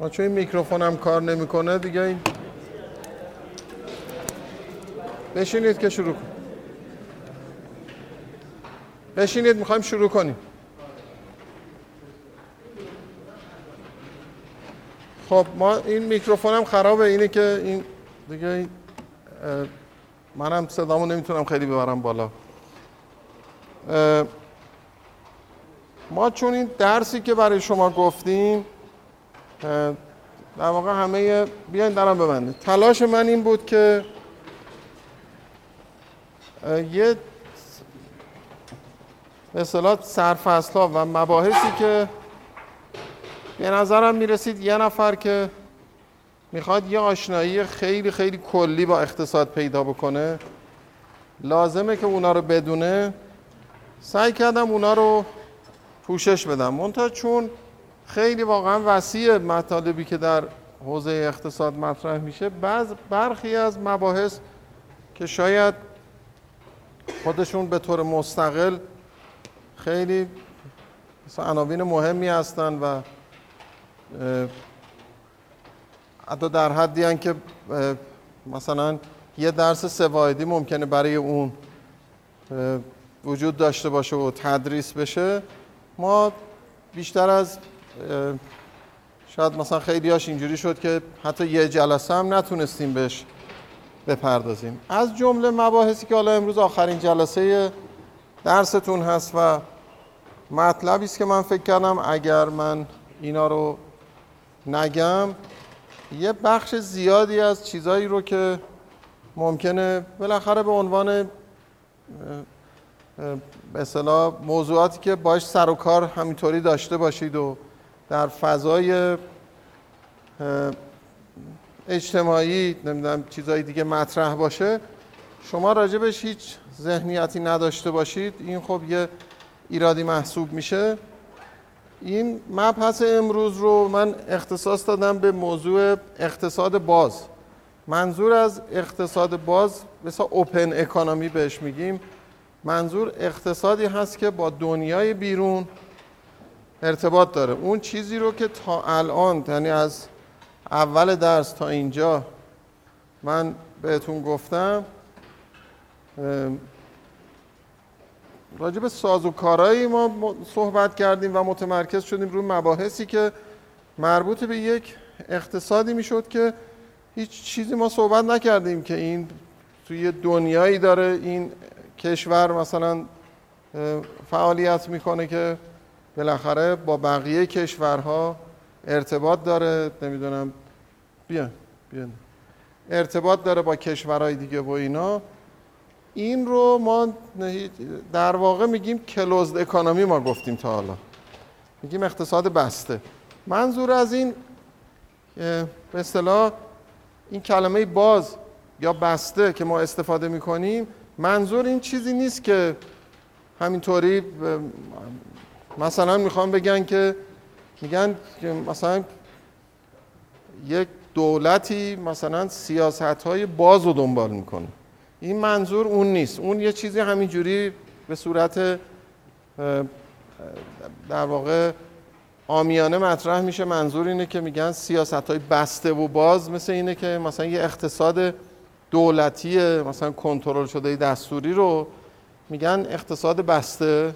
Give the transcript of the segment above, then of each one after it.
ما چون این میکروفونم کار نمی‌کنه دیگه این بشینید که شروع کنیم. بشینید می‌خوایم شروع کنیم. خب ما این میکروفونم خرابه اینه که این دیگه منم صدامو نمی‌تونم خیلی ببرم بالا. ما چون این درسی که برای شما گفتیم در واقع همه بیاین درم ببنده تلاش من این بود که یه به اصطلاح سرفصل ها و مباحثی که به نظرم می‌رسید یه نفر که می‌خواد یه آشنایی خیلی خیلی کلی با اقتصاد پیدا بکنه لازمه که اونا رو بدونه. سعی کردم اونا رو پوشش بدم. منتها چون خیلی واقعا وسیع مطالبی که در حوزه اقتصاد مطرح میشه بعض برخی از مباحث که شاید خودشون به طور مستقل خیلی عناوین مهمی هستن و حتی در حدی که مثلا یه درس سوایدی ممکنه برای اون وجود داشته باشه و تدریس بشه. ما بیشتر از شاید مثلا خیلی هاش اینجوری شد که حتی یه جلسه هم نتونستیم بهش بپردازیم. از جمله مباحثی که حالا امروز آخرین جلسه درستون هست و مطلبی است که من فکر کردم اگر من اینا رو نگم یه بخش زیادی از چیزایی رو که ممکنه بالاخره به عنوان اصطلاح موضوعاتی که باش سر و کار همینطوری داشته باشید و در فضای اجتماعی نمی‌دونم چیزهای دیگه مطرح باشه شما راجبش هیچ ذهنیتی نداشته باشید. این خب یه ایرادی محسوب میشه. این مبحث امروز رو من اختصاص دادم به موضوع اقتصاد باز. منظور از اقتصاد باز مثلا اوپن اکانومی بهش میگیم. منظور اقتصادی هست که با دنیای بیرون ارتباط داره. اون چیزی رو که تا الان یعنی از اول درس تا اینجا من بهتون گفتم راجع به سازوکارهایی ما صحبت کردیم و متمرکز شدیم روی مباحثی که مربوط به یک اقتصادی می‌شد که هیچ چیزی ما صحبت نکردیم که این توی دنیایی داره این کشور مثلا فعالیت می‌کنه که بالاخره با بقیه کشورها ارتباط داره. نمی‌دونم. بیا بیا ارتباط داره با کشورهای دیگه و اینا. این رو ما در واقع میگیم کلوزد اکانومی ما گفتیم تا حالا. میگیم اقتصاد بسته. منظور از این به اصطلاح این کلمه باز یا بسته که ما استفاده می‌کنیم منظور این چیزی نیست که همینطوری مثلا می‌خوام بگن که میگن که مثلا یک دولتی مثلا سیاست های باز رو دنبال می‌کنه. این منظور اون نیست. اون یه چیزی همینجوری به صورت در واقع آمیانه مطرح میشه. منظور اینه که میگن سیاست های بسته و باز مثل اینه که مثلا یه اقتصاد دولتی مثلا کنترل شده دستوری رو میگن اقتصاد بسته.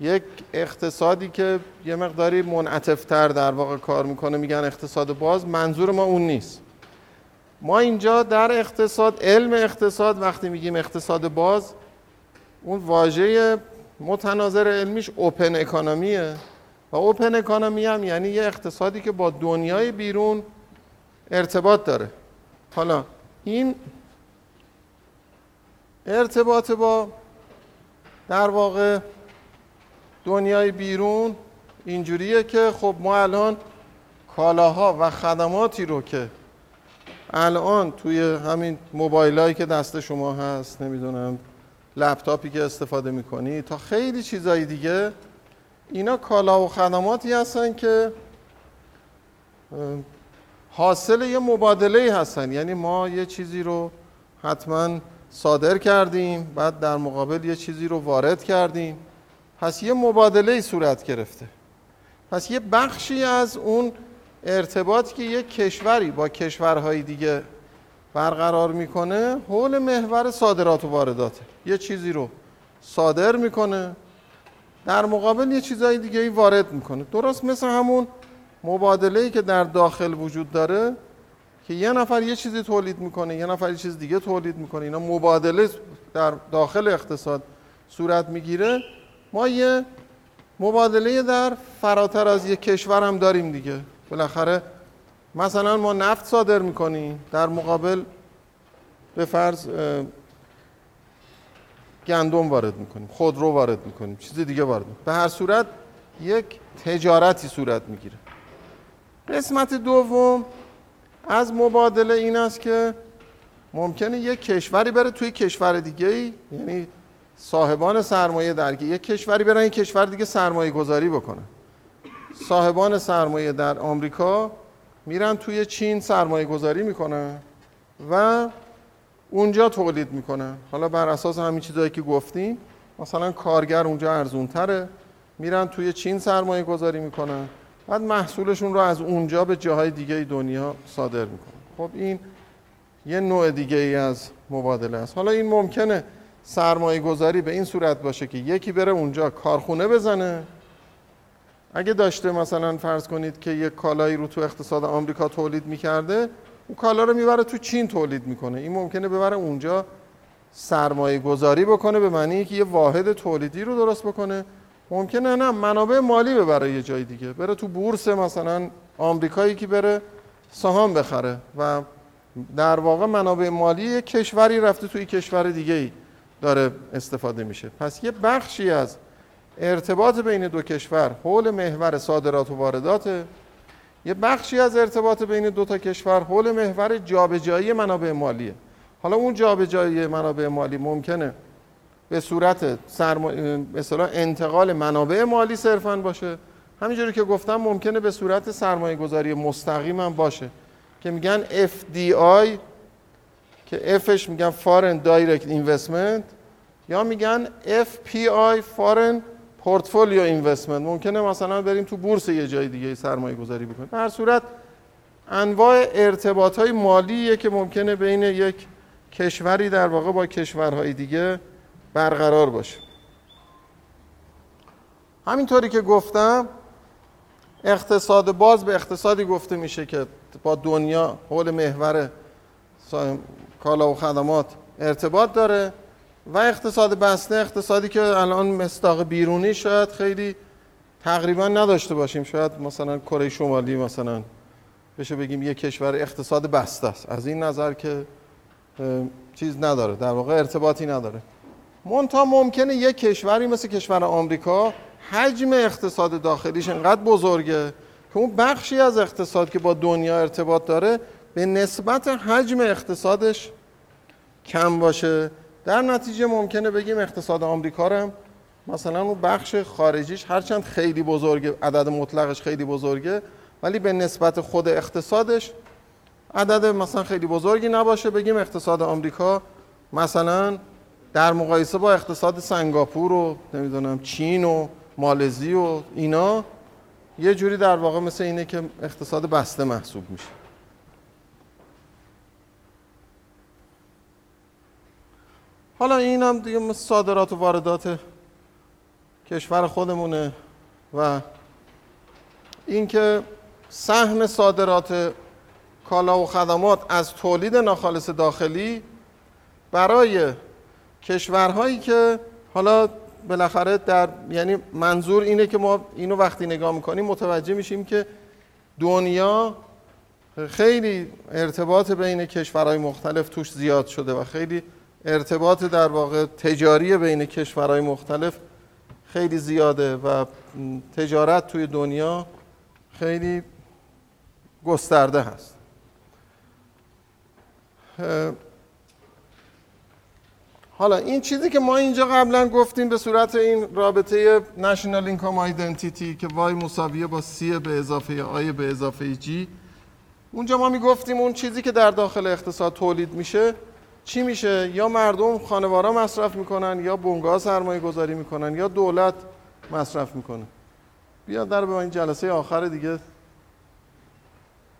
یک اقتصادی که یه مقداری منعطفتر در واقع کار می‌کنه میگن اقتصاد باز منظور ما اون نیست. ما اینجا در اقتصاد علم اقتصاد وقتی میگیم اقتصاد باز اون واژه متناظر علمیش اوپن اکانومیه و اوپن اکانومی هم یعنی یه اقتصادی که با دنیای بیرون ارتباط داره. حالا این ارتباط با در واقع دنیای بیرون اینجوریه که خب ما الان کالاها و خدماتی رو که الان توی همین موبایل که دست شما هست نمی‌دونم لپتاپی که استفاده می‌کنی تا خیلی چیزایی دیگه اینا کالا و خدماتی هستن که حاصل یه مبادله هستن. یعنی ما یه چیزی رو حتما صادر کردیم بعد در مقابل یه چیزی رو وارد کردیم. پس یه مبادله صورت گرفته. پس یه بخشی از اون ارتباطی که یک کشوری با کشورهای دیگه برقرار می‌کنه حول محور صادرات و وارداته. یه چیزی رو صادر می‌کنه در مقابل یه چیزهای دیگه ای وارد می‌کنه. درست مثل همون مبادله ای که در داخل وجود داره که یه نفر یه چیزی تولید می‌کنه یه نفر یه چیز دیگه تولید می‌کنه اینا مبادله در داخل اقتصاد صورت می‌گیره. ما یه مبادله در فراتر از یک کشور هم داریم دیگه. بالاخره مثلا ما نفت صادر می‌کنیم در مقابل به فرض گندم وارد می‌کنیم خودرو وارد می‌کنیم چیز دیگه وارد می‌کنیم. به هر صورت یک تجارتی صورت می‌گیره. قسمت دوم از مبادله این است که ممکنه یک کشوری بره توی کشور دیگه یعنی صاحبان سرمایه در یک کشوری برن یک کشور دیگه سرمایه گذاری بکنن. صاحبان سرمایه در آمریکا میرن توی چین سرمایه گذاری می‌کنن و اونجا تولید می‌کنن. حالا بر اساس همین چیزهایی که گفتیم مثلا کارگر اونجا ارزون تره میرن توی چین سرمایه گذاری می‌کنن. بعد محصولشون رو از اونجا به جاهای دیگه دنیا صادر می‌کنن. خب این یه نوع دیگه ای از مبادله است. حالا این ممکنه سرمایه گذاری به این صورت باشه که یکی بره اونجا کارخونه بزنه. اگه داشته مثلا فرض کنید که یک کالایی رو تو اقتصاد آمریکا تولید می‌کرده اون کالا رو می‌بره تو چین تولید می‌کنه. این ممکنه ببره اونجا سرمایه گذاری بکنه به معنی که یه واحد تولیدی رو درست بکنه. ممکنه نه منابع مالی ببره یه جای دیگه. بره تو بورس مثلا آمریکایی که بره سهام بخره و در واقع منابع مالی یک کشوری رفته توی کشور دیگه ای داره استفاده میشه. پس یه بخشی از ارتباط بین دو کشور حول محور صادرات و واردات یه بخشی از ارتباط بین دو تا کشور حول محور جابجایی منابع مالیه. حالا اون جابجایی منابع مالی ممکنه به صورت سرما... مثلا انتقال منابع مالی صرفا باشه. همینجوری که گفتم ممکنه به صورت سرمایه گذاری مستقیم هم باشه. که میگن FDI که Fش میگن Foreign Direct Investment یا میگن FPI Foreign Portfolio Investment. ممکنه مثلا بریم تو بورس یه جای دیگه سرمایه گذاری بکنیم هر صورت انواع ارتباط های مالیه که ممکنه بین یک کشوری در واقع با کشورهای دیگه برقرار باشه. همینطوری که گفتم اقتصاد باز به اقتصادی گفته میشه که با دنیا حول محور کالا و خدمات ارتباط داره و اقتصاد بسته اقتصادی که الان مستاق بیرونی شاید خیلی تقریبا نداشته باشیم. شاید مثلا کره شمالی مثلا بشه بگیم یک کشور اقتصاد بسته است. از این نظر که چیز نداره. در واقع ارتباطی نداره. منتها ممکنه یک کشوری مثل کشور آمریکا حجم اقتصاد داخلیش انقدر بزرگه که اون بخشی از اقتصاد که با دنیا ارتباط داره به نسبت حجم اقتصادش کم باشه. در نتیجه ممکنه بگیم اقتصاد آمریکا هم مثلا اون بخش خارجیش هرچند خیلی بزرگه عدد مطلقش خیلی بزرگه ولی به نسبت خود اقتصادش عدد مثلا خیلی بزرگی نباشه. بگیم اقتصاد آمریکا مثلا در مقایسه با اقتصاد سنگاپور و نمی‌دونم چین و مالزی و اینا یه جوری در واقع مثل اینه که اقتصاد بسته محسوب میشه. حالا این هم دیگه صادرات و واردات کشور خودمونه و اینکه سهم صادرات کالا و خدمات از تولید ناخالص داخلی برای کشورهایی که حالا بالاخره در یعنی منظور اینه که ما اینو وقتی نگاه می‌کنیم متوجه میشیم که دنیا خیلی ارتباط بین کشورهای مختلف توش زیاد شده و خیلی ارتباط در واقع تجاری بین کشورهای مختلف خیلی زیاده و تجارت توی دنیا خیلی گسترده هست. حالا این چیزی که ما اینجا قبلا گفتیم به صورت این رابطه نشنال اینکام آیدنتیتی که وای مساویه با سی به اضافه آی به اضافه جی اونجا ما می‌گفتیم اون چیزی که در داخل اقتصاد تولید میشه چی میشه؟ یا مردم خانوارا مصرف می‌کنن یا بنگاه سرمایه گذاری می‌کنن یا دولت مصرف می‌کنه. بیا در به این جلسه آخر دیگه.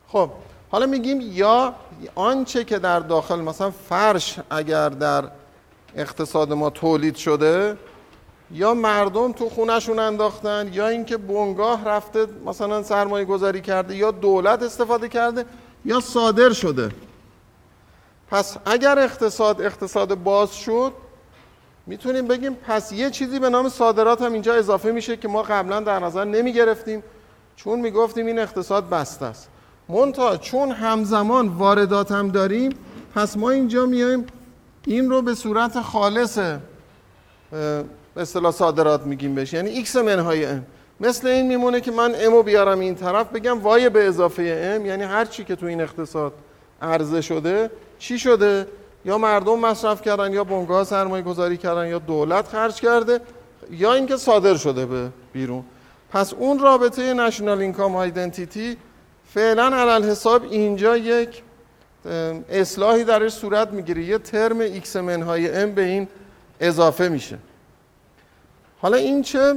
خب حالا میگیم یا آنچه که در داخل مثلا فرش اگر در اقتصاد ما تولید شده یا مردم تو خونهشون انداختن یا اینکه بنگاه رفته مثلا سرمایه گذاری کرده یا دولت استفاده کرده یا صادر شده. پس اگر اقتصاد اقتصاد باز شد می‌تونیم بگیم پس یه چیزی به نام صادرات هم اینجا اضافه میشه که ما قبلا در نظر نمی گرفتیم چون می‌گفتیم این اقتصاد بسته است. منتها چون همزمان واردات هم داریم پس ما اینجا میایم این رو به صورت خالص به اصطلاح صادرات میگیم بهش. یعنی X منهای M مثل این میمونه که من M و بیارم این طرف بگم Y به اضافه M یعنی هر چی که تو این اقتصاد عرضه شده چی شده؟ یا مردم مصرف کردن یا بنگاه سرمایه گذاری کردن یا دولت خرج کرده یا اینکه صادر شده به بیرون. پس اون رابطه national income identity فعلا علی‌الحساب اینجا یک اصلاحی درش صورت می‌گیره. یه ترم X منهای M به این اضافه میشه. حالا این چه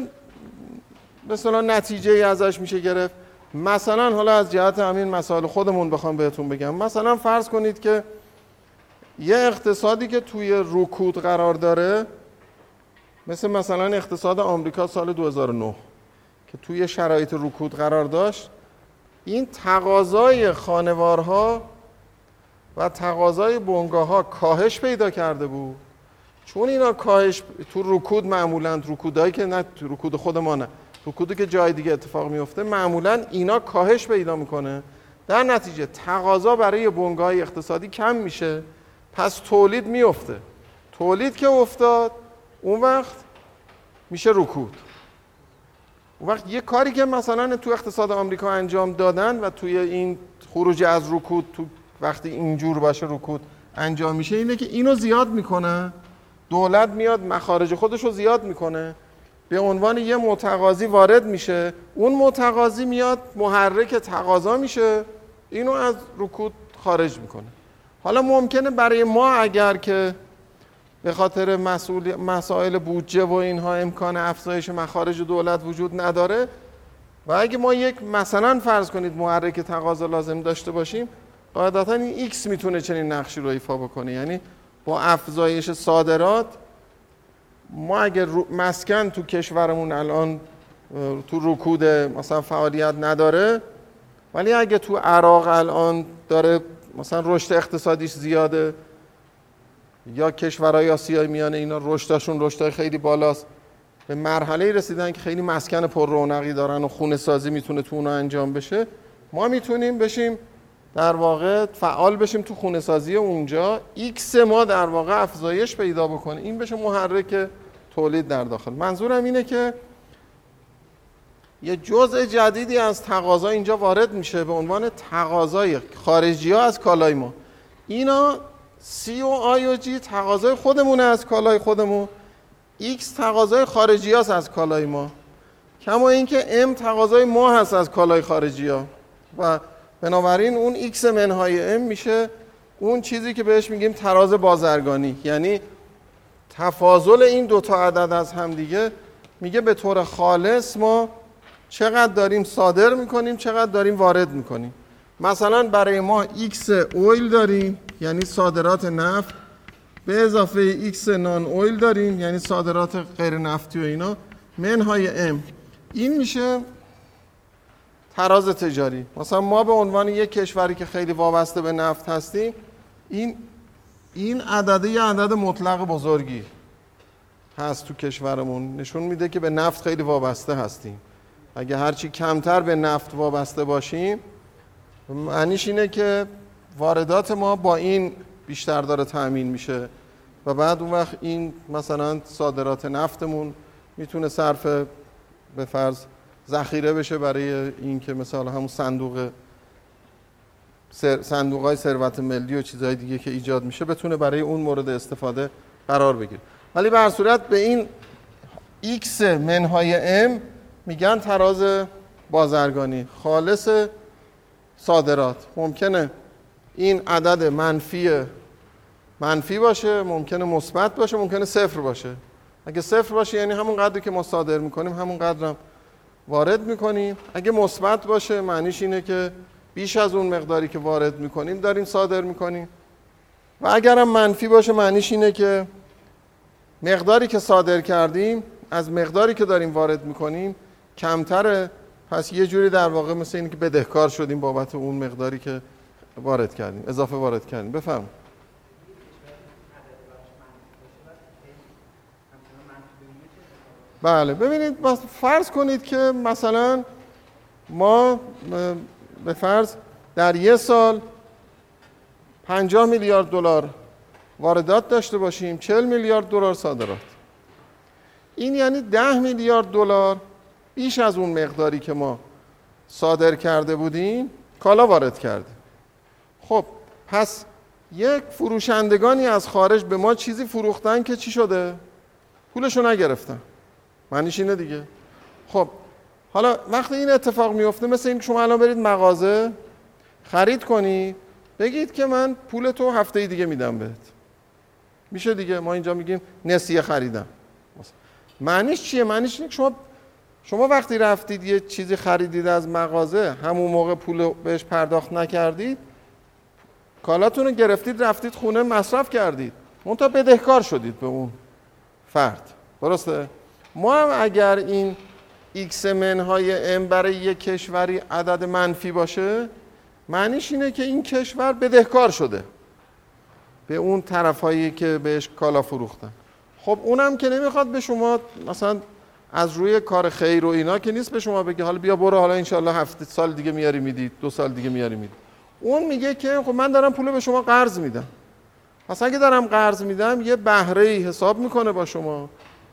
مثلا نتیجه ای ازش میشه گرفت؟ مثلا حالا از جهت همین مسائل خودمون بخوام بهتون بگم. مثلا فرض کنید که یه اقتصادی که توی رکود قرار داره مثل مثلا اقتصاد آمریکا سال 2009 که توی شرایط رکود قرار داشت این تقاضای خانوارها و تقاضای بنگاه ها کاهش پیدا کرده بود. چون اینا کاهش تو رکود معمولا رکودایی که نه تو رکود خود ما نه رکودی که جای دیگه اتفاق میفته معمولا اینا کاهش پیدا می‌کنه. در نتیجه تقاضا برای بنگاه اقتصادی کم میشه پس تولید میفته تولید که افتاد اون وقت میشه رکود. اون وقت یه کاری که مثلا تو اقتصاد آمریکا انجام دادن و توی این خروج از رکود تو وقتی اینجور باشه رکود انجام میشه اینه که اینو زیاد می‌کنه. دولت میاد مخارج خودش رو زیاد می‌کنه. به عنوان یه متقاضی وارد میشه. اون متقاضی میاد محرک تقاضا میشه. اینو از رکود خارج می‌کنه. حالا ممکنه برای ما اگر که به خاطر مسئول مسائل بودجه و اینها امکان افزایش مخارج دولت وجود نداره و اگه ما یک مثلا فرض کنید محرک تقاضا لازم داشته باشیم قاعدتا این X می‌تونه چنین نقشی رو ایفا بکنه. یعنی با افزایش صادرات ما اگر مسکن تو کشورمون الان تو رکود مثلا فعالیت نداره ولی اگه تو عراق الان داره مثلا رشد اقتصادیش زیاده یا کشورهای آسیای میانه اینا رشدشون رشدهای خیلی بالاست به مرحله رسیدن که خیلی مسکن پر رونقی دارن و خونه سازی می‌تونه تو اونا انجام بشه ما می‌تونیم بشیم در واقع فعال بشیم تو خونه سازی اونجا. X ما در واقع افزایش پیدا بکنه. این بشه محرک تولید در داخل. منظورم اینه که یه جزء جدیدی از تقاضا اینجا وارد میشه به عنوان تقاضای خارجی ها از کالای ما. اینا سی و آی و جی تقاضای خودمونه از کالای خودمون. X تقاضای خارجی هاست از کالای ما. کما اینکه M تقاضای ما هست از کالای خارجی ها. و بنابراین اون X منهای M میشه اون چیزی که بهش میگیم تراز بازرگانی. یعنی تفاضل این دوتا عدد از همدیگه میگه به طور خالص ما چقدر داریم صادر می‌کنیم چقدر داریم وارد می‌کنیم. مثلا برای ما X oil داریم یعنی صادرات نفت. به اضافه X non-oil داریم یعنی صادرات غیر نفتی و اینا. منهای M این میشه تراز تجاری. مثلا ما به عنوان یک کشوری که خیلی وابسته به نفت هستیم این این عدده یه عدد مطلق بزرگی هست تو کشورمون. نشون میده که به نفت خیلی وابسته هستیم. اگه هرچی کمتر به نفت وابسته باشیم معنیش اینه که واردات ما با این بیشتر داره تأمین میشه. و بعد اون وقت این مثلا صادرات نفتمون می‌تونه صرف به فرض ذخیره بشه برای اینکه مثلا همون صندوق صندوق های ثروت ملی و چیزهای دیگه که ایجاد میشه بتونه برای اون مورد استفاده قرار بگیره. ولی به صورت به این x منهای m میگن تراز بازرگانی. خالص صادرات. ممکنه این عدد منفی منفی باشه ممکنه مثبت باشه ممکنه صفر باشه. اگه صفر باشه یعنی همون قدری که ما صادر می‌کنیم همون قدرم وارد می‌کنیم. اگه مثبت باشه معنیش اینه که بیش از اون مقداری که وارد می‌کنیم داریم صادر می‌کنیم. و اگرم منفی باشه معنیش اینه که مقداری که صادر کردیم از مقداری که داریم وارد می‌کنیم کمتره. پس یه جوری در واقع مثل اینه که بدهکار شدیم بابت اون مقداری که وارد کردیم اضافه وارد کردیم. بفهم بله ببینید فرض کنید که مثلا ما به فرض در یه سال 50 میلیارد دلار واردات داشته باشیم 40 میلیارد دلار صادرات. این یعنی 10 میلیارد دلار بیش از اون مقداری که ما صادر کرده بودیم کالا وارد کرده خب پس یک فروشندگانی از خارج به ما چیزی فروختن که چی شده؟ پولشو نگرفتن. معنیش اینه دیگه. خب حالا وقتی این اتفاق میفته مثل این شما الان برید مغازه خرید کنی بگید که من پول تو هفته دیگه میدم بهت. میشه دیگه ما اینجا میگیم نسیه خریدم. معنیش چیه؟ معنیش اینه شما شما وقتی رفتید یه چیزی خریدید از مغازه همون موقع پول بهش پرداخت نکردید کالاتون رو گرفتید رفتید خونه مصرف کردید. منتها بدهکار شدید به اون فرد. درسته؟ ما هم اگر این X منهای M برای یک کشوری عدد منفی باشه معنیش اینه که این کشور بدهکار شده. به اون طرف هایی که بهش کالا فروختن. خب اونم که نمی‌خواد به شما مثلا از روی کار خیر و اینا که نیست به شما بگه حالا بیا برو حالا انشالله هفته سال دیگه میاری می‌دید دو سال دیگه میاری می‌دید اون میگه که خب من دارم پول به شما قرض میدم. پس اگه دارم قرض میدم یه بهره ای حساب می‌کنه با شما.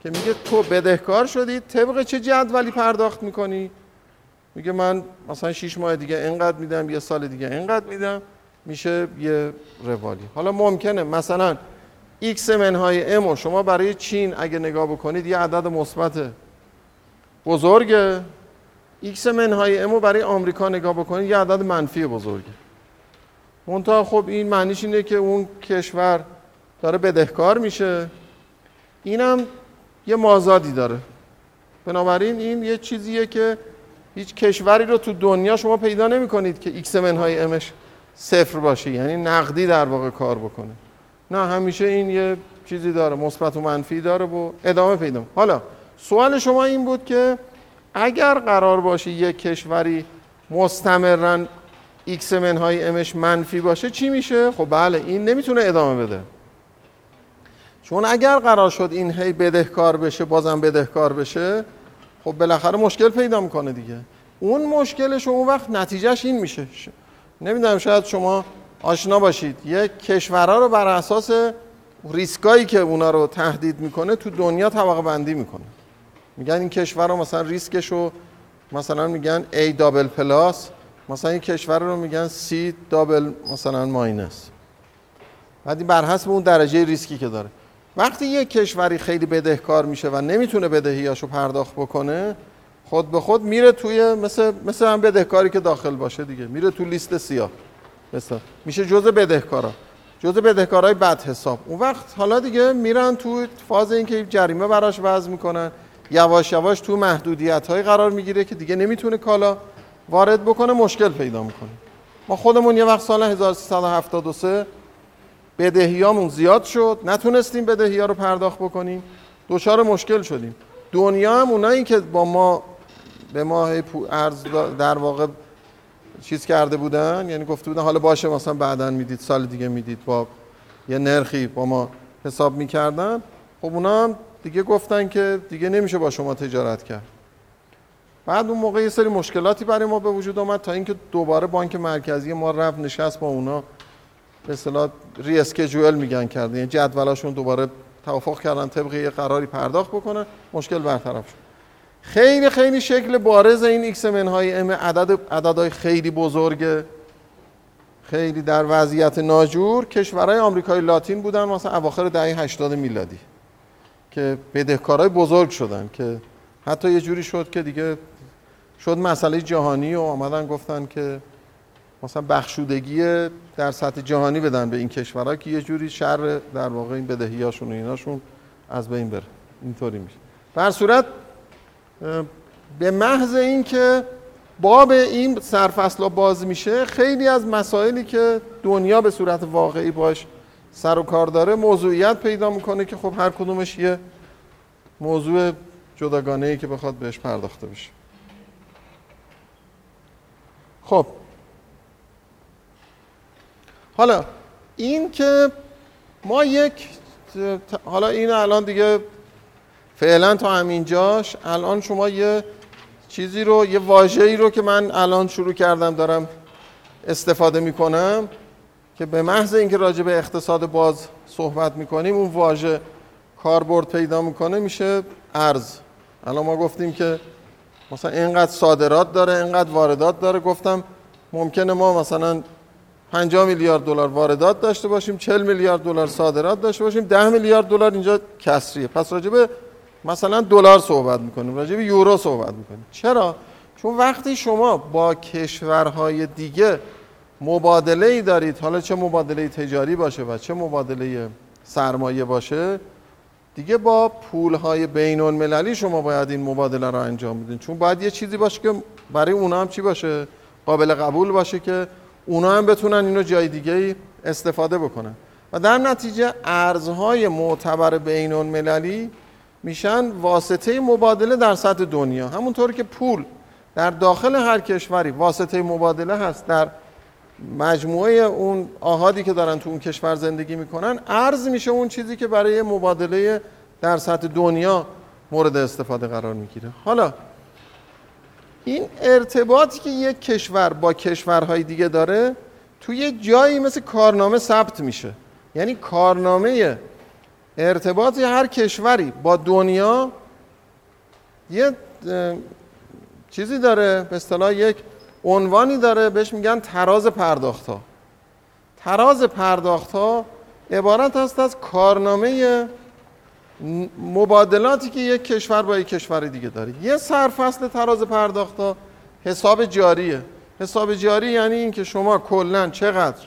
که میگه تو بدهکار شدی طبق چه جدولی پرداخت می‌کنی؟ میگه من مثلا 6 ماه دیگه اینقدر میدم یه سال دیگه اینقدر میدم میشه یه روالی. حالا ممکنه مثلا x منهای ام شما برای چین اگه نگاه بکنید یه عدد مثبت بزرگه. X منهای ام برای آمریکا نگاه بکنید یه عدد منفی بزرگه. منتها خب این معنیش اینه که اون کشور داره بدهکار میشه. اینم یه مازادی داره. بنابراین این یه چیزیه که هیچ کشوری رو تو دنیا شما پیدا نمی کنید که X منهای M ش صفر باشه. یعنی نقدی در واقع کار بکنه. نه همیشه این یه چیزی داره مثبت و منفی داره و ادامه پیدا حالا سوال شما این بود که اگر قرار باشه یک کشوری مستمرا X منهای M ش منفی باشه چی میشه؟ خب بله این نمی‌تونه ادامه بده. چون اگر قرار شد این هی بدهکار بشه بازم بدهکار بشه خب بالاخره مشکل پیدا می‌کنه دیگه. اون مشکلش اون وقت نتیجهش این میشه. نمی‌دونم شاید شما آشنا باشید. یک کشورها رو بر اساس ریسکایی که اونا رو تهدید می‌کنه تو دنیا طبقه بندی می‌کنه. میگن این کشور رو مثلا ریسکش رو مثلا میگن A double plus مثلا این کشور رو میگن C double مثلا minus. بعد بر حسب اون درجه ریسکی که داره. وقتی یک کشوری خیلی بدهکار میشه و نمی‌تونه بدهیاشو پرداخت بکنه خود به خود میره توی مثل مثل هم بدهکاری که داخل باشه دیگه. میره تو لیست سیاه. مثلا میشه جزء بدهکارا. جزء بدهکارای بد حساب. اون وقت حالا دیگه میرن تو فاز اینکه جریمه براش وضع می‌کنن. یواش یواش تو محدودیت های قرار می‌گیره که دیگه نمی‌تونه کالا وارد بکنه مشکل پیدا می‌کنه. ما خودمون یه وقت سال 1373 بدهیامون زیاد شد. نتونستیم بدهی ها رو پرداخت بکنیم. دچار مشکل شدیم. دنیا هم اونایی که با ما به ماه ارز در واقع چیز کرده بودن یعنی گفته بودن حالا باشه مثلا بعدا می‌دید سال دیگه می‌دید با یه نرخی با ما حساب می‌کردن. خب اونا هم دیگه گفتن که دیگه نمیشه با شما تجارت کرد. بعد اون موقع یه سری مشکلاتی برای ما به وجود آمد تا اینکه دوباره بانک مرکزی ما رفت نشست با اونا. به اصطلاح reschedule میگن کردن. یعنی جدولاشون دوباره توافق کردن طبق یه قراری پرداخت بکنن مشکل برطرف شد. خیلی خیلی شکل بارز این X منهای M عدد عددهای خیلی بزرگه. خیلی در وضعیت ناجور. کشورهای آمریکای لاتین بودن مثلا اواخر دهه 80 میلادی که بدهکارای بزرگ شدن که حتی یه جوری شد که دیگه شد مسئله جهانی و آمدن گفتن که مثلا بخشودگی در سطح جهانی بدن به این کشورها که یه جوری شر در واقع این بدهیاشون و ایناشون از بین بره. اینطوری میشه. بر صورت به محض اینکه باب این سرفصل باز میشه خیلی از مسائلی که دنیا به صورت واقعی باش سر و کار داره موضوعیت پیدا می‌کنه که خب هر کدومش یه موضوع جداگانه ای که بخواد بهش پرداخته بشه. خب حالا این که ما یک حالا این الان دیگه فعلا تا همینجاش الان شما یه چیزی رو یه واژه‌ای رو که من الان شروع کردم دارم استفاده می‌کنم که به محض اینکه راجع به اقتصاد باز صحبت می‌کنیم اون واژه کاربرد پیدا می‌کنه میشه ارز. الان ما گفتیم که مثلا اینقدر صادرات داره اینقدر واردات داره. گفتم ممکنه ما مثلا 50 میلیارد دلار واردات داشته باشیم 40 میلیارد دلار صادرات داشته باشیم 10 میلیارد دلار اینجا کسریه. پس راجع به مثلا دلار صحبت می‌کنیم راجع یورو صحبت می‌کنیم. چرا؟ چون وقتی شما با کشورهای دیگه مبادله ای دارید حالا چه مبادله تجاری باشه و چه مبادله سرمایه باشه دیگه با پولهای بین المللی شما باید این مبادله رو انجام بدین. چون باید یه چیزی باشه که برای اونا هم چی باشه؟ قابل قبول باشه که اونا هم بتونن اینو جای دیگه استفاده بکنن. و در نتیجه ارزهای معتبر بین المللی میشن واسطه مبادله در سطح دنیا. همونطور که پول در داخل هر کشوری واسطه مبادله هست در مجموعه اون آهادی که دارن تو اون کشور زندگی می‌کنن ارز میشه اون چیزی که برای مبادله در سطح دنیا مورد استفاده قرار می‌گیره. حالا این ارتباطی که یک کشور با کشورهای دیگه داره توی یه جایی مثل کارنامه ثبت میشه. یعنی کارنامه ارتباطی هر کشوری با دنیا یه چیزی داره به اصطلاح یک عنوانی داره بهش میگن تراز پرداخت ها تراز پرداخت ها عبارت است از کارنامه مبادلاتی که یک کشور با یک کشور دیگه داره. یه سرفصل تراز پرداخت ها حساب جاریه. حساب جاری یعنی اینکه شما کلا چقدر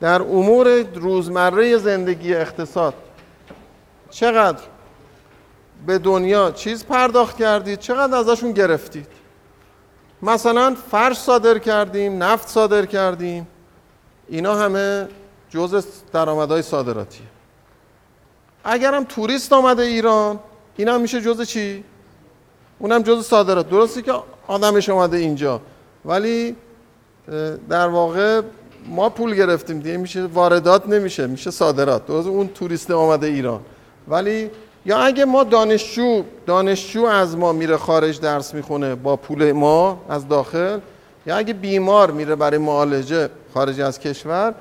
در امور روزمره زندگی اقتصاد چقدر به دنیا چیز پرداخت کردید چقدر ازشون گرفتید. مثلا فرش صادر کردیم نفت صادر کردیم. اینا همه جزء درآمدهای صادراتیه اگرم توریست آمده ایران این هم میشه جزء چی؟ اونم جزء صادرات. درسته که آدمش آمده اینجا. ولی در واقع ما پول گرفتیم دیگه. میشه واردات نمیشه میشه صادرات. درست اون توریست آمده ایران. ولی یا اگه ما دانشجو دانشجو از ما میره خارج درس می‌خونه با پول ما از داخل یا اگه بیمار میره برای معالجه خارج از کشور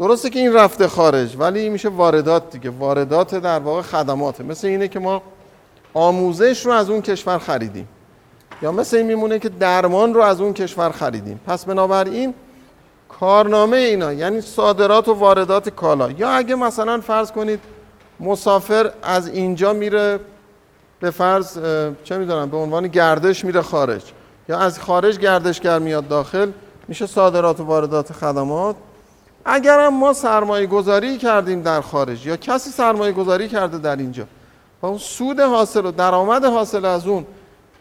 درسته که این رفته خارج ولی میشه واردات دیگه. واردات در واقع خدماته. مثل اینه که ما آموزش رو از اون کشور خریدیم. یا مثل این میمونه که درمان رو از اون کشور خریدیم. پس بنابراین کارنامه اینا یعنی صادرات و واردات کالا. یا اگه مثلا فرض کنید مسافر از اینجا میره به فرض چه می‌دونم به عنوان گردش میره خارج. یا از خارج گردشگر میاد داخل میشه صادرات و واردات خدمات اگر هم ما سرمایه گذاری کردیم در خارج یا کسی سرمایه گذاری کرده در اینجا و اون سود حاصل و درآمد حاصل از اون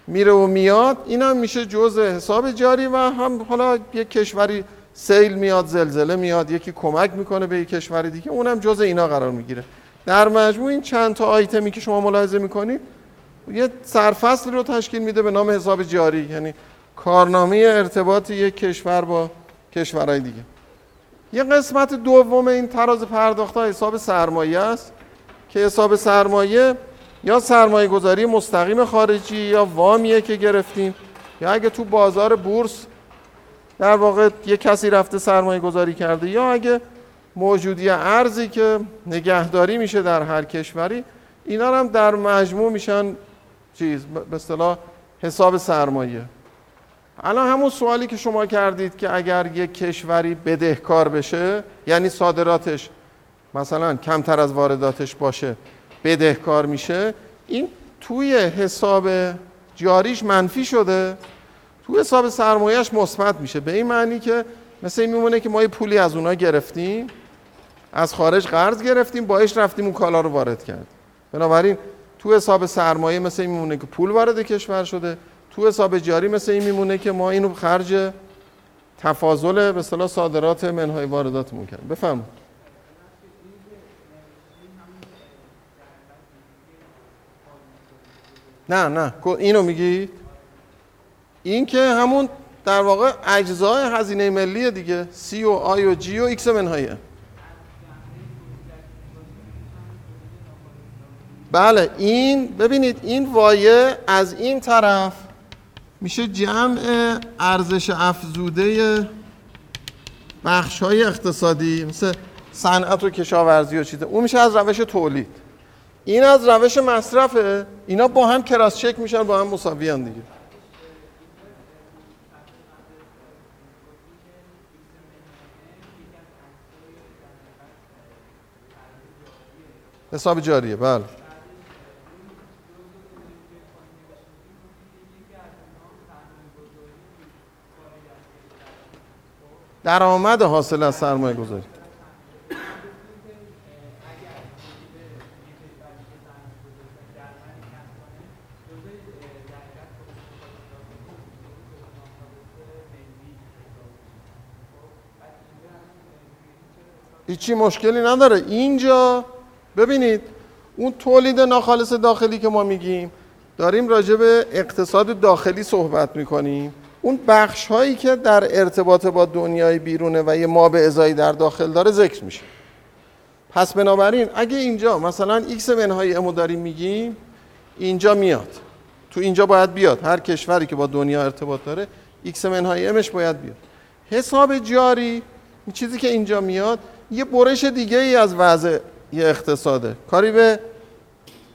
میره و میاد این هم میشه جزء حساب جاری و هم حالا یک کشوری سیل میاد زلزله میاد یکی کمک می‌کنه به یک کشور دیگه اونم جزء اینا قرار می‌گیره. در مجموع این چند تا آیتمی که شما ملاحظه می‌کنید یه سرفصل رو تشکیل میده به نام حساب جاری یعنی کارنامه ارتباط یک کشور با کشورهای دیگه. یه قسمت دوم این تراز پرداخت ها حساب سرمایه است که حساب سرمایه یا سرمایه گذاری مستقیم خارجی یا وامیه که گرفتیم یا اگه تو بازار بورس در واقع یه کسی رفته سرمایه گذاری کرده یا اگه موجودی ارزی که نگهداری میشه در هر کشوری اینا هم در مجموع میشن چیز به اصطلاح حساب سرمایه. الان همون سوالی که شما کردید که اگر یک کشوری بدهکار بشه یعنی صادراتش مثلا کمتر از وارداتش باشه بدهکار میشه این توی حساب جاریش منفی شده. توی حساب سرمایهش مثبت میشه. به این معنی که مثل این میمونه که ما یه پولی از اونها گرفتیم از خارج قرض گرفتیم باش رفتیم اون کالا رو وارد کرد بنابراین تو حساب سرمایه مثل این میمونه که پول وارد کشور شده. تو حساب جاری مثل این میمونه که ما اینو خرج تفاضل به اصطلاح صادرات منهای وارداتمون کردیم. بفهم نه نه. اینو میگی؟ این که همون در واقع اجزای هزینه ملی دیگه. C و I و G و X منهایه بله این ببینید این Y ه از این طرف میشه جمع ارزش افزوده بخش های اقتصادی مثل صنعت و کشاورزی و چیزه. اون میشه از روش تولید. این از روش مصرفه. اینا با هم کراس چک میشن با هم مساویان دیگه. حساب جاریه بله. درآمد حاصل از سرمایه گذاری. هیچی مشکلی نداره. اینجا ببینید اون تولید ناخالص داخلی که ما میگیم داریم راجع به اقتصاد داخلی صحبت می‌کنیم. اون بخش هایی که در ارتباط با دنیای بیرونه و یه ما به ازایی در داخل داره ذکر میشه. پس بنابراین اگه اینجا مثلا X منهای M و داریم میگیم اینجا میاد. تو اینجا باید بیاد. هر کشوری که با دنیا ارتباط داره X منهای M ش باید بیاد. حساب جاری چیزی که اینجا میاد یه برش دیگه ای از وضع یه اقتصاده. کاری به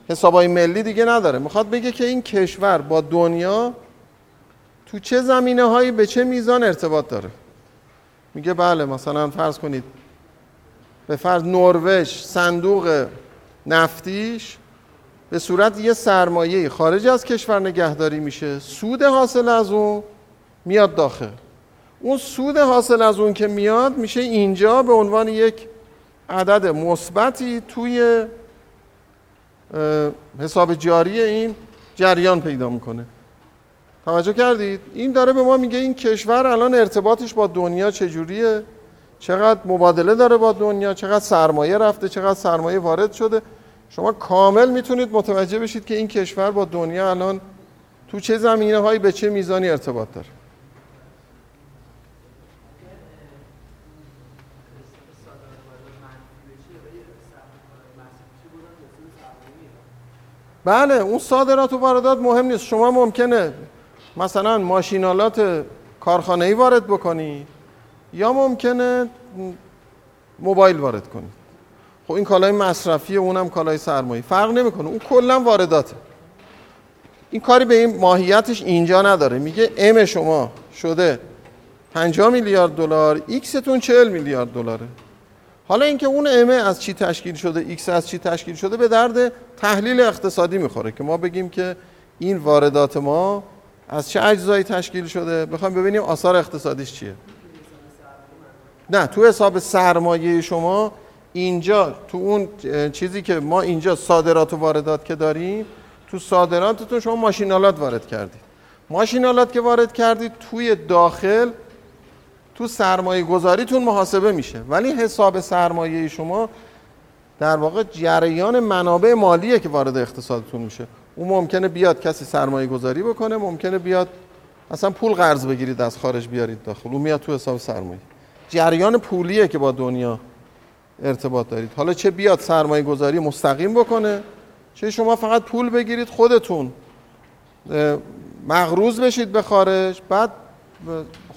حسابای ملی دیگه نداره. می‌خواد بگه که این کشور با دنیا تو چه زمینه هایی به چه میزان ارتباط داره؟ میگه بله مثلا فرض کنید به فرض نروژ صندوق نفتیش به صورت یه سرمایه خارج از کشور نگهداری میشه سود حاصل از اون میاد داخل. اون سود حاصل از اون که میاد میشه اینجا به عنوان یک عدد مثبتی توی حساب جاری این جریان پیدا می‌کنه. توجه کردید؟ این داره به ما میگه این کشور الان ارتباطش با دنیا چجوریه؟ چقدر مبادله داره با دنیا؟ چقدر سرمایه رفته؟ چقدر سرمایه وارد شده؟ شما کامل می‌تونید متوجه بشید که این کشور با دنیا الان تو چه زمینه هایی به چه میزانی ارتباط داره. بله اون صادرات و واردات مهم نیست. شما ممکنه مثلا ماشین‌آلات کارخانه ای وارد بکنید یا ممکنه موبایل وارد کنید خب این کالای مصرفی اونم کالای سرمایه. فرق نمی‌کنه. اون کلا وارداته. این کاری به این ماهیتش اینجا نداره. میگه M شما شده 50 میلیارد دلار X تون 40 میلیارد دلاره. حالا اینکه اون M ه از چی تشکیل شده X از چی تشکیل شده به درد تحلیل اقتصادی می‌خوره که ما بگیم که این واردات ما از چه اجزایی تشکیل شده؟ بخوام ببینیم آثار اقتصادیش چیه. نه تو حساب سرمایه شما اینجا تو اون چیزی که ما اینجا صادرات و واردات که داریم تو صادراتتون شما ماشین‌آلات وارد کردید. ماشین‌آلات که وارد کردید توی داخل تو سرمایه گذاریتون محاسبه میشه. ولی حساب سرمایه شما در واقع جریان منابع مالیه که وارد اقتصادتون میشه. اون ممکنه بیاد کسی سرمایه گذاری بکنه ممکنه بیاد اصلا پول قرض بگیرید از خارج بیارید داخل. اون میاد تو حساب سرمایه. جریان پولیه که با دنیا ارتباط دارید. حالا چه بیاد سرمایه گذاری مستقیم بکنه چه شما فقط پول بگیرید خودتون. مغروز بشید به خارج بعد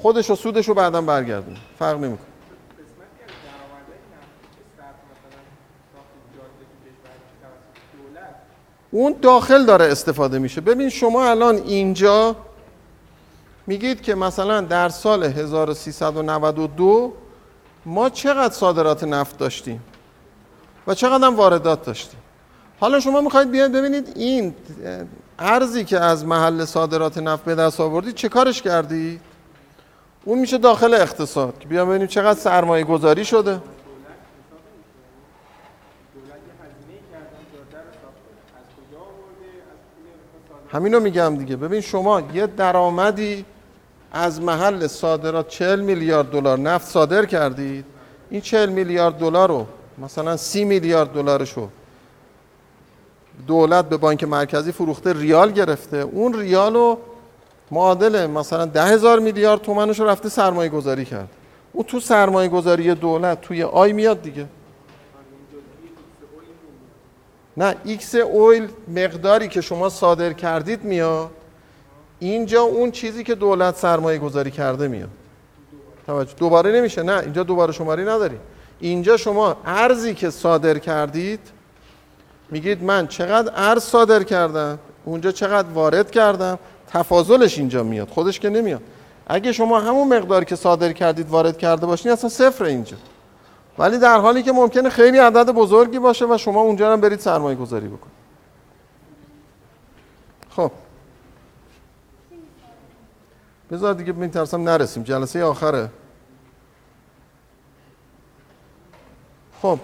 خودش و سودش رو بعدا برگردون فرق نمی‌کنه. اون داخل داره استفاده میشه. ببین شما الان اینجا میگید که مثلا در سال 1392 ما چقدر صادرات نفت داشتیم و چقدر هم واردات داشتیم. حالا شما می‌خواید بیاید ببینید این ارزی که از محل صادرات نفت به دست آوردید چه کارش کردی؟ اون میشه داخل اقتصاد. که بیام ببینیم چقدر سرمایه گذاری شده. همینو میگم دیگه. ببین شما یه درآمدی از محل صادرات 40 میلیارد دلار نفت صادر کردید. این 40 میلیارد دلار رو مثلا 30 میلیارد دلارشو دولت به بانک مرکزی فروخته ریال گرفته. اون ریال رو معادل مثلا ده هزار میلیارد تومنش رو رفته سرمایه گذاری کرد. او تو سرمایه گذاری دولت توی I میاد دیگه. نه X oil مقداری که شما صادر کردید میاد اینجا اون چیزی که دولت سرمایه گذاری کرده میاد. توجه دوباره نمیشه نه اینجا دوباره شماری نداری اینجا شما ارزی که صادر کردید میگید من چقدر ارز صادر کردم اونجا چقدر وارد کردم تفاضلش اینجا میاد خودش که نمیاد. اگه شما همون مقداری که صادر کردید وارد کرده باشین اصلا صفر اینجا. ولی در حالی که ممکنه خیلی عدد بزرگی باشه و شما اونجا هم برید سرمایه گذاری بکنید. خب. بذار دیگه میترسم نرسیم. جلسه آخره. خب.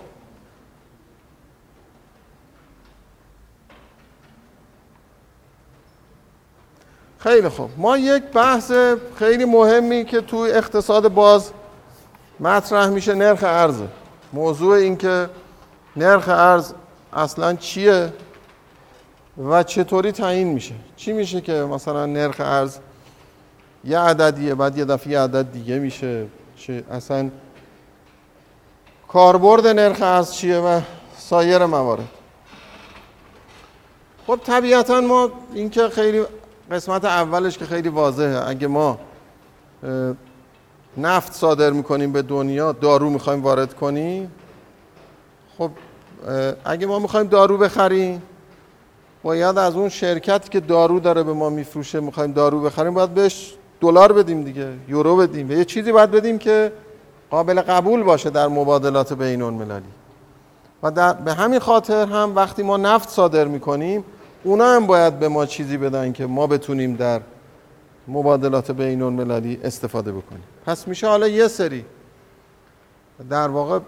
خیلی خوب ما یک بحث خیلی مهمی که توی اقتصاد باز مطرح میشه نرخ ارز. موضوع این که نرخ ارز اصلا چیه و چطوری تعیین میشه؟ چی میشه که مثلا نرخ ارز یه عددیه بعد یه دفعه یه عدد دیگه میشه؟ چه اصلا کاربرد نرخ ارز چیه و سایر موارد؟ خب طبیعتا ما اینکه خیلی قسمت اولش که خیلی واضحه. اگه ما نفت صادر می‌کنیم به دنیا دارو می‌خوایم وارد کنیم. خب اگه ما می‌خوایم دارو بخریم باید از اون شرکت که دارو داره به ما میفروشه می‌خوایم دارو بخریم باید بهش دلار بدیم دیگه یورو بدیم. و یه چیزی باید بدیم که قابل قبول باشه در مبادلات بین المللی. و در به همین خاطر هم وقتی ما نفت صادر می‌کنیم اونا هم باید به ما چیزی بدن که ما بتونیم در مبادلات بین المللی استفاده بکنیم. پس میشه حالا یه سری در واقع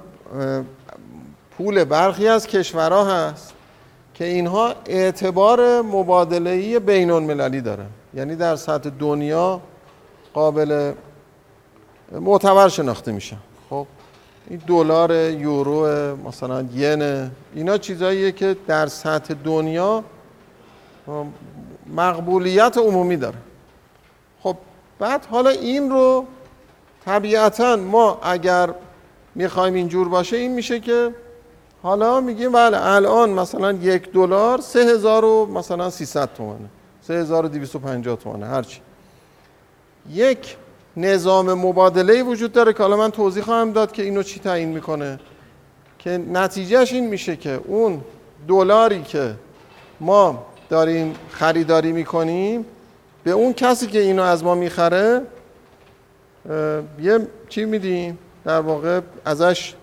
پول برخی از کشورها هست که اینها اعتبار مبادله‌ای بین المللی دارن. یعنی در سطح دنیا قابل معتبر شناخته میشن. خب این دلار یورو مثلا ین اینا چیزاییه که در سطح دنیا مقبولیت عمومی داره. خب بعد حالا این رو طبیعتا ما اگر می‌خوایم اینجور باشه این میشه که حالا میگیم بله الان مثلا یک دلار سه هزار و مثلا 300 تومنه سه هزار و دویست و پنجاه تومنه هرچی یک نظام مبادله وجود داره که حالا من توضیح خواهم داد که اینو چی تعیین می‌کنه. که نتیجهش این میشه که اون دلاری که ما داریم خریداری می‌کنیم به اون کسی که اینو از ما می‌خره یه چی میدیم؟ در واقع ازش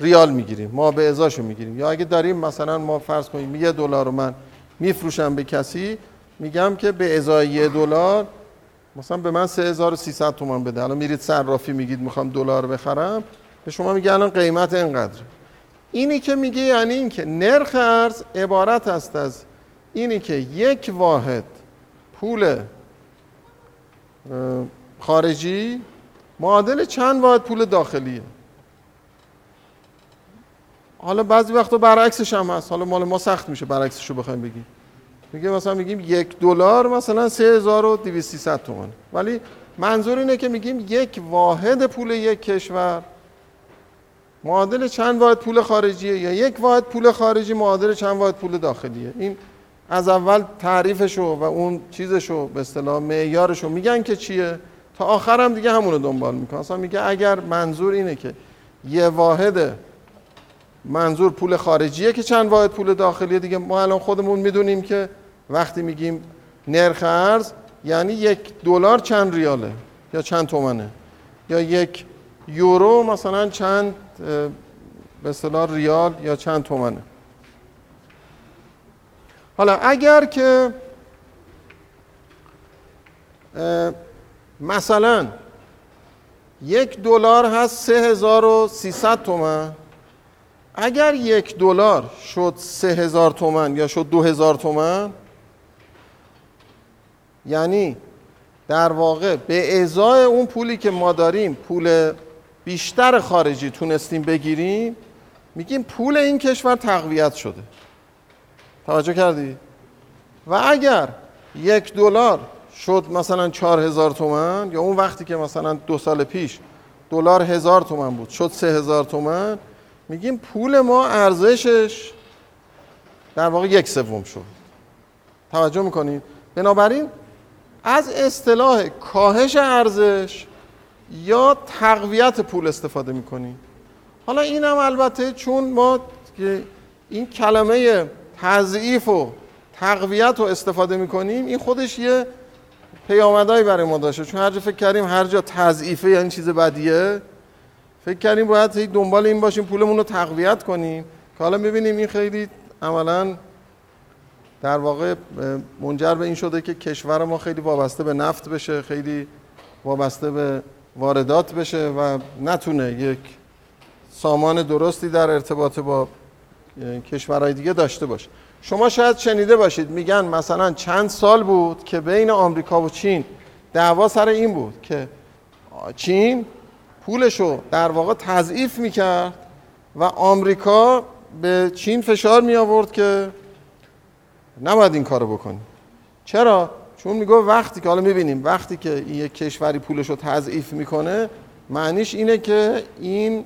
ریال می‌گیریم ما به ازاشو می‌گیریم. یا اگه داریم مثلا ما فرض کنیم یه دلار رو من میفروشم به کسی میگم که به ازای یه دلار مثلا به من 3300 تومان بده. الان میرید صرافی میگید می‌خوام دلار بخرم به شما میگه الان قیمت اینقدر اینی که میگه یعنی اینکه نرخ ارز عبارت است از اینی که یک واحد پول خارجی. معادل چند واحد پول داخلیه؟ حالا بعضی وقتا برعکسش هم هست. حالا مال ما سخت میشه برعکسش رو بخوایم بگیم. میگه مثلا میگیم یک دلار مثلا 3200 تومان ولی منظور اینه که میگیم یک واحد پول یک کشور معادل چند واحد پول خارجیه یا یک واحد پول خارجی معادل چند واحد پول داخلیه؟ این از اول تعریفشو و اون چیزشو به اصطلاح معیارشو میگن که چیه؟ تا آخر هم دیگه همونو دنبال می‌کنن. اصلا میگه اگر منظور اینه که یه واحد منظور پول خارجیه که چند واحد پول داخلیه دیگه ما الان خودمون می‌دونیم که وقتی میگیم نرخ ارز یعنی یک دلار چند ریاله یا چند تومنه؟ یا یک یورو مثلا چند به اصطلاح ریال یا چند تومنه؟ حالا اگر که مثلا یک دلار هست 3300 تومن. اگر یک دلار شد 3000 تومن یا شد 2000 تومن یعنی در واقع به ازای اون پولی که ما داریم پول بیشتر خارجی تونستیم بگیریم میگیم پول این کشور تقویت شده. توجه کردی؟ و اگر یک دلار شد مثلا چهار هزار تومن یا اون وقتی که مثلا دو سال پیش دلار هزار تومن بود شد سه هزار تومن میگیم پول ما ارزشش در واقع یک سوم شد. توجه می‌کنید بنابراین از اصطلاح کاهش ارزش یا تقویت پول استفاده می‌کنیم حالا این هم البته چون ما این کلمه تضعیف و تقویت رو استفاده می‌کنیم این خودش یه پیامدهایی برای ما داشته. چون هر جا فکر کردیم هر جا تضعیفه یعنی چیز بدیه فکر کردیم باید دنبال این باشیم پولمون رو تقویت کنیم. که حالا می‌بینیم این خیلی عملا در واقع منجر به این شده که کشور ما خیلی وابسته به نفت بشه خیلی وابسته به واردات بشه و نتونه یک سامان درستی در ارتباط با کشورهای دیگه داشته باشه شما شاید شنیده باشید میگن مثلا چند سال بود که بین آمریکا و چین دعوا سر این بود که چین پولشو در واقع تضعیف می‌کرد و آمریکا به چین فشار می آورد که نباید این کارو بکنی. چرا؟ چون میگه وقتی که حالا می‌بینیم وقتی که یک کشوری پولش رو تضعیف می‌کنه معنیش اینه که این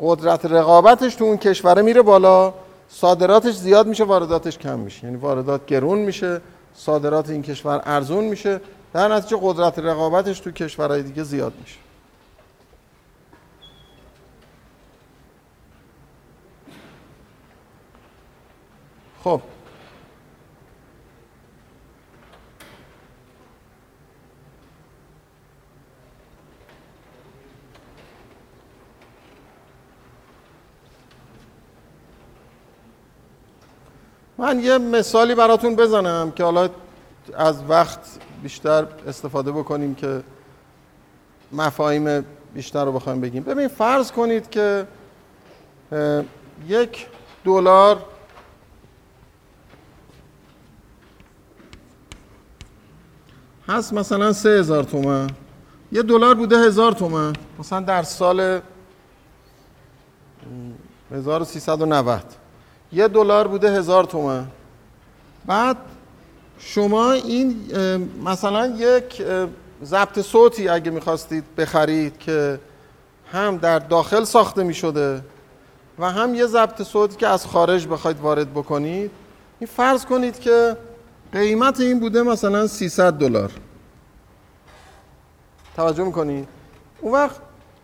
قدرت رقابتش تو اون کشوره میره بالا صادراتش زیاد میشه وارداتش کم میشه. یعنی واردات گرون میشه صادرات این کشور ارزون میشه. در نتیجه قدرت رقابتش تو کشورهای دیگه زیاد میشه. خب. من یه مثالی براتون بزنم که حالا از وقت بیشتر استفاده بکنیم که مفاهیم بیشتر رو بخوایم بگیم. ببین فرض کنید که یک دلار هست مثلا سه هزار تومن. یه دلار بوده هزار تومن. مثلا در سال 1390 یه دلار بوده هزار تومن. بعد شما این مثلا یک ضبط صوتی اگه می‌خواستید بخرید که هم در داخل ساخته می‌شده و هم یه ضبط صوتی که از خارج بخواید وارد بکنید این فرض کنید که قیمت این بوده مثلا 300 دلار. توجه می‌کنید؟ اون وقت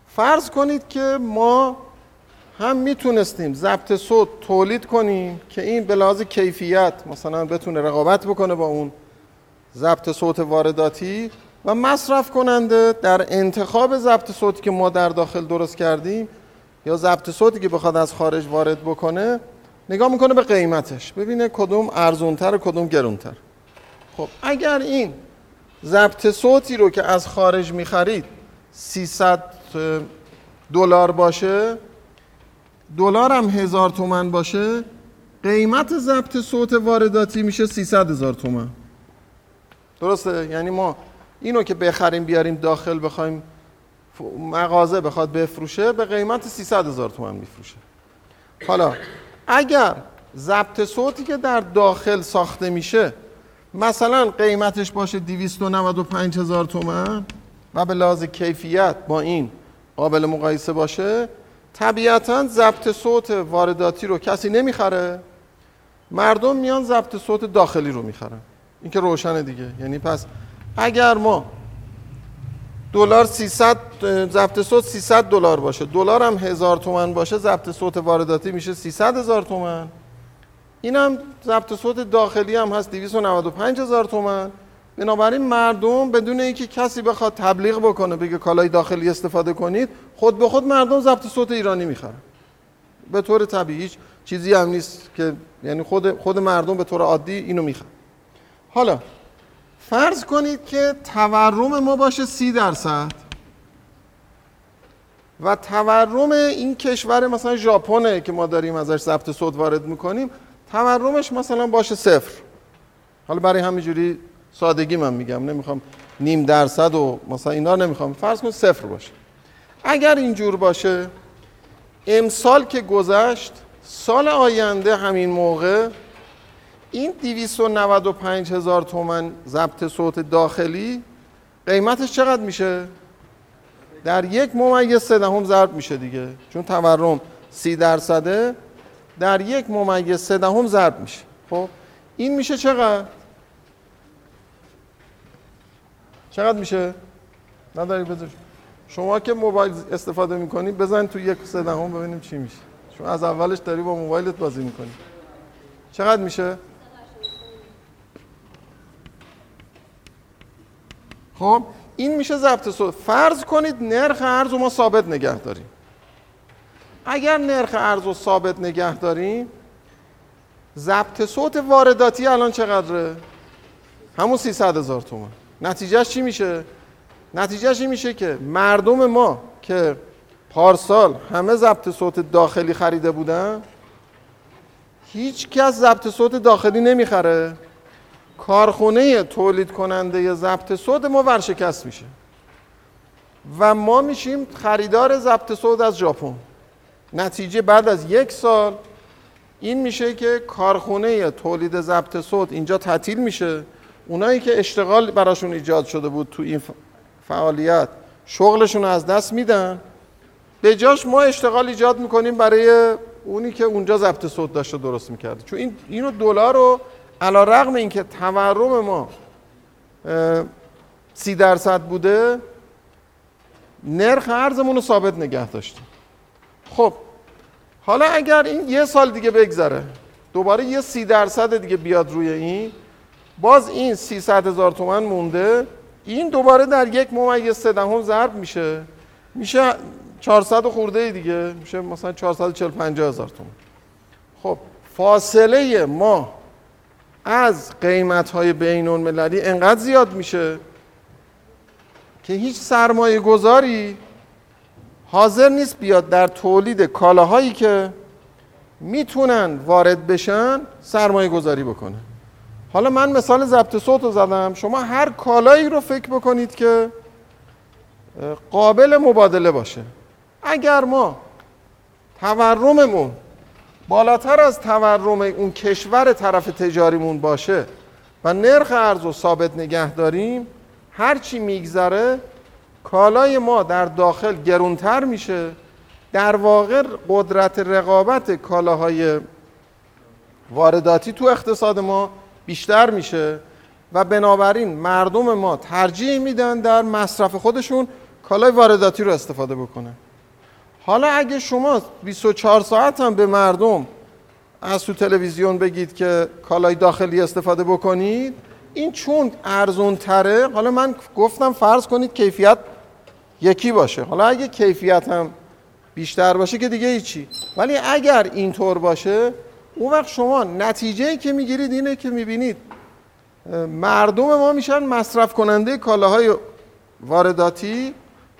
فرض کنید که ما هم می‌تونستیم ضبط صوت تولید کنیم که این به لحاظ کیفیت مثلا بتونه رقابت بکنه با اون ضبط صوت وارداتی و مصرف کننده در انتخاب ضبط صوتی که ما در داخل درست کردیم یا ضبط صوتی که بخواد از خارج وارد بکنه نگاه می‌کنه به قیمتش ببینه کدوم ارزونتر کدوم گرونتر. خب اگر این ضبط صوتی رو که از خارج می‌خرید 300 دلار باشه دلار هم هزار تومن باشه قیمت ضبط صوت وارداتی میشه 300 هزار تومن. درسته؟ یعنی ما اینو که بخریم بیاریم داخل بخوایم مغازه بخواد بفروشه به قیمت 300 هزار تومن میفروشه. حالا اگر ضبط صوتی که در داخل ساخته میشه مثلا قیمتش باشه 295 هزار تومن و به لحاظ کیفیت با این قابل مقایسه باشه طبیعتا ضبط صوت وارداتی رو کسی نمی‌خره. مردم میان ضبط صوت داخلی رو می‌خرن. این که روشنه دیگه. یعنی پس اگر ما دلار 300 ضبط صوت 300 دلار باشه دلار هم هزار تومن باشه ضبط صوت وارداتی میشه 300 هزار تومن. اینم ضبط صوت داخلی هم هست 295 هزار تومن. بنابراین مردم بدون اینکه کسی بخواد تبلیغ بکنه بگه کالای داخلی استفاده کنید خود به خود مردم ضبط صوت ایرانی می‌خرن. به طور طبیعی هیچ چیزی هم نیست که یعنی خود خود مردم به طور عادی اینو می‌خرن. حالا فرض کنید که تورم ما باشه سی درصد و تورم این کشور مثلا ژاپنه که ما داریم ازش ضبط صوت وارد می‌کنیم تورمش مثلا باشه صفر. حالا برای همینجوری سادگی من میگم نمی‌خوام نیم درصد و مثلا اینا نمی‌خوام فرض کن صفر باشه اگر اینجور باشه امسال که گذشت سال آینده همین موقع این 295 هزار تومن ضبط صوت داخلی قیمتش چقدر میشه؟ در یک ممیز سه دهم ضرب میشه دیگه چون تورم سی درصده در یک ممیز سه دهم ضرب میشه خب این میشه چقدر؟ چقدر میشه؟ نداری بذار. شما که موبایل استفاده می‌کنی بزن تو یک سه دهم ببینیم چی میشه. چون از اولش داری با موبایلت بازی می‌کنی. چقدر میشه؟ خب این میشه ضبط صوت فرض کنید نرخ ارز ما ثابت نگه داریم. اگر نرخ ارز رو ثابت نگه داریم ضبط صوت وارداتی الان چقدره؟ همون 300 هزار تومان. نتیجهش چی میشه؟ نتیجهش این میشه که مردم ما که پارسال همه ضبط صوت داخلی خریده بودن هیچ کس ضبط صوت داخلی نمی‌خره. کارخونه تولید کننده ضبط صوت ما ورشکست میشه. و ما میشیم خریدار ضبط صوت از ژاپن. نتیجه بعد از یک سال این میشه که کارخونه تولید ضبط صوت اینجا تعطیل میشه. اونایی که اشتغال براشون ایجاد شده بود تو این فعالیت شغلشون از دست میدن. به جاش ما اشتغال ایجاد می‌کنیم برای اونی که اونجا ضبط صوت داشته درست می‌کرده. چون این اینو دلار رو علا رقم این که تورم ما سی درصد بوده نرخ ارزمون رو ثابت نگه داشتیم. خب حالا اگر این یه سال دیگه بگذره دوباره یه سی درصد دیگه بیاد روی این باز این 300 هزار تومن مونده. این دوباره در یک ممیز سه دهم ضرب میشه میشه 400 خورده دیگه. میشه مثلا 445 هزار تومن. خب فاصله ما از قیمت های بین المللی انقدر زیاد میشه که هیچ سرمایه گذاری حاضر نیست بیاد در تولید کالاهایی که می‌تونن وارد بشن سرمایه گذاری بکنه. حالا من مثال ضبط صوت رو زدم. شما هر کالایی رو فکر بکنید که قابل مبادله باشه. اگر ما تورممون بالاتر از تورم اون کشور طرف تجاریمون باشه و نرخ ارز رو ثابت نگه داریم هرچی میگذره کالای ما در داخل گرونتر میشه. در واقع قدرت رقابت کالاهای وارداتی تو اقتصاد ما بیشتر میشه و بنابراین مردم ما ترجیح میدن در مصرف خودشون کالای وارداتی رو استفاده بکنن. حالا اگه شما 24 ساعت هم به مردم از تو تلویزیون بگید که کالای داخلی استفاده بکنید این چون ارزون تره حالا من گفتم فرض کنید کیفیت یکی باشه. حالا اگه کیفیت هم بیشتر باشه که دیگه هیچی. ولی اگر اینطور باشه اون وقت شما نتیجه که می‌گیرید اینه که می‌بینید مردم ما میشن مصرف کننده کالاهای وارداتی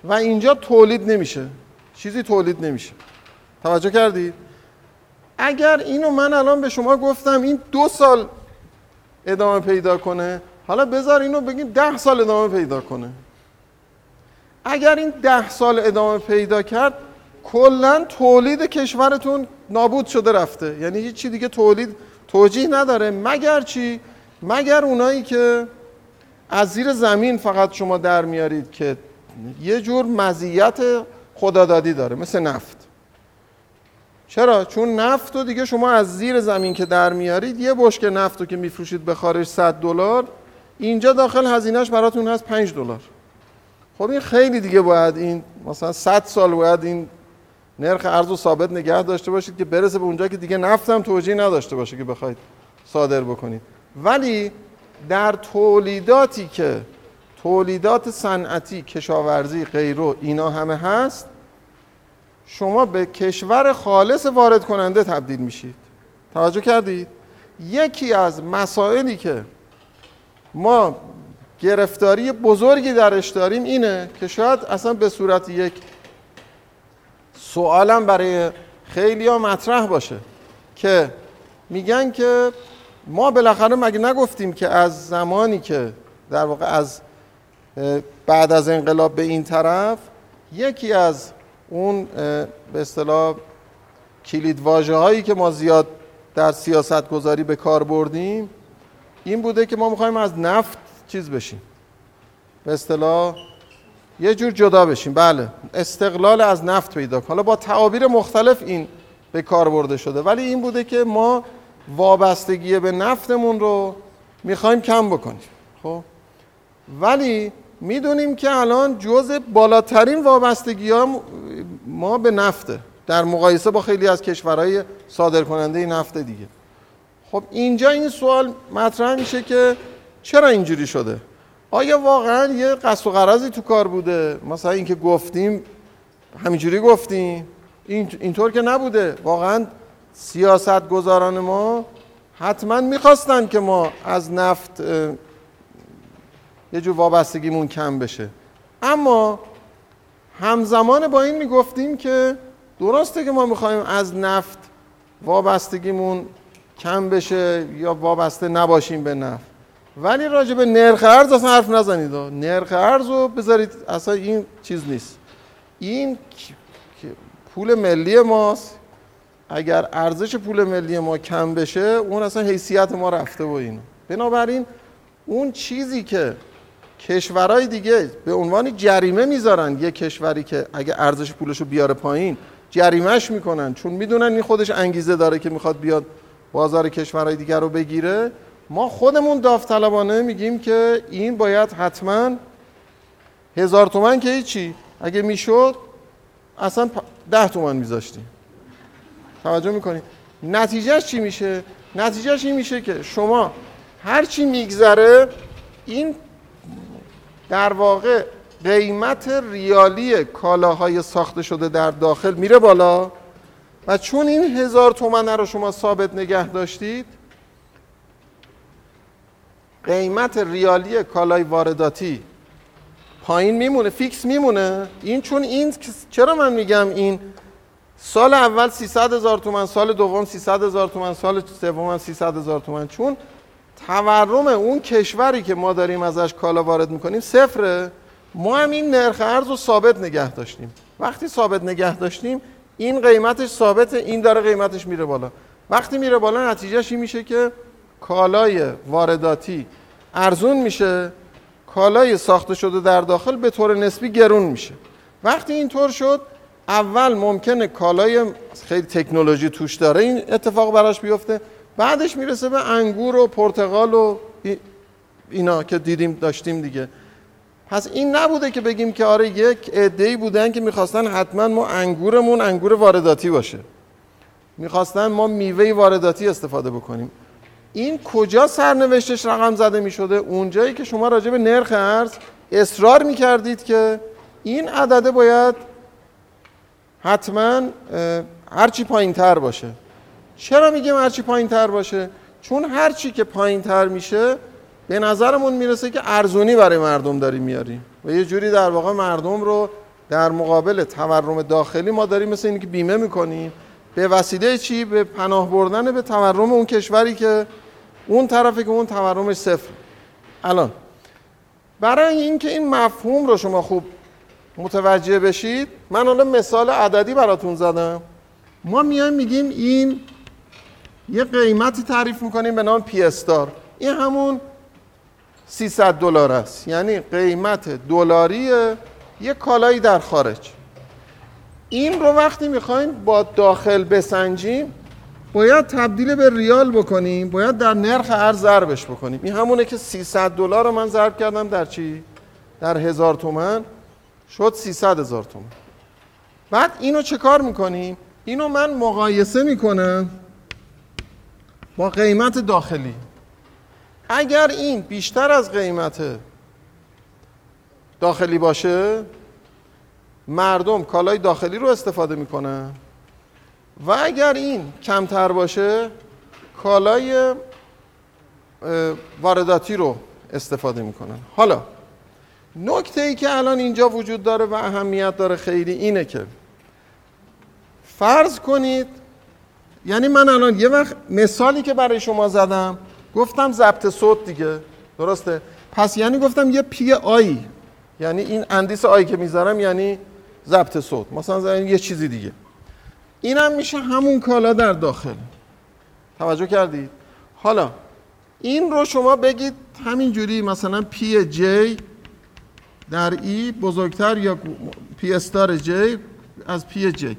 و اینجا تولید نمیشه. چیزی تولید نمیشه. توجه کردید؟ اگر اینو من الان به شما گفتم این دو سال ادامه پیدا کنه حالا بذار اینو بگیم ده سال ادامه پیدا کنه. اگر این ده سال ادامه پیدا کرد کلا تولید کشورتون نابود شده رفته. یعنی هیچ چی دیگه تولید توجیه نداره. مگر چی؟ مگر اونایی که از زیر زمین فقط شما در میارید که یه جور مزیت خدادادی داره مثل نفت. چرا؟ چون نفت رو دیگه شما از زیر زمین که در میارید یه بشک نفت رو که میفروشید به خارج 100 دلار اینجا داخل هزینهش براتون هست 5 دلار. خب این خیلی دیگه باید این مثلا 100 سال باید این نرخ ارز رو ثابت نگه داشته باشید که برسه به اونجا که دیگه نفت هم توجیه نداشته باشه که بخواید صادر بکنید. ولی در تولیداتی که تولیدات صنعتی کشاورزی غیرو اینا همه هست شما به کشور خالص وارد کننده تبدیل میشید. توجه کردید؟ یکی از مسائلی که ما گرفتاری بزرگی درش داریم اینه که شاید اصلا به صورت یک سوالم برای خیلی ها مطرح باشه که میگن که ما بالاخره مگه نگفتیم که از زمانی که در واقع از بعد از انقلاب به این طرف یکی از اون به اصطلاح کلید هایی که ما زیاد در سیاست گذاری به کار بردیم این بوده که ما می‌خوایم از نفت چیز بشیم. به اصطلاح یه جور جدا بشیم. بله. استقلال از نفت پیدا حالا با تعابیر مختلف این به کار برده شده. ولی این بوده که ما وابستگی به نفتمون رو می‌خوایم کم بکنیم. خب؟ ولی می‌دونیم که الان جز بالاترین وابستگی ها ما به نفته. در مقایسه با خیلی از کشورهای صادر کننده نفت دیگه. خب اینجا این سوال مطرح میشه که چرا اینجوری شده؟ آیا واقعا یه قصد و قرضی تو کار بوده؟ مثلا اینکه گفتیم همینجوری گفتیم. این اینطور که نبوده. واقعا سیاست گذاران ما حتما می‌خواستن که ما از نفت یه جور وابستگیمون کم بشه. اما همزمان با این می‌گفتیم که درسته که ما می‌خوایم از نفت وابستگیمون کم بشه یا وابسته نباشیم به نفت. ولی راجع به نرخ ارز اصلا حرف نزنید. نرخ ارز رو بذارید اصلا این چیز نیست. این پول ملی ماست. اگر ارزش پول ملی ما کم بشه اون اصلا حیثیت ما رفته و اینو. بنابراین اون چیزی که کشورهای دیگه به عنوان جریمه می‌ذارن یه کشوری که اگه ارزش پولش رو بیاره پایین جریمهش می‌کنن. چون می‌دونن این خودش انگیزه داره که می‌خواد بیاد بازار کشورهای دیگر رو بگیره. ما خودمون داوطلبانه میگیم که این باید حتما هزار تومن که هیچی اگه می‌شد اصلا ده تومن میذاشتیم توجه می‌کنیم نتیجهش چی میشه؟ نتیجهش این میشه که شما هرچی میگذره این در واقع قیمت ریالی کالاهای ساخته شده در داخل میره بالا و چون این هزار تومنه رو شما ثابت نگه داشتید قیمت ریالی کالای وارداتی پایین میمونه فیکس میمونه. این چون این چرا من میگم این سال اول 300 هزار تومن سال دوم 300 هزار تومن سال سوم 300 هزار تومن چون تورم اون کشوری که ما داریم ازش کالا وارد می‌کنیم صفره. ما هم این نرخ ارز رو ثابت نگه داشتیم. وقتی ثابت نگه داشتیم این قیمتش ثابته این داره قیمتش میره بالا. وقتی میره بالا نتیجهش این میشه که کالای وارداتی ارزون میشه کالای ساخته شده در داخل به طور نسبی گرون میشه. وقتی اینطور شد اول ممکنه کالای خیلی تکنولوژی توش داره این اتفاق براش بیفته. بعدش می‌رسه به انگور و پرتقال و اینا که دیدیم داشتیم دیگه. پس این نبوده که بگیم که آره یک عده‌ای بودن که می‌خواستن حتما ما انگورمون انگور وارداتی باشه. می‌خواستن ما میوه وارداتی استفاده بکنیم. این کجا سرنوشتش رقم زده می‌شده؟ اونجایی که شما راجع به نرخ ارز اصرار می‌کردید که این عدده باید حتما هرچی پایین تر باشه. چرا میگیم هرچی پایین تر باشه؟ چون هرچی که پایین تر میشه به نظرمون می‌رسه که ارزونی برای مردم داریم میاریم و یه جوری در واقع مردم رو در مقابل تورم داخلی ما داریم مثل اینی که بیمه می‌کنیم. به وسیله چی؟ به پناه بردن به تورم اون کشوری که اون طرفی که اون تورمش صفر. الان. برای اینکه این مفهوم رو شما خوب متوجه بشید من حالا مثال عددی براتون زدم. ما میایم میگیم این یه قیمتی تعریف می‌کنیم به نام پی استار این همون 300 دلار است. یعنی قیمت دلاری یه کالایی در خارج. این رو وقتی می‌خوایم با داخل بسنجیم باید تبدیل به ریال بکنیم باید در نرخ ارز ضربش بکنیم. این همونه که 300 دلار رو من ضرب کردم در چی؟ در هزار تومن. شد 300 هزار تومن. بعد اینو چه کار می‌کنیم؟ اینو من مقایسه می‌کنم با قیمت داخلی. اگر این بیشتر از قیمت داخلی باشه مردم کالای داخلی رو استفاده می‌کنن. و اگر این کمتر باشه کالای وارداتی رو استفاده می‌کنن. حالا نکته ای که الان اینجا وجود داره و اهمیت داره خیلی اینه که فرض کنید یعنی من الان یه وقت مثالی که برای شما زدم گفتم ضبط صوت دیگه درسته؟ پس یعنی گفتم یه P I یعنی این اندیس I که می‌ذارم یعنی ضبط صوت. مثلا یه چیزی دیگه. اینم میشه همون کالا در داخل. توجه کردید حالا این رو شما بگید همین جوری مثلا P J در E بزرگتر یا P star J از P J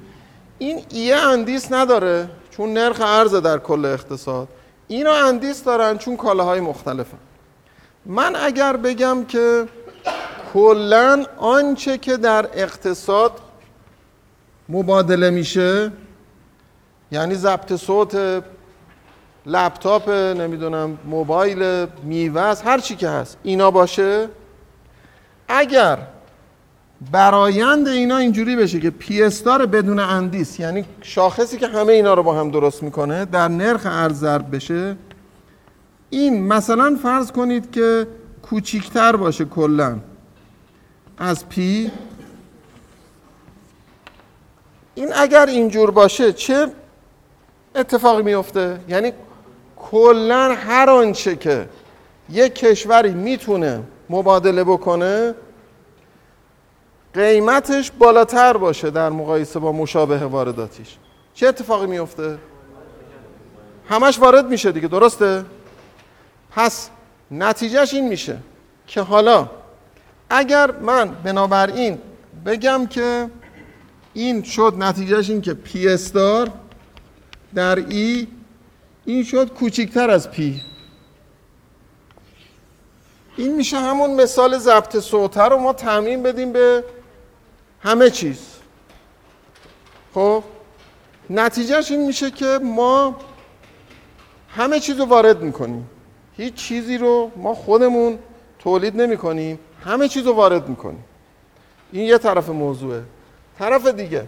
این E اندیس نداره چون نرخ ارز در کل اقتصاد. اینو اندیس دارن چون کالاهای مختلفن. من اگر بگم که کلا آنچه که در اقتصاد مبادله میشه؟ یعنی ضبط صوت لپتاپ نمی‌دونم موبایل میوه هر چی که هست. اینا باشه؟ اگر برایند اینا اینجوری بشه که پیستار بدون اندیس یعنی شاخصی که همه اینا رو با هم درست می‌کنه در نرخ ارز ضرب بشه این مثلا فرض کنید که کوچیکتر باشه کلا. از پی این اگر اینجور باشه چه اتفاقی میفته یعنی کلا هر آنچه که یک کشوری می‌تونه مبادله بکنه قیمتش بالاتر باشه در مقایسه با مشابه وارداتیش چه اتفاقی میفته؟ همش وارد میشه دیگه درسته؟ پس نتیجهش این میشه که حالا اگر من بنابراین بگم که این شد نتیجهش این که P star در E این شد کوچیکتر از P این میشه همون مثال ضبط صوت رو ما تعمیم بدیم به همه چیز. خب نتیجهش این میشه که ما همه چیز رو وارد می‌کنیم. هیچ چیزی رو ما خودمون تولید نمی کنیم همه چیز رو وارد می‌کنیم. این یه طرف موضوعه. طرف دیگه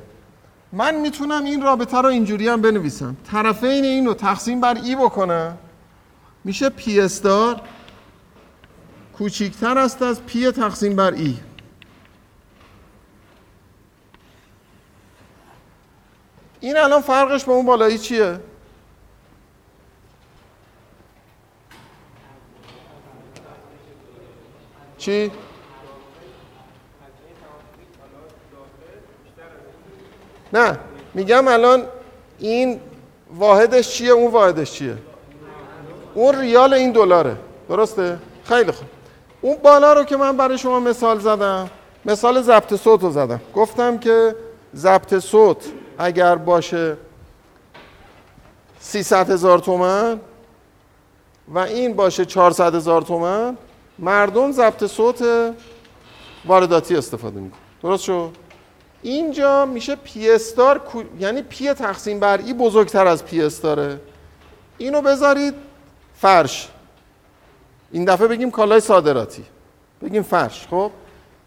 من می‌تونم این رابطه رو اینجوری هم بنویسم طرفین این رو تقسیم بر ای بکنم میشه پی استار کوچیکتر است از پی تقسیم بر ای این الان فرقش با اون بالایی چیه؟ چی؟ نه میگم الان این واحدش چیه اون واحدش چیه؟ اون ریال این دلاره درسته؟ خیلی خوب. اون بالا رو که من برای شما مثال زدم مثال ضبط صوت رو زدم. گفتم که ضبط صوت اگر باشه 300 هزار تومن و این باشه 400 هزار تومن مردم ضبط صوت وارداتی استفاده می‌کنه درست شد؟ اینجا میشه P star یعنی P تقسیم بر E بزرگتر از P star ه اینو بذارید فرض. این دفعه بگیم کالای صادراتی. بگیم فرش خب؟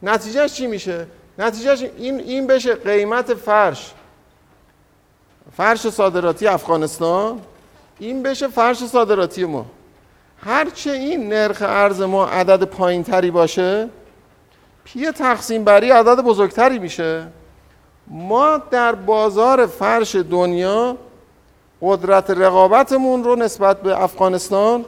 نتیجهش چی میشه؟ نتیجهش این این بشه قیمت فرش. فرش صادراتی افغانستان. این بشه فرش صادراتی ما. هرچه این نرخ ارز ما عدد پایین تری باشه پی تقسیم بری عدد بزرگتری میشه. ما در بازار فرش دنیا قدرت رقابتمون رو نسبت به افغانستان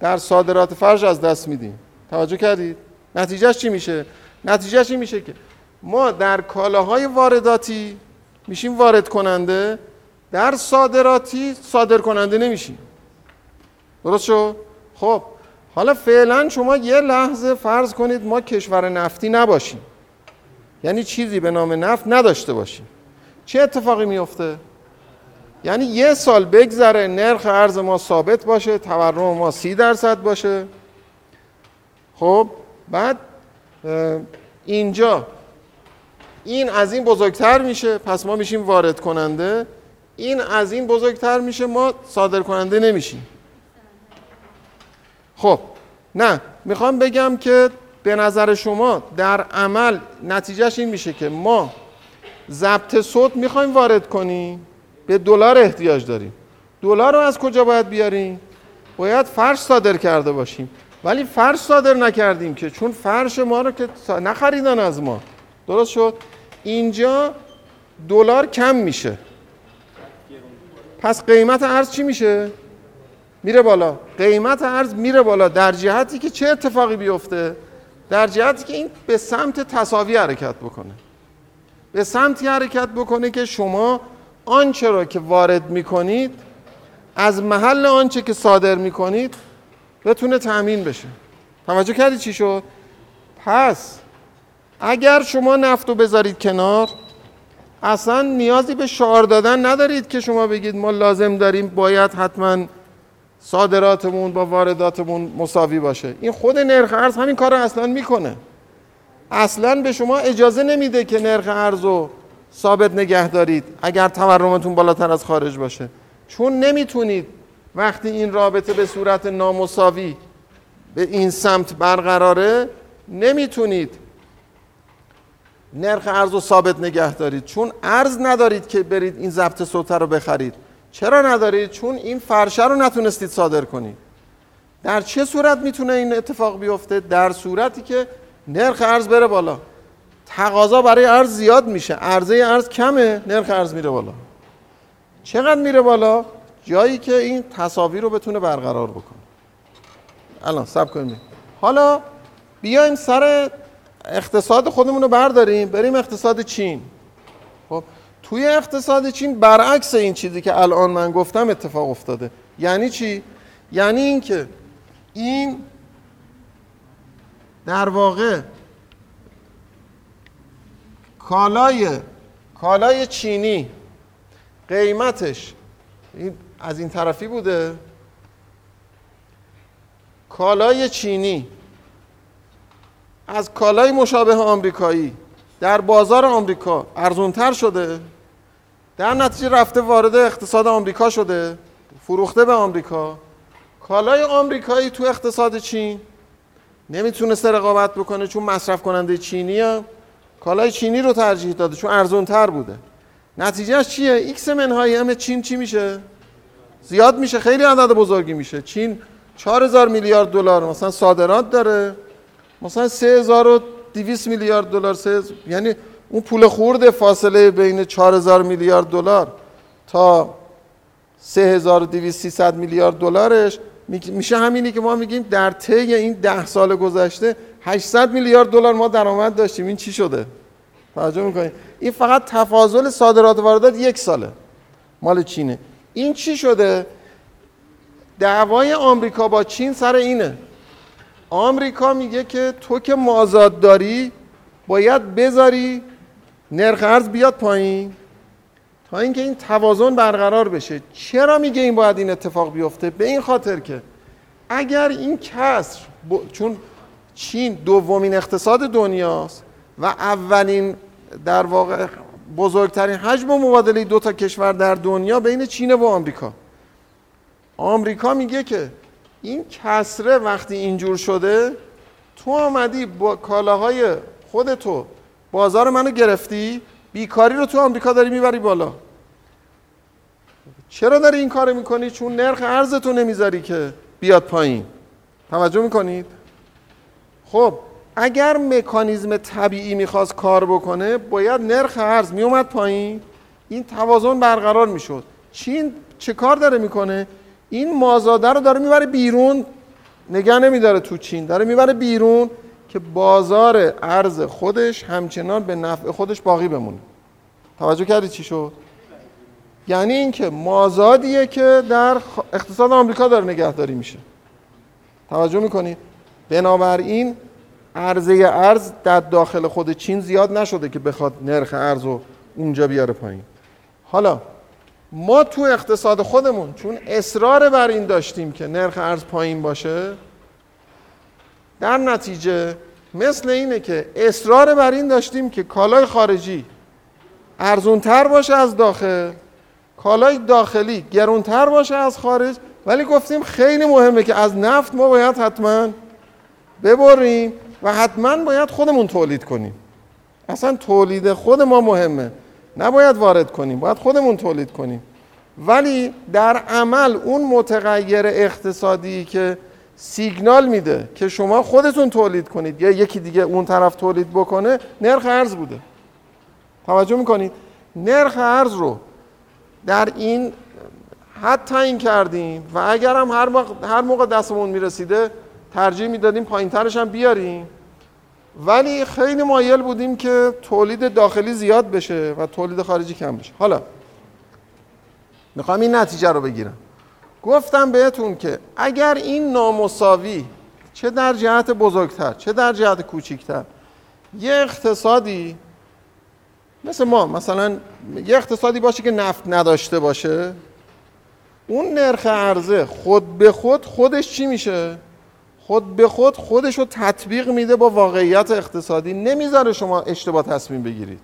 در صادرات فرش از دست میدیم. توجه کردید؟ نتیجهش چی میشه؟ نتیجهش این میشه که ما در کالاهای وارداتی میشیم وارد کننده در صادراتی صادر کننده نمیشیم. درست شد؟ خب حالا فعلا شما یه لحظه فرض کنید ما کشور نفتی نباشیم. یعنی چیزی به نام نفت نداشته باشیم. چه اتفاقی میفته یعنی یه سال بگذره نرخ ارز ما ثابت باشه تورم ما سی درصد باشه. خب بعد اینجا این از این بزرگتر میشه پس ما میشیم وارد کننده. این از این بزرگتر میشه ما صادر کننده نمیشیم. خب نه می‌خوام بگم که به نظر شما در عمل نتیجهش این میشه که ما ضبط صوت می‌خوایم وارد کنیم؟ به دلار احتیاج داریم. دلار رو از کجا باید بیاریم؟ باید فرش صادر کرده باشیم. ولی فرش صادر نکردیم که چون فرش ما رو که نخریدن از ما. درست شد؟ اینجا دلار کم میشه. پس قیمت ارز چی میشه؟ میره بالا. قیمت ارز میره بالا در جهتی که چه اتفاقی بیفته؟ در جهتی که این به سمت تصاوی حرکت بکنه به سمتی حرکت بکنه که شما آنچه را که وارد می‌کنید از محل آنچه که صادر می‌کنید بتونه تأمین بشه توجه کردی چی شد؟ پس اگر شما نفت رو بذارید کنار اصلا نیازی به شعار دادن ندارید که شما بگید ما لازم داریم باید حتما صادراتمون با وارداتمون مساوی باشه. این خود نرخ ارز همین کار رو اصلا می‌کنه. اصلا به شما اجازه نمیده که نرخ ارز رو ثابت نگه دارید اگر تورمتون بالاتر از خارج باشه. چون نمی‌تونید وقتی این رابطه به صورت نامساوی به این سمت برقراره نمی‌تونید نرخ ارز رو ثابت نگه دارید. چون ارز ندارید که برید این ضبط سوته رو بخرید. چرا ندارید چون این فرشه رو نتونستید صادر کنید. در چه صورت می‌تونه این اتفاق بیفته؟ در صورتی که نرخ ارز بره بالا. تقاضا برای ارز زیاد میشه. عرضه ارز کمه نرخ ارز میره بالا. چقدر میره بالا؟ جایی که این تصاویر رو بتونه برقرار بکنه. الان سب کنیم. حالا بیایم سر اقتصاد خودمون رو برداریم. بریم اقتصاد چین. توی اقتصاد چین برعکس این چیزی که الان من گفتم اتفاق افتاده. یعنی چی؟ یعنی اینکه این در واقع کالای کالای چینی قیمتش این از این طرفی بوده. کالای چینی از کالای مشابه آمریکایی در بازار آمریکا ارزونتر شده. در نتیجه رفته وارد اقتصاد آمریکا شده فروخته به آمریکا. کالای آمریکایی تو اقتصاد چین. نمی‌تونسته رقابت بکنه چون مصرف کننده چینی ها. کالای چینی رو ترجیح داده چون ارزون تر بوده نتیجهش چیه؟ X منهای M چین چی میشه؟ زیاد میشه خیلی عدد بزرگی میشه. چین 4000 میلیارد دلار مثلا صادرات داره. مثلا 3200 میلیارد دلار سه یعنی اون پول خورده فاصله بین 4000 میلیارد دلار تا 3200 میلیارد دلارش. میشه همینی که ما میگیم در طی این ده سال گذشته 800 میلیارد دلار ما درآمد داشتیم. این چی شده؟ توجه می‌کنید این فقط تفاضل صادرات و واردات یک ساله. مال چینه. این چی شده؟ دعوای آمریکا با چین سر اینه. آمریکا میگه که تو که مازاد داری باید بذاری نرخ ارز بیاد پایین. تا اینکه این توازن برقرار بشه. چرا میگه این باید این اتفاق بیفته؟ به این خاطر که اگر این کسر چون چین دومین اقتصاد دنیاست و اولین در واقع بزرگترین حجم مبادله دو تا کشور در دنیا بین چین و آمریکا. آمریکا میگه که این کسره وقتی اینجور شده تو آمدی با کالاهای خودتو بازار منو گرفتی؟ بیکاری رو تو آمریکا داری می‌بری بالا. چرا داری این کار می‌کنی؟ چون نرخ ارزتو نمی‌ذاری که بیاد پایین. توجه می‌کنید؟ خب اگر مکانیزم طبیعی می‌خواست کار بکنه باید نرخ ارز میومد پایین. این توازن برقرار می‌شد. چین چه کار داره می‌کنه؟ این مازاده رو داره می‌بره بیرون. نگه نمیداره تو چین. داره می‌بره بیرون. که بازار ارز خودش همچنان به نفع خودش باقی بمونه. توجه کردی چی شد؟ یعنی اینکه مازادیه که در اقتصاد آمریکا داره نگهداری میشه. توجه می‌کنید بنابراین عرضه ارز در داخل خود چین زیاد نشده که بخواد نرخ ارز رو اونجا بیاره پایین. حالا ما تو اقتصاد خودمون چون اصرار بر این داشتیم که نرخ ارز پایین باشه در نتیجه مثل اینه که اصرار بر این داشتیم که کالای خارجی ارزونتر باشه از داخل کالای داخلی گرونتر باشه از خارج ولی گفتیم خیلی مهمه که از نفت ما باید حتما ببریم و حتما باید خودمون تولید کنیم. اصلا تولید خود ما مهمه. نباید وارد کنیم باید خودمون تولید کنیم. ولی در عمل اون متغیر اقتصادی که سیگنال میده که شما خودتون تولید کنید. یا یکی دیگه اون طرف تولید بکنه نرخ ارز بوده. توجه می‌کنید؟ نرخ ارز رو در این حد تعیین کردیم و اگر هم هر موقع, هر موقع دستمون می‌رسیده ترجیح می‌دادیم پایین ترش هم بیاریم. ولی خیلی مایل بودیم که تولید داخلی زیاد بشه و تولید خارجی کم بشه. حالا می‌خوام این نتیجه رو بگیرم. گفتم بهتون که اگر این نامساوی چه در جهت بزرگتر چه در جهت کوچیکتر یه اقتصادی مثل ما مثلا یه اقتصادی باشه که نفت نداشته باشه اون نرخ عرضه خود به خود خودش چی میشه؟ خود به خود خودش رو تطبیق میده با واقعیت اقتصادی نمی‌ذاره شما اشتباه تصمیم بگیرید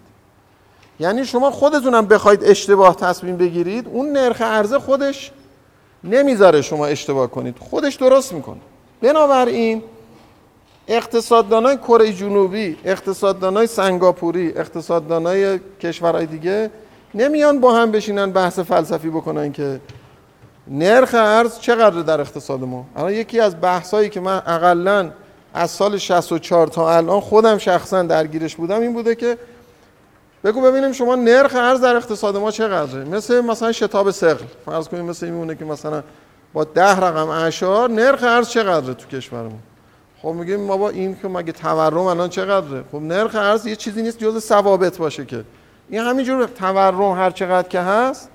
یعنی شما خودتونم بخواید اشتباه تصمیم بگیرید اون نرخ عرضه خودش نمی‌ذاره شما اشتباه کنید. خودش درست می‌کنه. بنابراین اقتصاددانای کره جنوبی اقتصاددانای سنگاپوری اقتصاددانای کشورهای دیگه نمیان با هم بشینن بحث فلسفی بکنن که نرخ ارز چقدر در اقتصاد ما. الان یکی از بحثایی که من اقلا از سال 64 تا الان خودم شخصا درگیرش بودم این بوده که بگو ببینیم شما نرخ ارز در اقتصاد ما چقدره. مثل مثلا شتاب سقل فرض کنیم مثل میمونه که مثلا با ده رقم اشار نرخ ارز چقدره تو کشورمون. خب میگیم ما با این که مگه تورم الان چقدره؟ خب نرخ ارز یه چیزی نیست جز ثوابت باشه که. این همینجور تورم هر چقدر که هست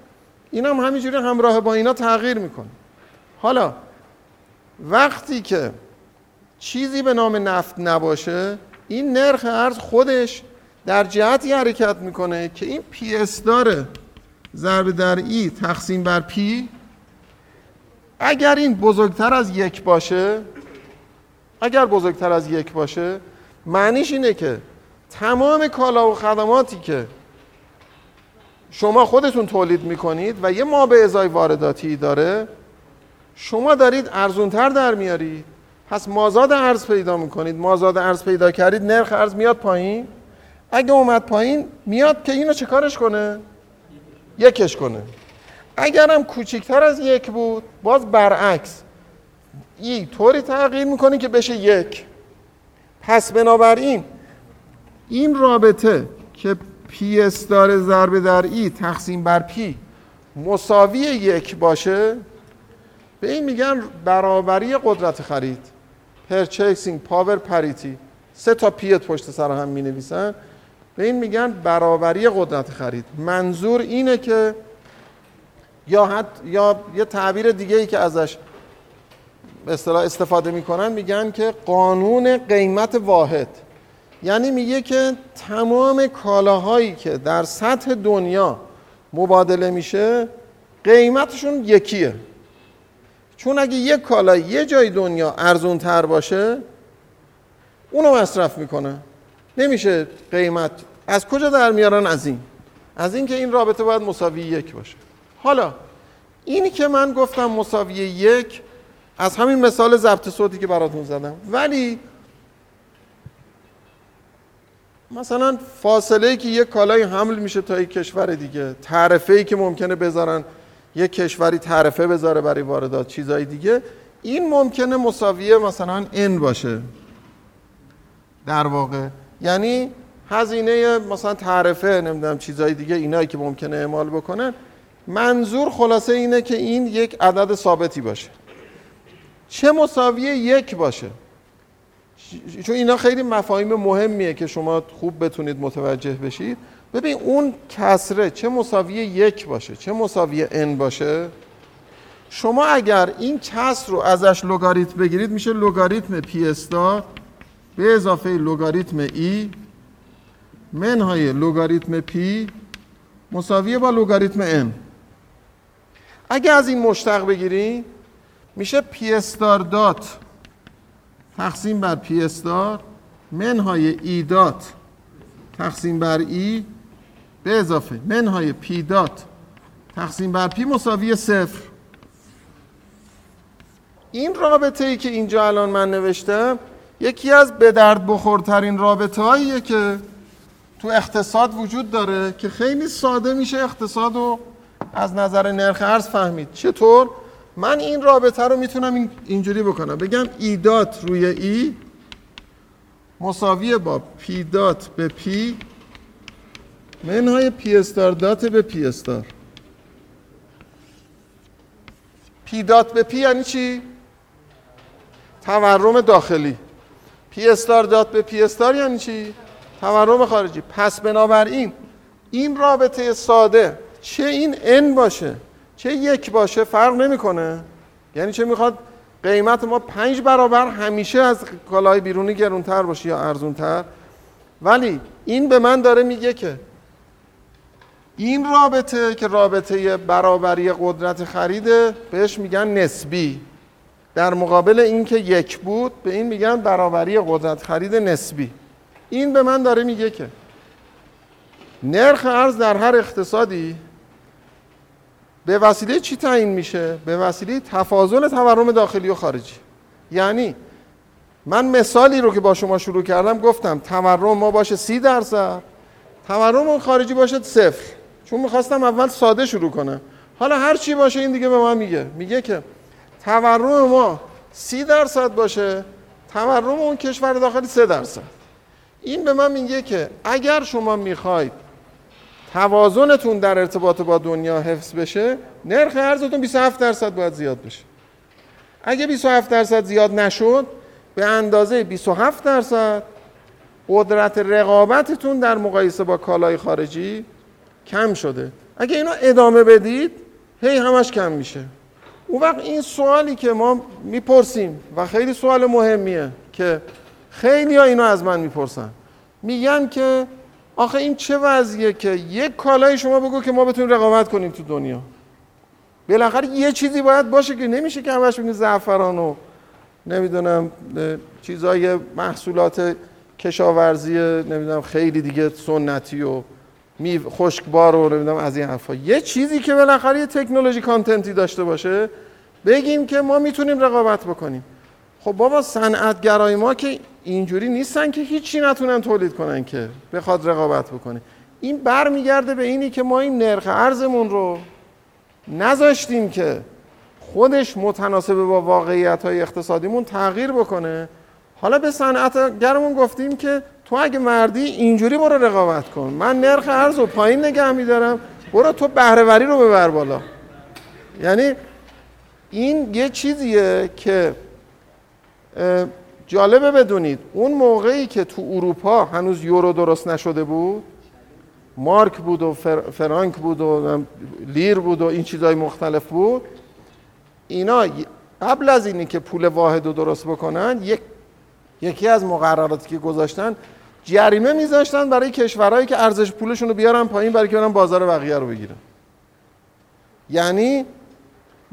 این هم همینجوری همراه با اینا تغییر می‌کنه. حالا وقتی که چیزی به نام نفت نباشه این نرخ ارز خودش در جهتی حرکت می‌کنه که این P star ضرب در E تقسیم بر P اگر این بزرگتر از یک باشه اگر بزرگتر از یک باشه معنیش اینه که تمام کالا و خدماتی که شما خودتون تولید می‌کنید و یه ما به ازای وارداتی داره شما دارید ارزونتر در میارید. پس مازاد ارز پیدا می‌کنید. مازاد ارز پیدا کردید نرخ ارز میاد پایین. اگه اومد پایین میاد که اینو چه کارش کنه؟ یکش کنه. اگرم کوچکتر از یک بود باز برعکس. E طوری تغییر می‌کنه که بشه یک. پس بنابراین این رابطه که P star ضرب در E تقسیم بر P مساوی یک باشه به این میگن برابری قدرت خرید. purchasing power parity سه تا P پشت سر هم می نویسن به این میگن برابری قدرت خرید. منظور اینه که یا, حد یا یه تعبیر دیگه ای که ازش اصطلاح استفاده می‌کنن میگن که قانون قیمت واحد. یعنی میگه که تمام کالاهایی که در سطح دنیا مبادله میشه قیمتشون یکیه. چون اگه یک کالا یه جای دنیا ارزون تر باشه اونو مصرف می‌کنه. نمیشه قیمت. از کجا در میارن؟ از این. از این که این رابطه باید مساوی یک باشه. حالا اینی که من گفتم مساوی یک از همین مثال ضبط صوتی که براتون زدم. ولی مثلا فاصله که یک کالای حمل میشه تا یک کشور دیگه تعرفه ای که ممکنه بذارن یک کشوری تعرفه بذاره برای واردات چیزای دیگه این ممکنه مساویه مثلا ان باشه. در واقع یعنی هزینه مثلا تعرفه نمی‌دونم چیزای دیگه اینایی که ممکنه اعمال بکنن. منظور خلاصه اینه که این یک عدد ثابتی باشه. چه مساوی یک باشه؟ چون اینا خیلی مفاهیم مهمیه که شما خوب بتونید متوجه بشید. ببین اون کسره چه مساوی یک باشه چه مساوی n باشه؟ شما اگر این کسر رو ازش لگاریتم بگیرید میشه لگاریتم پی استار به اضافه لگاریتم E منهای لگاریتم P مساویه با لگاریتم n اگه از این مشتق بگیریم میشه P star dot. تقسیم بر P star منهای E dot. تقسیم بر E به اضافه. منهای P dot. تقسیم بر P مساوی صفر. این رابطه ای که اینجا الان من نوشتم یکی از به درد بخورترین رابطه که تو اقتصاد وجود داره که خیلی ساده میشه اقتصاد رو از نظر نرخ ارز فهمید. چطور؟ من این رابطه رو می‌تونم اینجوری بکنم. بگم E dot روی E مساویه با P dot به P منهای P star dot به P star. P dot به P یعنی چی؟ تورم داخلی. P star dot به P star یعنی چی؟ تورم خارجی. پس بنابراین این رابطه ساده چه این n باشه چه یک باشه فرق نمی‌کنه. یعنی چه می‌خواد قیمت ما پنج برابر همیشه از کالای بیرونی گرونتر باشه یا ارزونتر. ولی این به من داره میگه که این رابطه که رابطه برابری قدرت خریده بهش میگن نسبی. در مقابل اینکه یک بود به این میگن برابری قدرت خرید نسبی. این به من داره میگه که نرخ ارز در هر اقتصادی به وسیله چی تعیین میشه؟ به وسیله تفاضل تورم داخلی و خارجی. یعنی من مثالی رو که با شما شروع کردم گفتم تورم ما باشه سی درصد تورم خارجی باشه صفر. چون می‌خواستم اول ساده شروع کنم. حالا هر چی باشه این دیگه به من میگه. میگه که تورم ما سی درصد باشه تورم اون کشور داخلی سه درصد. این به من میگه که اگر شما می‌خواید توازنتون در ارتباط با دنیا حفظ بشه نرخ ارزتون 27 درصد باید زیاد بشه. اگه 27 درصد زیاد نشد به اندازه 27 درصد قدرت رقابتتون در مقایسه با کالای خارجی کم شده. اگه اینو ادامه بدید هی همش کم میشه. اون وقت این سوالی که ما می‌پرسیم و خیلی سوال مهمیه که خیلی ها اینو از من می‌پرسن. میگن که آخه این چه وضعیه که یک کالای شما بگو که ما بتونیم رقابت کنیم تو دنیا. بالاخره یه چیزی باید باشه که نمیشه که همش بگیم زعفران و نمی‌دونم چیزای محصولات کشاورزی نمی‌دونم خیلی دیگه سنتی و خشکبار و نمی‌دونم از این حرفا. یه چیزی که بالاخره یه تکنولوژی کانتنتی داشته باشه بگیم که ما می‌تونیم رقابت بکنیم. خب بابا صنعتگرای ما که اینجوری نیستن که هیچی نتونن تولید کنن که بخواد رقابت بکنه. این برمیگرده به اینی که ما این نرخ ارزمون رو نذاشتیم که خودش متناسب با واقعیت های اقتصادیمون تغییر بکنه. حالا به صنعتگرمون گفتیم که تو اگه مردی اینجوری برو رقابت کن. من نرخ ارز رو پایین نگه میدارم. برو تو بهرهوری رو ببر بالا. یعنی این یه چیزیه که جالبه بدونید اون موقعی که تو اروپا هنوز یورو درست نشده بود مارک بود و فرانک بود و لیر بود و این چیزهای مختلف بود اینا قبل از اینی که پول واحد رو درست بکنن یک یکی از مقرراتی که گذاشتن جریمه میذاشتن برای کشورهایی که ارزش پولشون رو بیارن پایین برای که برن بازار بقیه رو بگیرن. یعنی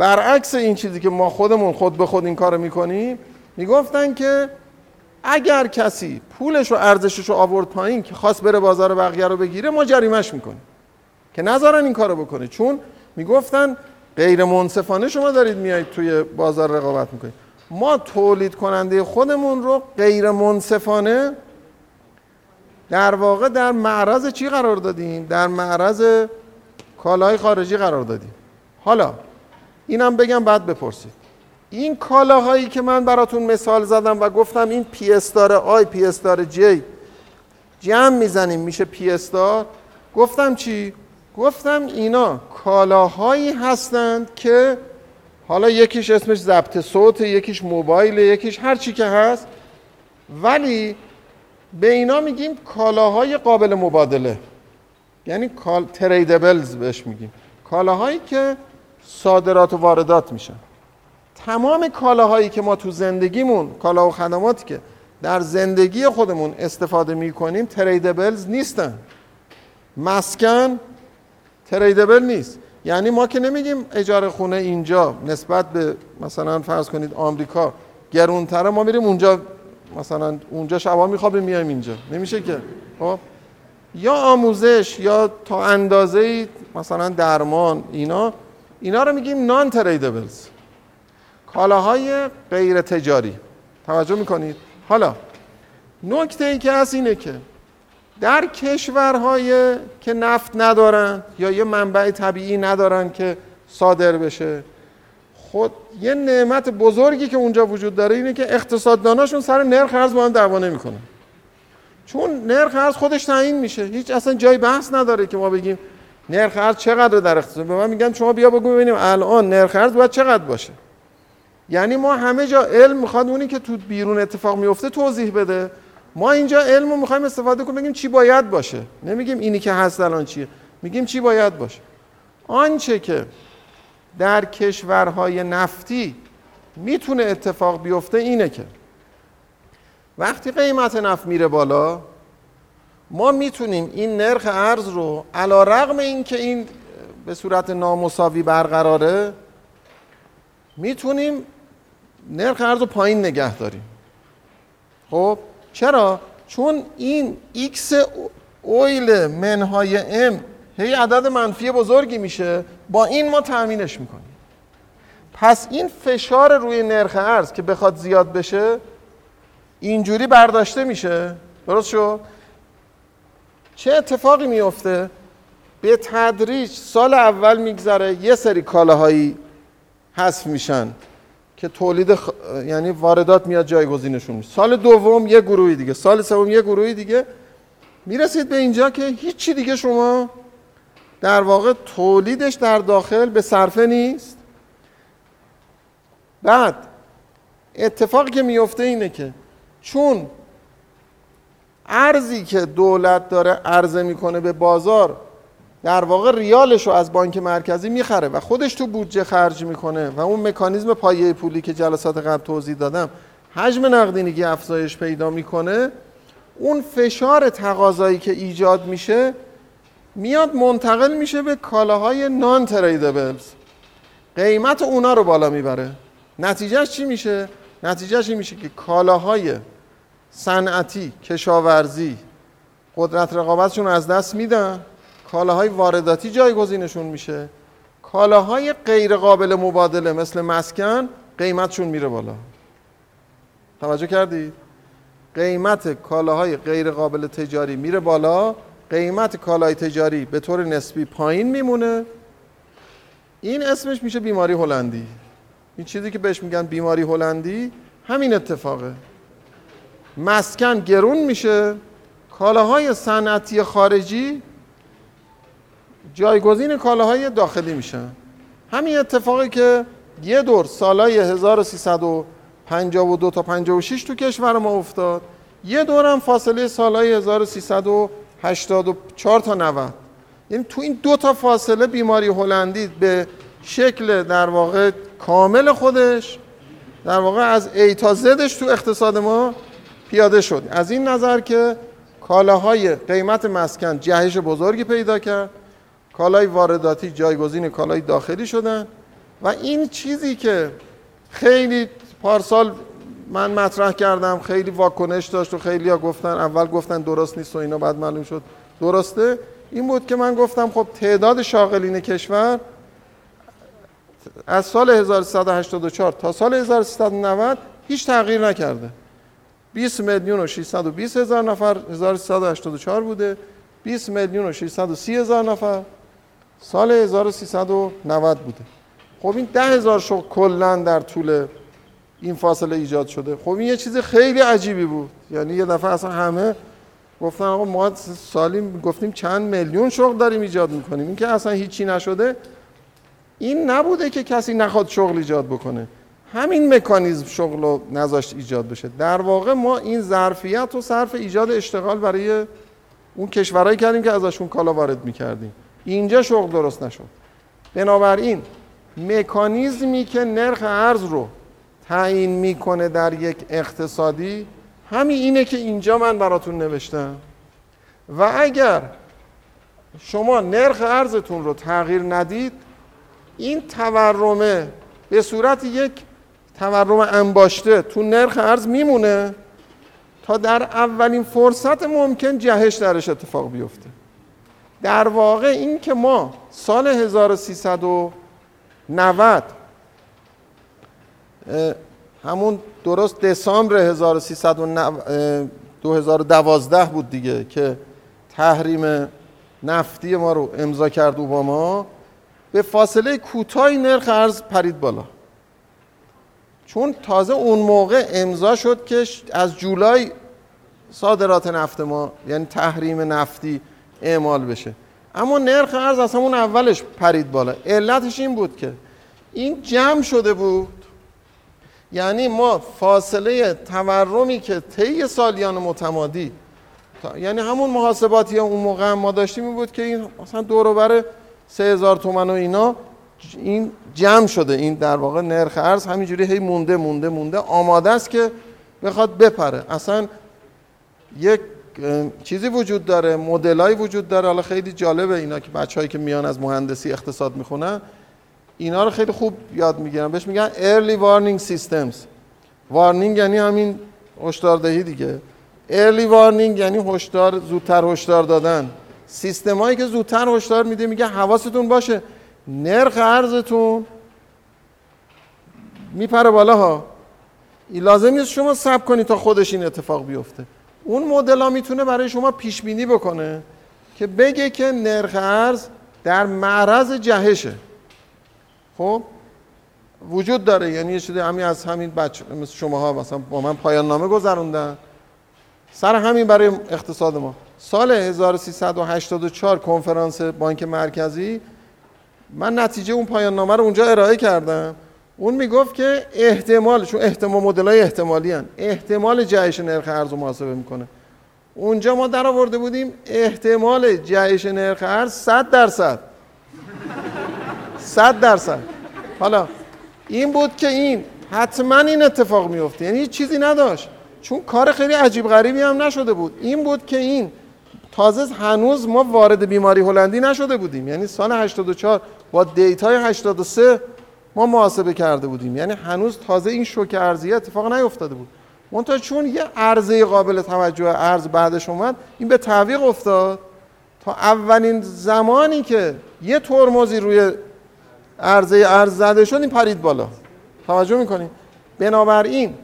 برعکس این چیزی که ما خودمون خود به خود این کارو می‌کنیم می‌گفتن که اگر کسی پولش و ارزشش رو آورد پایین که خواست بره بازار بقیه رو بگیره ما جریمش می‌کنیم که نذارن این کارو بکنه. چون می‌گفتن غیر منصفانه شما دارید میایید توی بازار رقابت می‌کنید. ما تولید کننده خودمون رو غیر منصفانه در واقع در معرض چی قرار دادیم؟ در معرض کالای خارجی قرار دادیم. حالا اینم بگم بعد بپرسید. این کالاهایی که من براتون مثال زدم و گفتم این P star I P star J جمع می‌زنیم میشه P star گفتم چی؟ گفتم اینا کالاهایی هستند که حالا یکیش اسمش ضبط صوت یکیش موبایل یکیش هر چی که هست ولی به اینا میگیم کالاهای قابل مبادله. یعنی کال tradables بهش میگیم. کالاهایی که صادرات و واردات میشن. تمام کالاهایی که ما تو زندگیمون کالا و خدماتی که در زندگی خودمون استفاده می‌کنیم تریدبلز نیستن. مسکن تریدبل نیست. یعنی ما که نمیگیم اجاره خونه اینجا نسبت به مثلا فرض کنید آمریکا گرونتره ما میریم اونجا مثلا اونجا شبا میخوابیم میایم اینجا. نمیشه که. خب؟ یا آموزش یا تا اندازه مثلا درمان اینا اینا رو میگیم نان تریدبلز کالاهای غیر تجاری. توجه می‌کنید؟ حالا نکته ای که هست اینه که در کشورهای که نفت ندارن یا یه منبع طبیعی ندارن که صادر بشه خود یه نعمت بزرگی که اونجا وجود داره اینه که اقتصادداناشون سر نرخ ارز با هم دعوا نمی‌کنن. چون نرخ ارز خودش تعیین میشه. هیچ اصلا جای بحث نداره که ما بگیم نرخ ارز چقدر در اقتصاد به من میگن شما بیا بگو ببینیم الان نرخ ارز باید چقدر باشه. یعنی ما همه جا علم می‌خواد اونی که تو بیرون اتفاق میفته توضیح بده. ما اینجا علم رو می‌خوایم استفاده کنیم بگیم چی باید باشه. نمیگیم اینی که هست الان چیه. میگیم چی باید باشه. آنچه که در کشورهای نفتی می‌تونه اتفاق بیفته اینه که وقتی قیمت نفت میره بالا ما می‌تونیم این نرخ ارز رو علا رقم این که این به صورت نامساوی برقراره می‌تونیم نرخ ارز رو پایین نگه داریم. خب؟ چرا؟ چون این x اویل منهای ام هی عدد منفی بزرگی میشه. با این ما تأمینش می‌کنیم. پس این فشار روی نرخ ارز که بخواد زیاد بشه اینجوری برداشته میشه. درست شد؟ چه اتفاقی میفته به تدریج سال اول میگذره یه سری کالاهایی حذف میشن که تولید خ... یعنی واردات میاد جایگزینشون میشه. سال دوم یه گروهی دیگه سال سوم یه گروهی دیگه. می‌رسید به اینجا که هیچی دیگه شما در واقع تولیدش در داخل به صرفه نیست. بعد اتفاقی که میفته اینه که چون ارزی که دولت داره عرضه می‌کنه به بازار در واقع ریالش رو از بانک مرکزی می‌خره و خودش تو بودجه خرج می‌کنه و اون مکانیزم پایه پولی که جلسات قبل توضیح دادم حجم نقدینگی افزایش پیدا می‌کنه. اون فشار تقاضایی که ایجاد میشه میاد منتقل میشه به کالاهای نان تریدبلز قیمت اونا رو بالا می‌بره. نتیجهش چی میشه؟ نتیجهش این میشه که کالاهای صنعتی کشاورزی قدرت رقابتشون از دست میدن. کالاهای وارداتی جایگزینشون میشه. کالاهای غیر قابل مبادله مثل مسکن قیمتشون میره بالا. توجه کردید؟ قیمت کالاهای غیر قابل تجاری میره بالا. قیمت کالای تجاری به طور نسبی پایین میمونه. این اسمش میشه بیماری هلندی. این چیزی که بهش میگن بیماری هلندی همین اتفاقه. مسکن گرون میشه. کالاهای صنعتی خارجی جایگزین کالاهای داخلی میشن. همین اتفاقی که یه دور سالای 1352 تا 56 تو کشور ما افتاد. یه دور هم فاصله سالای 1384 تا 90 یعنی تو این دو تا فاصله بیماری هلندی به شکل در واقع کامل خودش در واقع از ای تا زدش تو اقتصاد ما پیاده شد. از این نظر که کالاهای قیمت مسکن جهش بزرگی پیدا کرد. کالای وارداتی جایگزین کالای داخلی شدن. و این چیزی که خیلی پارسال من مطرح کردم خیلی واکنش داشت و خیلی ها گفتن اول گفتن درست نیست و اینا بعد معلوم شد درسته. این بود که من گفتم خب تعداد شاغلین کشور از سال 1384 تا سال 1390 هیچ تغییر نکرده. 20 میلیون و 620 هزار نفر 1384 بوده 20 میلیون و 630 هزار نفر سال 1390 بوده خب این ده هزار شغل کلا در طول این فاصله ایجاد شده خب این یه چیز خیلی عجیبی بود یعنی یه دفعه اصلا همه گفتن آقا ما سالی گفتیم چند میلیون شغل داریم ایجاد می‌کنیم این که اصلا هیچی نشده این نبوده که کسی نخواد شغل ایجاد بکنه همین مکانیزم شغل رو نذاشت ایجاد بشه. در واقع ما این ظرفیت و صرف ایجاد اشتغال برای اون کشورهایی کردیم که ازشون کالا وارد می‌کردیم. اینجا شغل درست نشد. بنابراین مکانیزمی که نرخ ارز رو تعیین می‌کنه در یک اقتصادی همین اینه که اینجا من براتون نوشتم. و اگر شما نرخ ارزتون رو تغییر ندید این تورمه به صورت یک تورم انباشته تو نرخ ارز میمونه تا در اولین فرصت ممکن جهش درش اتفاق بیفته. در واقع این که ما سال 1390 همون درست دسامبر 2012 بود دیگه که تحریم نفتی ما رو امضا کرد اوباما به فاصله کوتاهی نرخ ارز پرید بالا. چون تازه اون موقع امضا شد که از جولای صادرات نفت ما یعنی تحریم نفتی اعمال بشه. اما نرخ ارز از همون اولش پرید بالا. علتش این بود که این جمع شده بود. یعنی ما فاصله تورمی که طی سالیان متمادی یعنی همون محاسباتی اون موقع ما داشتیم این بود که این مثلا دور بر 3000 تومن و اینا این جمع شده این در واقع نرخ ارز همینجوری هی مونده مونده مونده. آماده است که بخواد بپره. اصلا یک چیزی وجود داره مدلای وجود داره. حالا خیلی جالبه اینا که بچه‌هایی که میان از مهندسی اقتصاد می‌خونن اینا رو خیلی خوب یاد می‌گیرن. بهش میگن early warning systems. وارنینگ یعنی همین هشداردهی دیگه. Early warning یعنی هشدار زودتر هشدار دادن. سیستمایی که زودتر هشدار میده میگه حواستون باشه. نرخ ارزتون میپره بالا ها لازم نیست شما سب کنید تا خودش این اتفاق بیفته. اون مدل ها می‌تونه برای شما پیش بینی بکنه که بگه که نرخ ارز در معرض جهشه. خب؟ وجود داره. یعنی یه چیزی همین از همین بچه مثل شما ها مثلا با من پایان نامه گذروندن. سر همین برای اقتصاد ما. سال 1384 کنفرانس بانک مرکزی من نتیجه اون پایان نامه رو اونجا ارائه کردم. اون می‌گفت که احتمال چون احتمال مدل های احتمالی هن. احتمال جهش نرخ ارز رو محاسبه می‌کنه. اونجا ما در آورده بودیم احتمال جهش نرخ ارز 100 درصد. 100 درصد. حالا این بود که این حتما این اتفاق میفته یعنی هیچ چیزی نداشت. چون کار خیلی عجیب غریبی هم نشده بود. این بود که این تازه هنوز ما وارد بیماری هلندی نشده بودیم. یعنی سال 84 با دیتای 83 ما محاسبه کرده بودیم. یعنی هنوز تازه این شوک ارزی اتفاق نیفتاده بود. منتها چون یه عرضه قابل توجه ارز بعدش اومد این به تعویق افتاد. تا اولین زمانی که یه ترمزی روی عرضه ارز زده شد این پرید بالا. توجه می‌کنیم بنابراین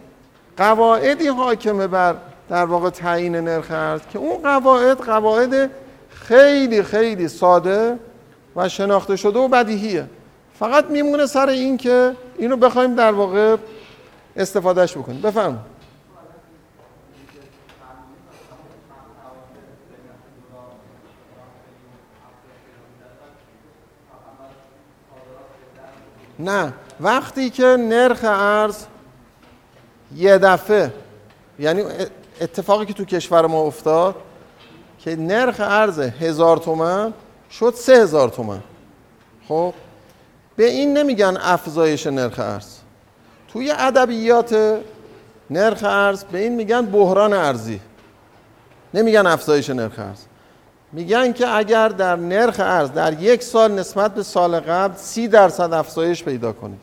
قواعدی حاکمه بر در واقع تعیین نرخ ارز که اون قواعد قواعد خیلی خیلی ساده و شناخته شده و بدیهیه. فقط میمونه سر این که اینو بخوایم در واقع استفادهش بکنیم. بفهم نه. وقتی که نرخ ارز یه دفعه یعنی اتفاقی که تو کشور ما افتاد که نرخ ارز هزار تومن شد سه هزار تومن. خب به این نمیگن افزایش نرخ ارز. توی ادبیات نرخ ارز به این میگن بحران ارزی. نمیگن افزایش نرخ ارز. میگن که اگر در نرخ ارز در یک سال نسبت به سال قبل سی درصد افزایش پیدا کنید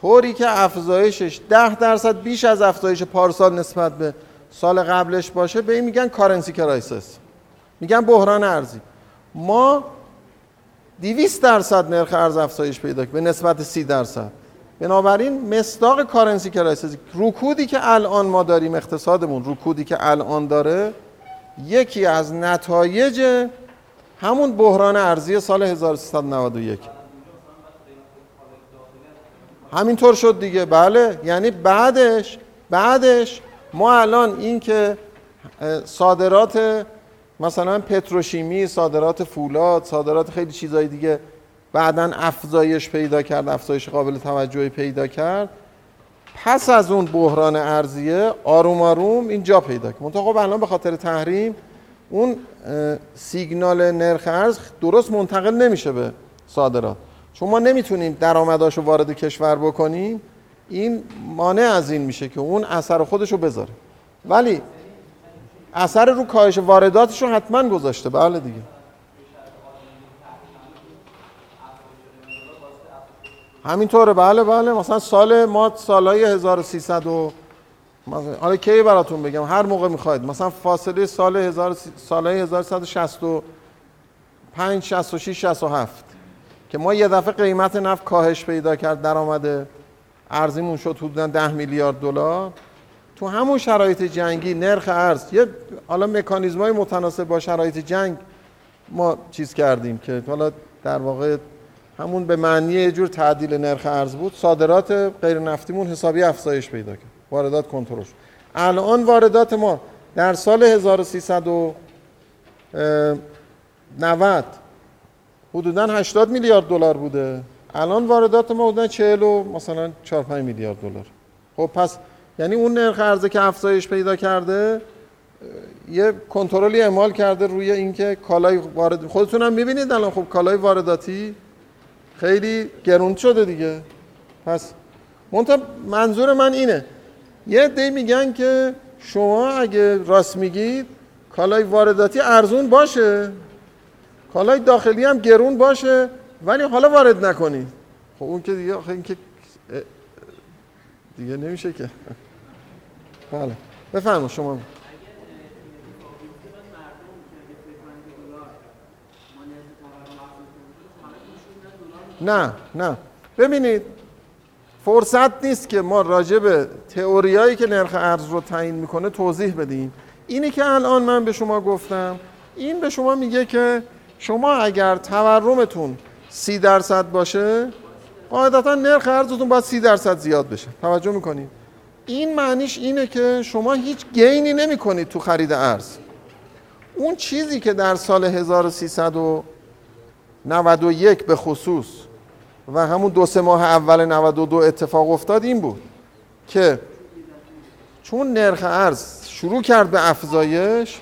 طوری که افزایشش ده درصد بیش از افزایش پارسال نسبت به سال قبلش باشه به این میگن currency crisis میگن بحران ارزی. ما 200 درصد نرخ ارز افزایش پیدا به نسبت 30 درصد. بنابراین مصداق currency crisis رکودی که الان ما داریم اقتصادمون رکودی که الان داره یکی از نتایج همون بحران ارزی سال 1391 همینطور شد دیگه بله. یعنی بعدش بعدش ما الان این که صادرات مثلا پتروشیمی صادرات فولاد صادرات خیلی چیزای دیگه بعدا افزایش پیدا کرد افزایش قابل توجهی پیدا کرد. پس از اون بحران ارزیه آروم آروم اینجا پیدا کرد. منتها خب الان به خاطر تحریم اون سیگنال نرخ ارز درست منتقل نمیشه به صادرات. چون ما نمی‌تونیم درآمداشو وارد کشور بکنیم این مانع از این میشه که اون اثر خودش رو بذاره. ولی اثر رو کاهش وارداتش رو حتما گذاشته. بله دیگه. همینطوره. بله بله. مثلا سال ما سالهای 1300 و حالا کی براتون بگم؟ هر موقع می‌خواید. مثلا فاصله سال 1000 سالهای 1165 66 67 که ما یه دفعه قیمت نفت کاهش پیدا کرد درآمد ارزیمون شد حدودا 10 میلیارد دلار. تو همون شرایط جنگی نرخ ارز یه حالا مکانیزم های متناسب با شرایط جنگ ما چیز کردیم که حالا در واقع همون به معنی یه جور تعدیل نرخ ارز بود. صادرات غیر نفتیمون حسابی افزایش پیدا کرد. واردات کنترل شد. الان واردات ما در سال 1390 حدودا 80 میلیارد دلار بوده. الان واردات ما حدودا 40 و مثلا 4 5 میلیارد دلار. خب پس یعنی اون نرخ ارزه که افزایش پیدا کرده یه کنترلی اعمال کرده روی اینکه کالای وارد خودتون هم می‌بینید الان خب کالای وارداتی خیلی گرون شده دیگه. پس منظور من اینه. یه دی میگن که شما اگه راست میگید کالای وارداتی ارزون باشه. کالای داخلی هم گرون باشه ولی حالا وارد نکنید. خب اون که دیگه این که دیگه نمیشه که. بله. بفرمایید شما. نه نه. ببینید فرصت نیست که ما راجع به تئوریایی که نرخ ارز رو تعیین می‌کنه توضیح بدیم. اینی که الان من به شما گفتم این به شما میگه که شما اگر تورمتون سی درصد باشه قاعدتا نرخ ارزتون باید سی درصد زیاد بشه. توجه می‌کنید این معنیش اینه که شما هیچ گینی نمی کنید تو خرید ارز. اون چیزی که در سال 1391 به خصوص و همون دو سه ماه اول 92 اتفاق افتاد این بود که چون نرخ ارز شروع کرد به افزایش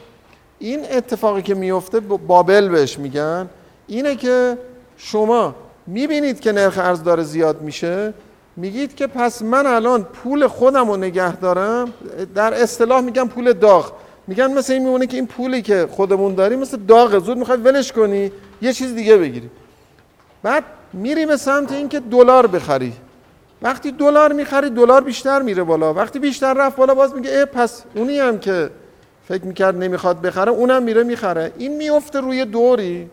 این اتفاقی که میفته بابل بهش میگن اینه که شما می‌بینید که نرخ ارز داره زیاد میشه میگید که پس من الان پول خودم رو نگه دارم؟ در اصطلاح میگم پول داغ. میگن مثل این میمونه که این پولی که خودمون داریم مثل داغ. زود می‌خواد ولش کنی. یه چیز دیگه بگیری. بعد میری به سمت اینکه دلار بخری. وقتی دلار می‌خری دلار بیشتر میره بالا. وقتی بیشتر رفت بالا باز میگه اه پس اونی هم که فکر می‌کرد نمی‌خواد بخره اونم میره می‌خره. این میفته روی دوری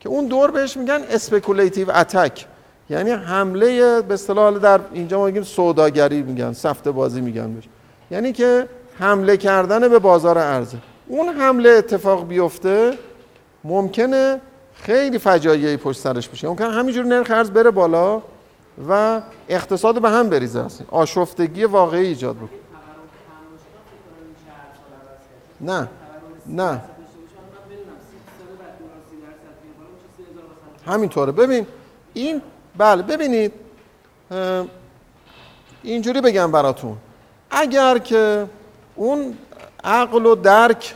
که اون دور بهش میگن speculative attack یعنی حمله به اصطلاح در اینجا ما میگیم سوداگری میگن سفته بازی میگن بهش. یعنی که حمله کردن به بازار ارزه. اون حمله اتفاق بیفته ممکنه خیلی فجایعی پشت سرش بشه. ممکن همینجور نرخ ارز بره بالا و اقتصاد به هم بریزه اصلا. آشفتگی واقعی ایجاد بکنه. نه. نه. همینطوره. ببین این بله ببینید اینجوری بگم براتون. اگر که اون عقل و درک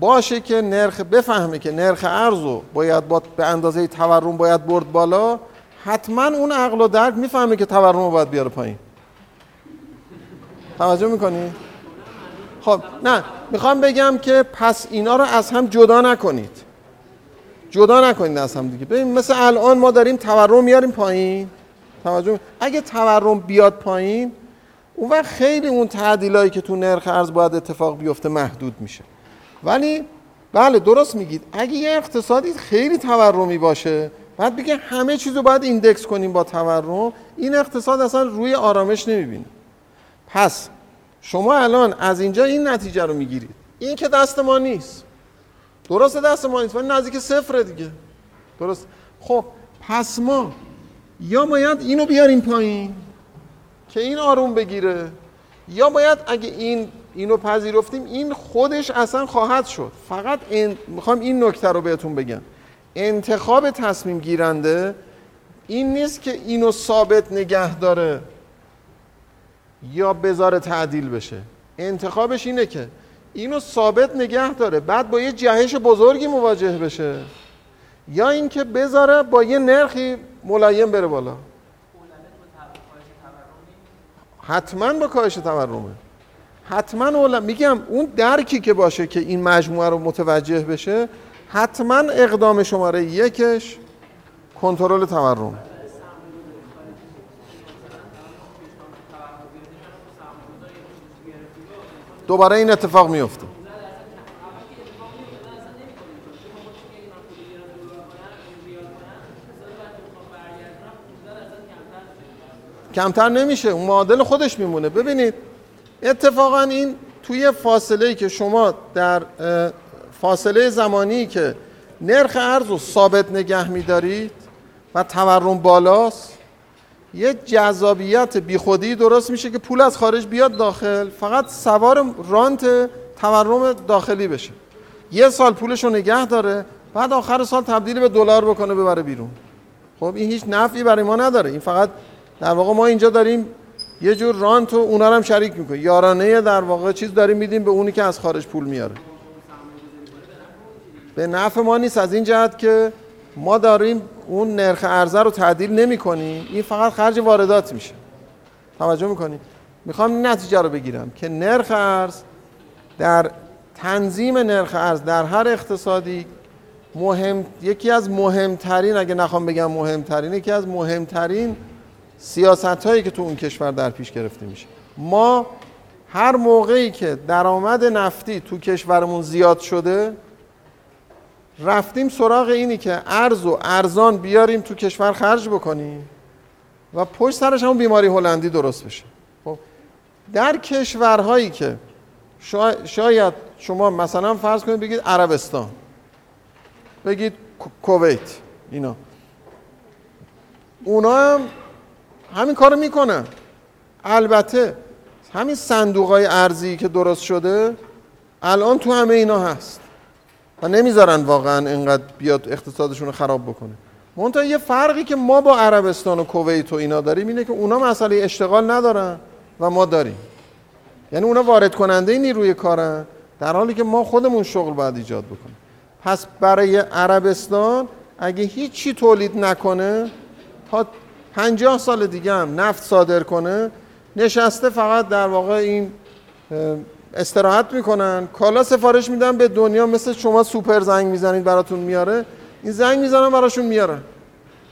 باشه که نرخ بفهمه که نرخ ارزو باید با به اندازه تورم باید برد بالا حتما اون عقل و درک می‌فهمه که تورم رو باید بیاره پایین. توجه می‌کنی؟ خب نه می‌خوام بگم که پس اینا رو از هم جدا نکنید. جدا نکنید از هم دیگه. ببین مثل الان ما داریم تورم میاریم پایین. توجه اگه تورم بیاد پایین اون وقت خیلی اون تعدیلایی که تو نرخ ارز باید اتفاق بیفته محدود میشه. ولی بله درست میگید. اگه یه اقتصادی خیلی تورمی باشه بعد بگه همه چیز رو باید ایندکس کنیم با تورم این اقتصاد اصلا روی آرامش نمی‌بینه. پس شما الان از اینجا این نتیجه رو می‌گیرید. این که دست ما نیست. درست دست ما نیست ولی نزدیک صفر دیگه. درست. خب پس ما یا باید اینو بیاریم پایین که این آروم بگیره یا باید اگه این اینو پذیرفتیم این خودش اصلا خواهد شد. فقط می‌خوام این نکته رو بهتون بگم. انتخاب تصمیم گیرنده این نیست که اینو ثابت نگه داره یا بذاره تعدیل بشه. انتخابش اینه که اینو ثابت نگه داره. بعد با یه جهش بزرگی مواجه بشه. یا اینکه بذاره با یه نرخی ملایم بره بالا. حتما با کاهش تورمه. حتما اولم میگم اون درکی که باشه که این مجموعه رو متوجه بشه حتما اقدام شماره یکش کنترل تورم. دوباره این اتفاق میفته کمتر نمیشه اون معادل خودش میمونه. ببینید اتفاقا این توی فاصله که شما در فاصله زمانی که نرخ ارز رو ثابت نگه میدارید و تورم بالاست یه جذابیت بیخودی درست میشه که پول از خارج بیاد داخل فقط سوار رانت تورم داخلی بشه. یه سال پولش رو نگه داره بعد آخر سال تبدیل به دلار بکنه ببره بیرون. خب این هیچ نفعی برای ما نداره. این فقط در واقع ما اینجا داریم یه جور رانت و اونا هم شریک می‌کنیم. یارانه در واقع چیز داریم میدیم به اونی که از خارج پول میاره. به نفع ما نیست. از این جهت که ما داریم اون نرخ ارزه رو تعدیل نمی کنیم این فقط خرج واردات میشه. توجه می‌کنیم می‌خوام نتیجه رو بگیرم که نرخ ارز در تنظیم نرخ ارز در هر اقتصادی مهم یکی از مهمترین اگه نخوام بگم مهمترین یکی از مهمترین سیاست هایی که تو اون کشور در پیش گرفته میشه. ما هر موقعی که درآمد نفتی تو کشورمون زیاد شده رفتیم سراغ اینی که ارز و ارزان بیاریم تو کشور خرج بکنیم و پشت سرش همون بیماری هلندی درست بشه. خب در کشورهایی که شاید شما مثلا فرض کنید بگید عربستان بگید کویت اینا. اونا هم همین کارو می‌کنن. البته همین صندوق های ارزی که درست شده الان تو همه اینا هست. و نمی‌ذارن واقعا اینقدر بیاد اقتصادشون رو خراب بکنه. منتها یه فرقی که ما با عربستان و کویت و اینا داریم اینه که اونا مسئله اشتغال ندارن و ما داریم. یعنی اونا وارد کننده نیروی کارن در حالی که ما خودمون شغل باید ایجاد بکنیم. پس برای عربستان اگه هیچی تولید نکنه تا پنجاه سال دیگه هم نفت صادر کنه نشسته فقط در واقع این استراحت می‌کنن. کالا سفارش میدن به دنیا مثل شما سوپر زنگ می‌زنید براتون میاره. این زنگ می‌زنن براشون میارن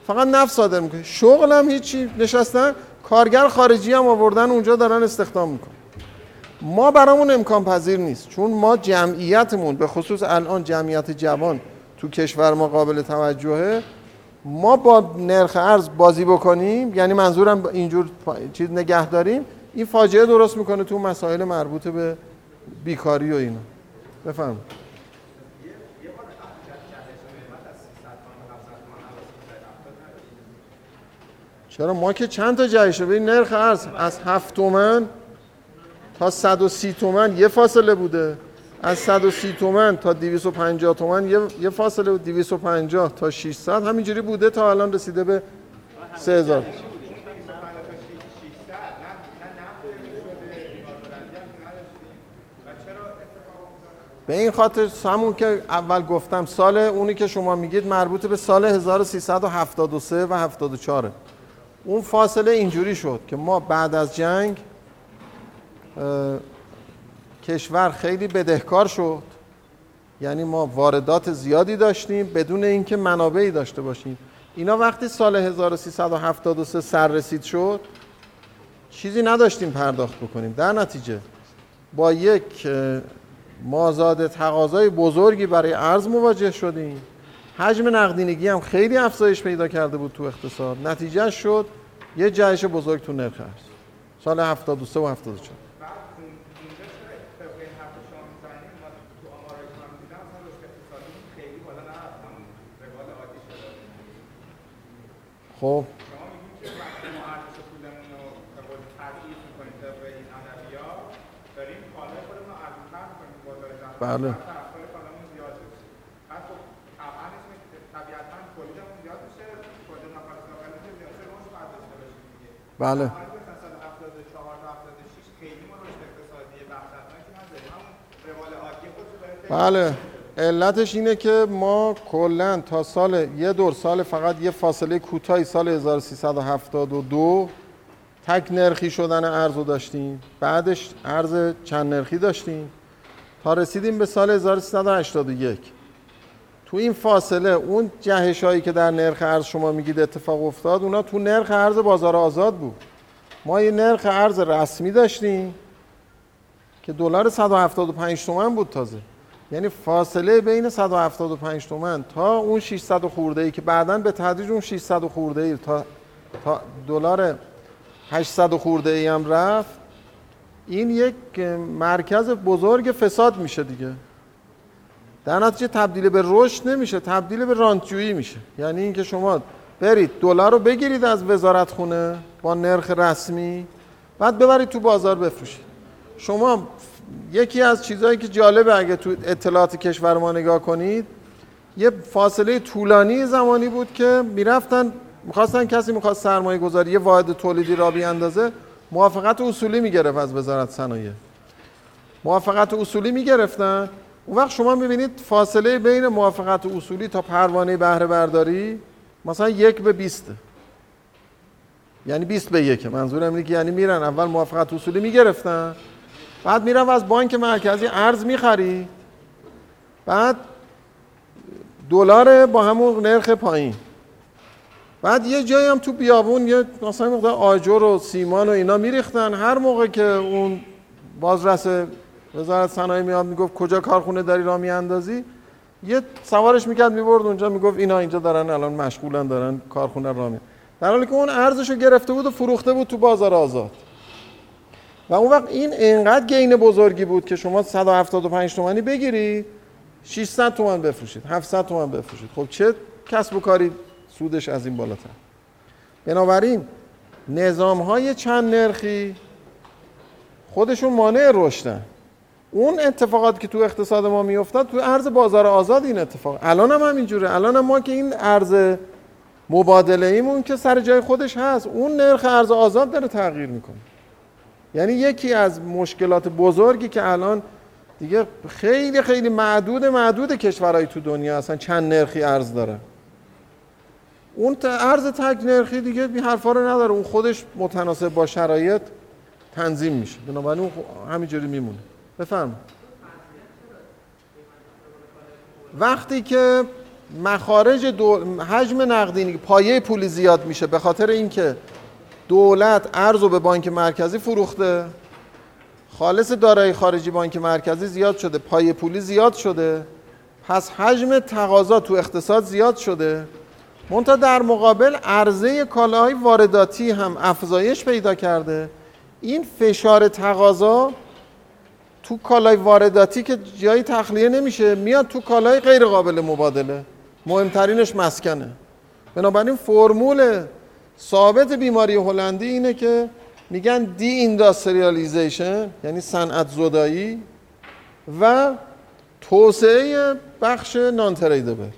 فقط نفت صادر می‌کنه. شغل هم هیچی نشستن. کارگر خارجی هم آوردن اونجا دارن استخدام می‌کنن. ما برامون امکان پذیر نیست. چون ما جمعیتمون به خصوص الان جمعیت جوان تو کشور ما قابل توجهه. ما با نرخ ارز بازی بکنیم. یعنی منظورم اینجور چیز نگه داریم این فاجعه درست می‌کنه تو مسائل مربوط به بیکاری و اینا بفهم. چرا ما که چند تا جهش به نرخ ارز از هفت تومن تا 130 تومن یه فاصله بوده. از 130 تومن تا 250 تومن یه, یه فاصله بود 250 تا 600 همینجوری بوده تا الان رسیده به 3000 به این خاطر همون که اول گفتم سال اونی که شما میگید مربوط به سال 1373 و 74 اون فاصله اینجوری شد که ما بعد از جنگ کشور خیلی بدهکار شد. یعنی ما واردات زیادی داشتیم بدون اینکه منابعی داشته باشیم. اینا وقتی سال 1373 سر رسید شد چیزی نداشتیم پرداخت بکنیم. در نتیجه با یک مازاد تقاضای بزرگی برای ارز مواجه شدیم. حجم نقدینگی هم خیلی افزایش پیدا کرده بود تو اقتصاد. نتیجه شد یه جهش بزرگ تو نرخ ارز. سال 73 و 74 خب. بله. بله. بله. علتش اینه که ما کلا تا سال یه دور سال فقط یه فاصله کوتاهی سال 1372 تک نرخی شدن ارز داشتیم. بعدش ارز چند نرخی داشتیم. تا رسیدیم به سال 1381 تو این فاصله اون جهش هایی که در نرخ ارز شما میگید اتفاق افتاد اونا تو نرخ ارز بازار آزاد بود. ما یه نرخ ارز رسمی داشتیم که دلار 175 تومن بود تازه. یعنی فاصله بین 175 تومن تا اون 600 خورده ای که بعدا به تدریج اون 600 خورده ای تا تا دلار 800 خورده ای هم رفت این یک مرکز بزرگ فساد میشه دیگه. در نتیجه تبدیل به رشد نمیشه تبدیل به رانتجویی میشه. یعنی اینکه شما برید دلار رو بگیرید از وزارت خونه با نرخ رسمی بعد ببرید تو بازار بفروشید. شما یکی از چیزهایی که جالبه اگه تو اطلاعات کشور ما نگاه کنید یه فاصله طولانی زمانی بود که می‌رفتن می‌خواستن کسی می‌خواست سرمایه گذاری یه واحد تولیدی را بیاندازه موافقت اصولی می‌گرفت از وزارت صنایع. موافقت اصولی می‌گرفتن. اون وقت شما می‌بینید فاصله بین موافقت اصولی تا پروانه بهره برداری مثلا یک به بیسته یعنی 20 به یک. منظورم اینه که یعنی میرن. اول موافقت اصولی می‌گرفتن. بعد میرن و از بانک مرکزی ارز می‌خری بعد دلار با همون نرخ پایین. بعد یه جایی هم تو بیابون یه مثلا مقدار آجر و سیمان و اینا میریختن. هر موقع که اون بازرس وزارت صنایع میاد می‌گفت کجا کارخونه داری را میاندازی یه سوارش می‌کرد می‌برد اونجا می‌گفت اینا اینجا دارن الان مشغولن دارن کارخونه را می در حالی که اون ارزشو گرفته بود و فروخته بود تو بازار آزاد. و اون وقت این انقدر گین بزرگی بود که شما 175 تومانی بگیرید 600 تومن بفروشید 700 تومن بفروشید. خب چه کسب و کاری سودش از این بالاتر. بنابراین نظام های چند نرخی خودشون مانع رشدن. اون اتفاقات که تو اقتصاد ما میافتاد تو ارز بازار آزاد این اتفاق. الان هم همینجوره. الان هم ما که این ارز مبادله ایمون که سر جای خودش هست اون نرخ ارز آزاد داره تغییر می‌کنه. یعنی یکی از مشکلات بزرگی که الان دیگه خیلی خیلی معدود معدود کشورهای تو دنیا هستن چند نرخی ارز داره اون ارز تک نرخی دیگه بی حرفا رو نداره. اون خودش متناسب با شرایط تنظیم میشه. بنابراین اون همینجوری میمونه. بفهم وقتی که مخارج دو... حجم نقدینگی پایه پولی زیاد میشه به خاطر اینکه دولت ارز رو به بانک مرکزی فروخته خالص دارایی خارجی بانک مرکزی زیاد شده پایه پولی زیاد شده پس حجم تقاضا تو اقتصاد زیاد شده. منتها در مقابل عرضه کالاهای وارداتی هم افزایش پیدا کرده. این فشار تقاضا تو کالای وارداتی که جایی تخلیه نمیشه میاد تو کالای غیر قابل مبادله. مهمترینش مسکنه. بنابراین فرمول ثابت بیماری هلندی اینه که میگن دی اینداستریالیزیشن یعنی صنعت زدایی و توسعه بخش نان تریدبل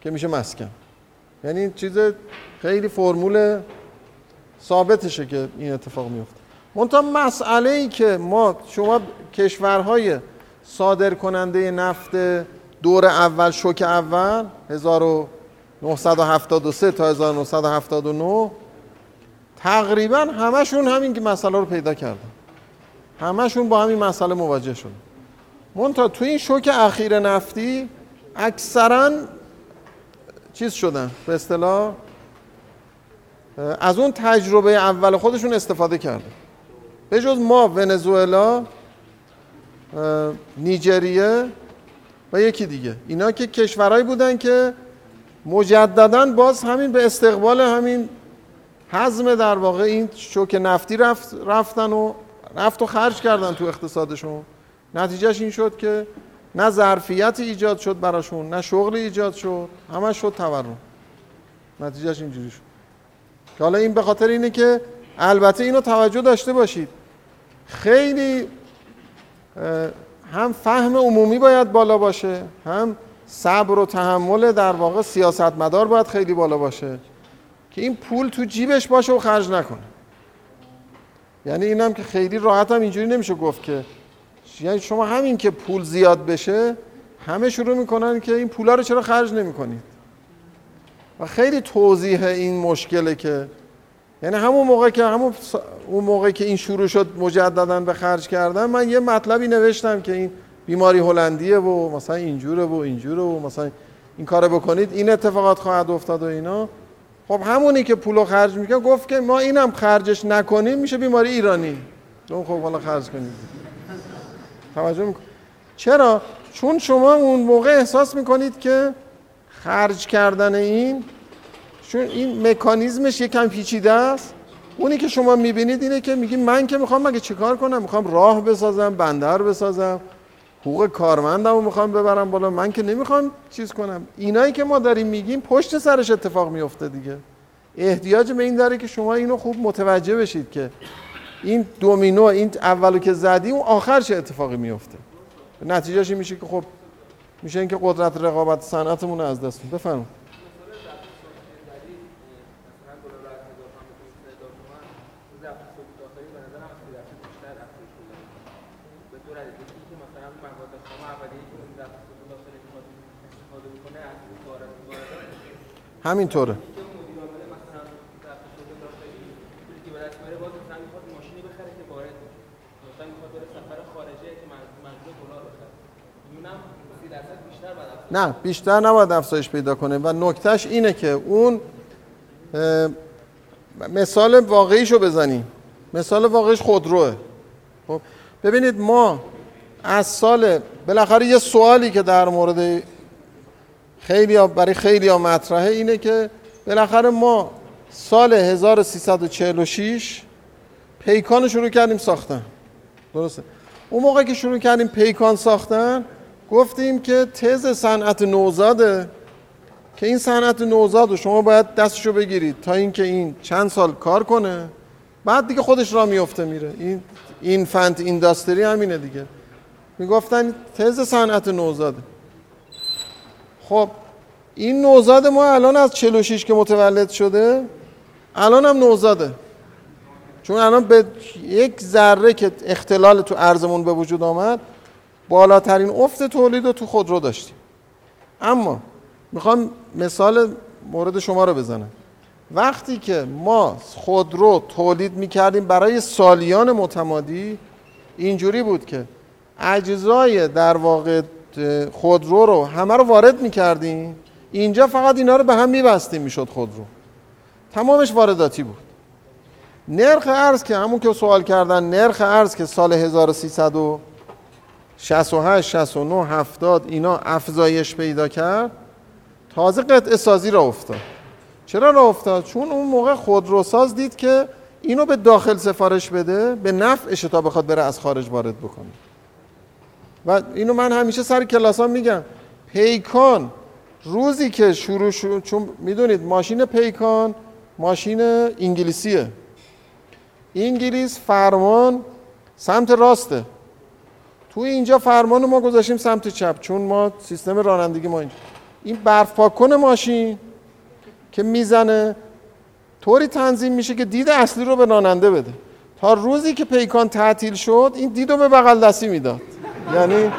که میشه مسکن. یعنی چیز خیلی فرمول ثابتشه که این اتفاق میفته. منتها مسئله ای که ما شما کشورهای صادر کننده نفت دور اول شوک اول 1973 تا 1979 تقریبا همشون همین که مسئله رو پیدا کردن. همشون با همین مسئله مواجه شدن. منتها تو این شوک اخیر نفتی اکثرا چیز شدن؟ به اصطلاح از اون تجربه اول خودشون استفاده کردن. به جز ما ونزوئلا نیجریه و یکی دیگه. اینا که کشورهایی بودن که مجددا باز همین به استقبال همین حزم در واقع این شوک نفتی رفت رفتن و رفت و خرج کردن تو اقتصادشون. نتیجهش این شد که نه ظرفیت ایجاد شد براشون نه شغل ایجاد شد همه شد تورم. نتیجهش اینجوری شد. که حالا این به خاطر اینه که البته اینو توجه داشته باشید. خیلی هم فهم عمومی باید بالا باشه هم صبر و تحمل در واقع سیاستمدار باید خیلی بالا باشه که این پول تو جیبش باشه و خرج نکنه. یعنی اینم که خیلی راحت هم اینجوری نمیشه گفت که یعنی شما همین که پول زیاد بشه همه شروع می‌کنن که این پولا رو چرا خرج نمی‌کنید؟ و خیلی توضیح این مشکله که یعنی همون موقع که همون اون موقع که این شروع شد مجددا به خرج کردن من یه مطلبی نوشتم که این بیماری هلندیه و مثلا اینجوره و اینجوره و مثلا این کارو بکنید این اتفاقات خواهد افتاد و اینا. خب همونی که پولو خرج می‌کنه گفت که ما اینم خرجش نکنیم میشه بیماری ایرانی. خب حالا خرج کنید. توجه میکن چرا؟ چون شما اون موقع احساس می‌کنید که خرج کردن این چون این مکانیزمش یکم پیچیده است. اونی که شما می‌بینید اینه که میگی من که می‌خوام مگه چیکار کنم؟ می‌خوام راه بسازم بندر بسازم حقوق کارمندم رو می‌خوام ببرم بالا. من که نمی‌خوام چیز کنم. اینایی که ما داریم میگیم پشت سرش اتفاق میفته دیگه. احتیاج به این داره که شما اینو خوب متوجه بشید که این دومینو این اولو که زدی اون آخر چه اتفاقی میفته. نتیجهش میشه که خب میشه اینکه قدرت رقابت صنعتمون از دست میدیم بفرمایید. همینطوره. نه بیشتر نباید افزایش پیدا کنه و نکتهش اینه که اون مثال واقعیشو بزنیم. مثال واقعیش خودروه. خب ببینید ما از سال بالاخره یه سوالی که در مورد خیلی برای خیلی ها مطرحه اینه که بالاخره ما سال 1346 پیکان شروع کردیم ساختن. درسته؟ اون موقع که شروع کردیم پیکان ساختن گفتیم که تز صنعت نوزاده که این صنعت نوزاد رو شما باید دستشو بگیرید تا اینکه این چند سال کار کنه. بعد دیگه خودش را میفته میره. این این فنت اینداستری همینه دیگه. می‌گفتن تز صنعت نوزاده. خب این نوزاد ما الان از 46 که متولد شده الان هم نوزاده. چون الان به یک ذره که اختلال تو ارزمون به وجود آمد بالاترین افت تولید رو تو خودرو داشتیم. اما می‌خوام مثال مورد شما رو بزنم. وقتی که ما خودرو تولید می‌کردیم برای سالیان متمادی اینجوری بود که اجزای در واقع خودرو رو همه رو وارد می‌کردیم اینجا فقط اینا رو به هم میبستیم می‌شد خودرو تمامش وارداتی بود. نرخ ارز که همون که سوال کردن نرخ ارز که سال 1300 68 69 70 اینا افزایش پیدا کرد. تازه قطعه سازی را افتاد. چرا را افتاد؟ چون اون موقع خودروساز دید که اینو به داخل سفارش بده به نفعش تا بخواد بره از خارج وارد بکنه. و اینو من همیشه سر کلاس ها میگم. پیکان روزی که شروع شد چون می‌دونید ماشین پیکان ماشین انگلیسیه. انگلیس فرمان سمت راسته تو اینجا فرمان ما گذاشیم سمت چپ چون ما سیستم رانندگی ما اینجا. این برف پاک ماشین که می‌زنه طوری تنظیم میشه که دید اصلی رو به راننده بده. تا روزی که پیکان تعطیل شد این دید رو به بغل دستی می‌داد. یعنی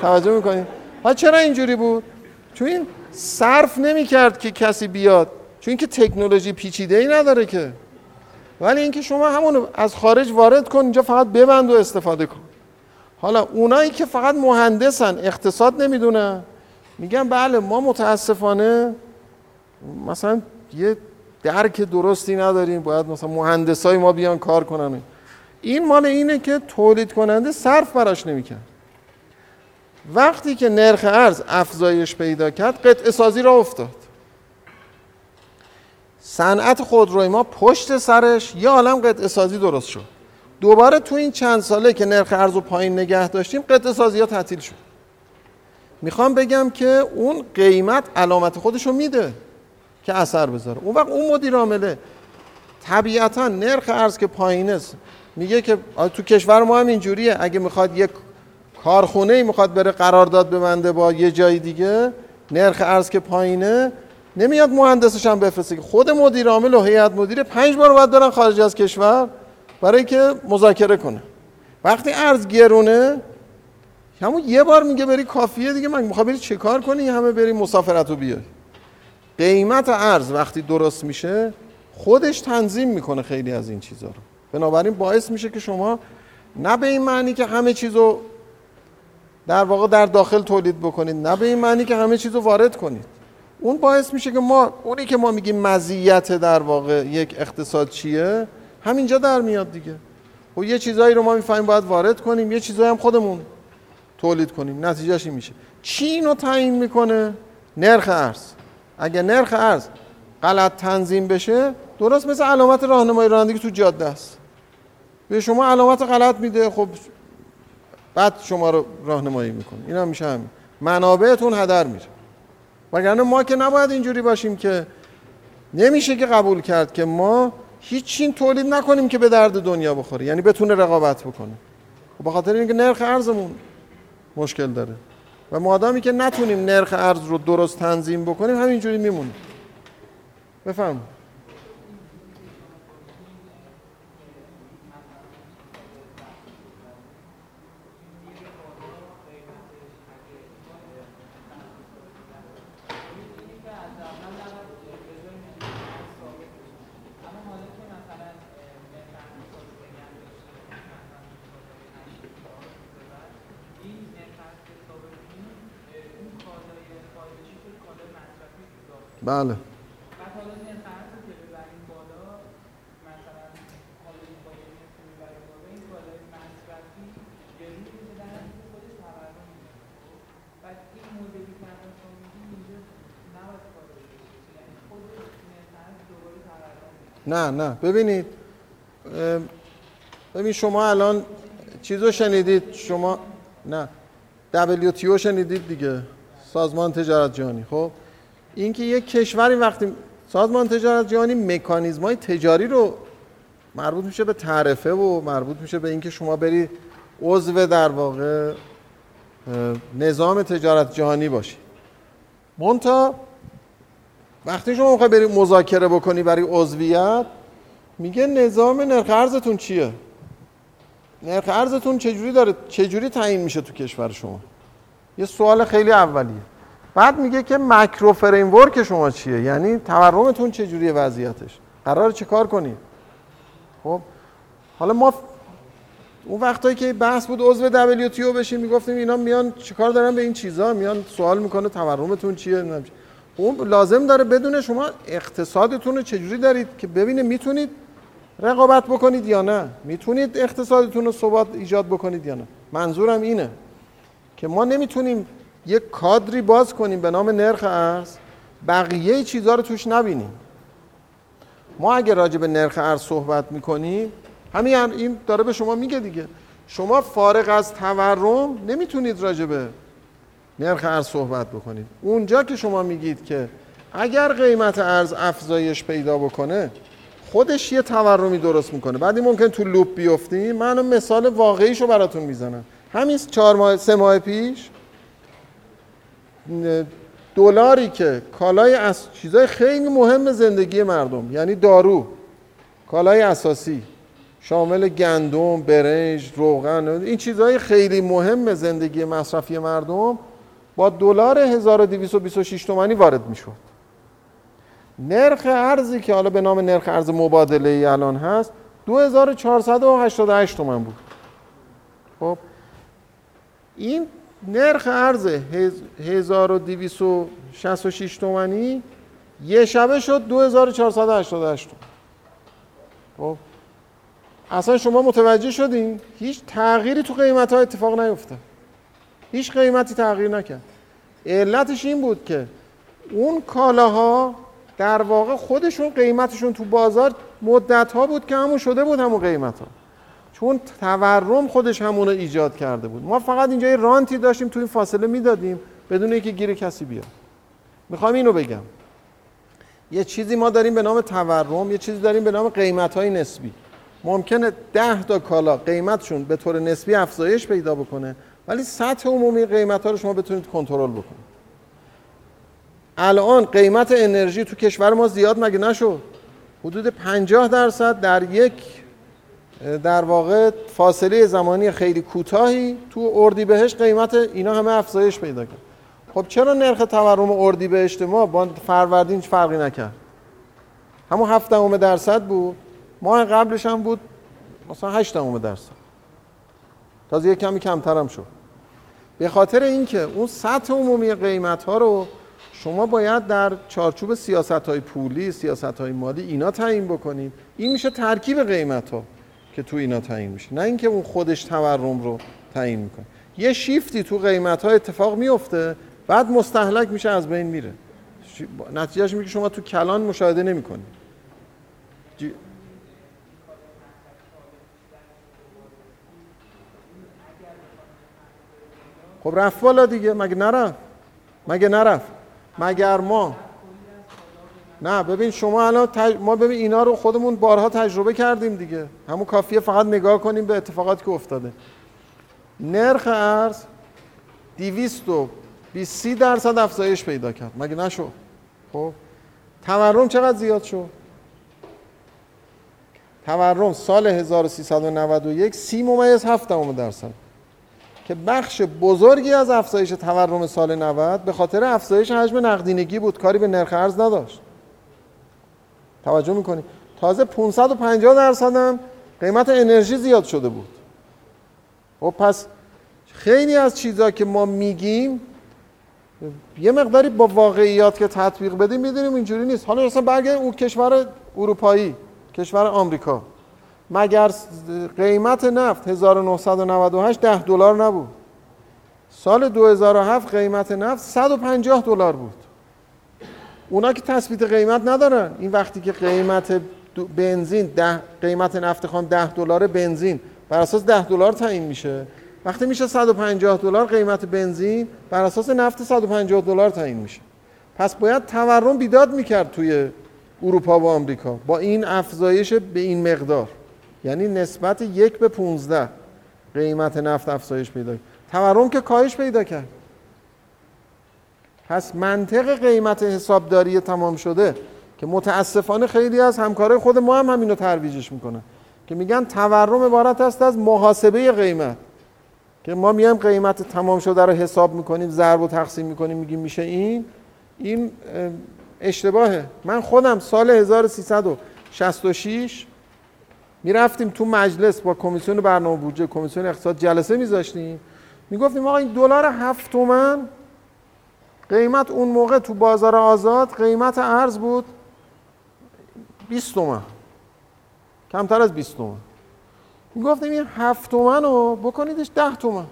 توجه می‌کنید ها چرا اینجوری بود؟ چون این صرف نمی‌کرد که کسی بیاد. چون اینکه تکنولوژی پیچیده ای نداره که. ولی اینکه شما همون از خارج وارد کن اینجا فقط ببند و استفاده کن. حالا اونایی که فقط مهندسن اقتصاد نمی‌دونن میگن بله ما متاسفانه مثلا یه درک درستی نداریم باید مثلا مهندسای ما بیان کار کنن. این مال اینه که تولید کننده صرف براش نمی‌کرد. وقتی که نرخ ارز افزایش پیدا کرد قطع سازی را افتاد. صنعت خودروی ما پشت سرش یه عالم قطع سازی درست شد. دوباره تو این چند ساله که نرخ ارز و پایین نگه داشتیم قطع سازی ها تعطیل شد. می‌خوام بگم که اون قیمت علامت خودش رو میده که اثر بذاره. اون وقت اون مدیر عامله طبیعتا نرخ ارز که پایینه میگه که تو کشور ما هم اینجوریه اگه می‌خواد یک کارخونه ای می‌خواد بره قرارداد ببنده با یه جای دیگه نرخ ارز که پایینه نمیاد مهندسش هم بفرسته. خود مدیر عامل و هیئت مدیره پنج بار باید برن خارج از کشور. برای اینکه مذاکره کنه. وقتی ارز گرونه همون یه بار میگه بری کافیه دیگه من می‌خوام بری چه کار کنی؟ همه بری مسافرت رو بیای قیمت ارز وقتی درست میشه خودش تنظیم می‌کنه خیلی از این چیزها رو. بنابراین باعث میشه که شما نه به این معنی که همه چیزو در واقع در داخل تولید بکنید نه به این معنی که همه چیزو وارد کنید. اون باعث میشه که ما اونی که ما میگیم مزیت در واقع یک اقتصاد چیه همینجا در میاد دیگه. خب یه چیزایی رو ما می‌فهمیم باید وارد کنیم یه چیزایی هم خودمون تولید کنیم. نتیجهش این میشه. چی اینو تعیین می‌کنه؟ نرخ ارز. اگه نرخ ارز غلط تنظیم بشه درست مثل علامت راهنمای رانندگی تو جاده است. به شما علامت غلط میده خب بعد شما رو راهنمایی می‌کنه. این هم میشه همین. منابعتون هدر میره. وگرنه ما که نباید اینجوری باشیم که نمیشه که قبول کرد که ما هیچ چین تولید نکنیم که به درد دنیا بخوره. یعنی بتونه رقابت بکنه. خب خاطر اینکه نرخ ارزمون مشکل داره. و مادامی که نتونیم نرخ ارز رو درست تنظیم بکنیم همینجوری میمونیم بفهم بله. نه نه. ببینید ببین شما الان چیزو شنیدید شما نه. WTO شنیدید دیگه. سازمان تجارت جهانی. خب اینکه یک کشوری وقتی سازمان تجارت جهانی مکانیزم های تجاری رو مربوط میشه به تعرفه و مربوط میشه به اینکه شما بری عضو در واقع نظام تجارت جهانی باشی. مونتا وقتی شما می‌خوای بری مذاکره بکنی برای عضویت میگه نظام نرخ ارزتون چیه؟ نرخ ارزتون چجوری داره چجوری تعیین میشه تو کشور شما؟ یه سوال خیلی اولیه. بعد میگه که مکرو فریم ورک شما چیه؟ یعنی تورمتون چه جوریه وضعیتش؟ قرار چه کار کنید خب حالا ما اون وقتایی که بحث بود عضو WTO بشیم می‌گفتیم اینا میان چیکار دارن؟ به این چیزا میان سوال می‌کنه تورمتون چیه؟ اون لازم داره بدونه شما اقتصادتون رو چجوری دارید که ببینه می‌تونید رقابت بکنید یا نه؟ می‌تونید اقتصادتون رو ثبات ایجاد بکنید یا نه؟ منظورم اینه. که ما نمی‌تونیم یک کادری باز کنیم به نام نرخ ارز بقیه چیزها رو توش نبینیم. ما اگر راجع به نرخ ارز صحبت می‌کنیم همین این داره به شما میگه دیگه. شما فارغ از تورم نمی‌تونید راجع به نرخ ارز صحبت بکنید. اونجا که شما میگید که اگر قیمت ارز افزایش پیدا بکنه خودش یه تورمی درست می‌کنه. بعدی ممکن تو لوپ بیفتیم. من مثال واقعیشو براتون می‌زنم. همین چهار ماه سه ماه پیش دلاری که کالای از چیزای خیلی مهم زندگی مردم یعنی دارو کالای اساسی شامل گندم، برنج، روغن این چیزهای خیلی مهم زندگی مصرفی مردم با دلار 1226 تومانی وارد می‌شد. نرخ ارزی که حالا به نام نرخ ارز مبادله ای الان هست 2488 تومن بود. خب این نرخ ارز 1266 تومانی یه شبه شد 2488 تومن. خب. اصلا شما متوجه شدین؟ هیچ تغییری تو قیمت ها اتفاق نیفته هیچ قیمتی تغییر نکرد. علتش این بود که اون کالاها در واقع خودشون قیمتشون تو بازار مدت ها بود که همون شده بود همون قیمت ها چون تورم خودش همون رو ایجاد کرده بود. ما فقط اینجا یه رانتی داشتیم تو این فاصله می‌دادیم بدون اینکه گیر کسی بیاد. می‌خوام اینو بگم. یه چیزی ما داریم به نام تورم یه چیزی داریم به نام قیمت های نسبی. ممکنه ده تا کالا قیمتشون به طور نسبی افزایش پیدا بکنه ولی سطح عمومی قیمت ها رو شما بتونید کنترل بکنید. الان قیمت انرژی تو کشور ما زیاد مگه نشد؟ حدود 50 درصد در یک در واقع فاصله زمانی خیلی کوتاهی تو اردی بهش قیمت اینا همه افزایش پیدا کرد. خب چرا نرخ تورم اردی بهشت ما با فروردین فرقی نکرد؟ همون هفت درصد بود. ماه قبلش هم بود مثلا هشت درصد. تازه یک کمی کمتر هم شد. به خاطر اینکه اون سطح عمومی قیمت ها رو شما باید در چارچوب سیاست های پولی سیاست های مالی اینا تعیین بکنید. این میشه ترکیب قیمت ها که تو اینا تعیین میشه. نه اینکه اون خودش تورم رو تعیین می‌کنه. یه شیفتی تو قیمت ها اتفاق میفته بعد مستحلک میشه از بین میره. نتیجهش میگه شما تو کلان مشاهده نمی‌کنید جی... خب رفت بالا دیگه مگه نرفت؟ مگه نرفت؟ مگر ما؟ نه ببین شما الان ما ببین اینا رو خودمون بارها تجربه کردیم دیگه. همون کافیه فقط نگاه کنیم به اتفاقاتی که افتاده. نرخ ارز 20 درصد افزایش پیدا کرد. مگه نشو خب. تورم چقدر زیاد شد؟ تورم سال 1391 سی ممیز هفت درصد. که بخش بزرگی از افزایش تورم سال 90 به خاطر افزایش حجم نقدینگی بود. کاری به نرخ ارز نداشت. توجه می‌کنی؟ تازه 550 درصد هم قیمت انرژی زیاد شده بود. و خب پس خیلی از چیزها که ما میگیم یه مقداری با واقعیات که تطبیق بدیم می‌دونیم اینجوری نیست. حالا مثلا برگردیم اون کشور اروپایی کشور آمریکا. مگر قیمت نفت 1998 ده دلار نبود. سال 2007 قیمت نفت 150 دلار بود. اونا که تثبیت قیمت ندارن. این وقتی که قیمت بنزین ده قیمت نفت خام 10 دلار بنزین بر اساس 10 دلار تعیین میشه. وقتی میشه 150 دلار قیمت بنزین بر اساس نفت 150 دلار تعیین میشه. پس باید تورم بیداد می‌کرد توی اروپا و آمریکا. با این افزایش به این مقدار. یعنی نسبت یک به 15 قیمت نفت افزایش پیدا تورم که کاهش پیدا کرد. پس منطق قیمت حسابداری تمام شده که متاسفانه خیلی از همکارای خود ما هم همینو ترویجش می‌کنن. که میگن تورم عبارت است از محاسبه قیمت. که ما میایم قیمت تمام شده رو حساب می‌کنیم ضرب و تقسیم می‌کنیم میگیم میشه این. این اشتباهه. من خودم سال 1366 می‌رفتیم تو مجلس با کمیسیون برنامه بودجه کمیسیون اقتصاد جلسه میذاشتیم. می‌گفتیم آقا این دلار هفت تومن قیمت اون موقع تو بازار آزاد قیمت ارز بود 20 تومن. کمتر از 20 تومن. می‌گفتیم این هفت تومن رو بکنیدش ده تومن.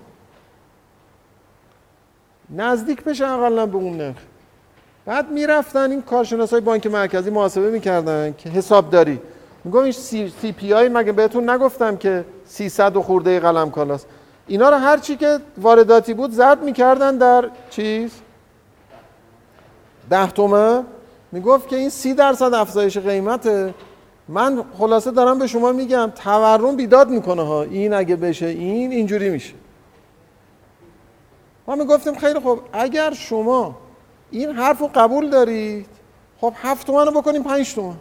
نزدیک بشه اقلا به اون نرخ. بعد می‌رفتن این کارشناس های بانک مرکزی محاسبه می‌کردن که حساب داری میگم این سی, پی آی مگه بهتون نگفتم که 300 و خورده قلم کالاست. اینا رو هر چی که وارداتی بود زد می‌کردن در چیز؟ ده تومن. می‌گفت که این سی درصد افزایش قیمته. من خلاصه دارم به شما میگم تورم بیداد می‌کنه ها. این اگه بشه این اینجوری میشه. ما می‌گفتیم خیلی خوب اگر شما این حرف رو قبول دارید خب هفت تومن رو بکنیم پنج تومن.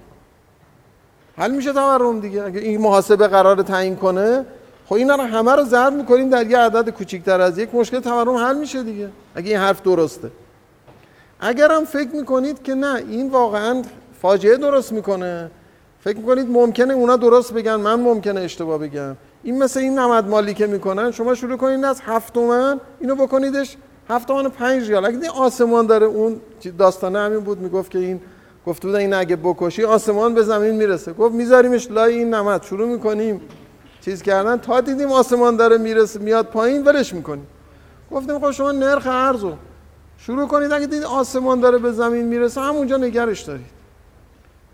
حل میشه تورم دیگه. اگه این محاسبه قرار تعیین کنه خب اینا رو همه رو ضرب می‌کنیم در یه عدد کوچیکتر از یک. مشکل تورم حل میشه دیگه. اگه این حرف درسته. اگر هم فکر می‌کنید که نه این واقعا فاجعه درست می‌کنه. فکر می‌کنید ممکنه اونا درست بگن من ممکنه اشتباه بگم. این مثل این نمد مالی که می‌کنن شما شروع کنید از هفت تومن اینو بکنیدش هفت تومن پنج ریال. اگه آسمان داره اون داستانه همین بود می‌گفت که این گفت بودن این اگه بکشی آسمان به زمین می‌رسه. گفت میذاریمش لای این نمد. شروع می‌کنیم چیز کردن. تا دیدیم آسمان داره می‌رسه میاد پایین ولش می‌کنیم. گفتیم خب شما نرخ ارزو. شروع کنید اگه دیدید آسمان داره به زمین می‌رسه همونجا نگرش دارید.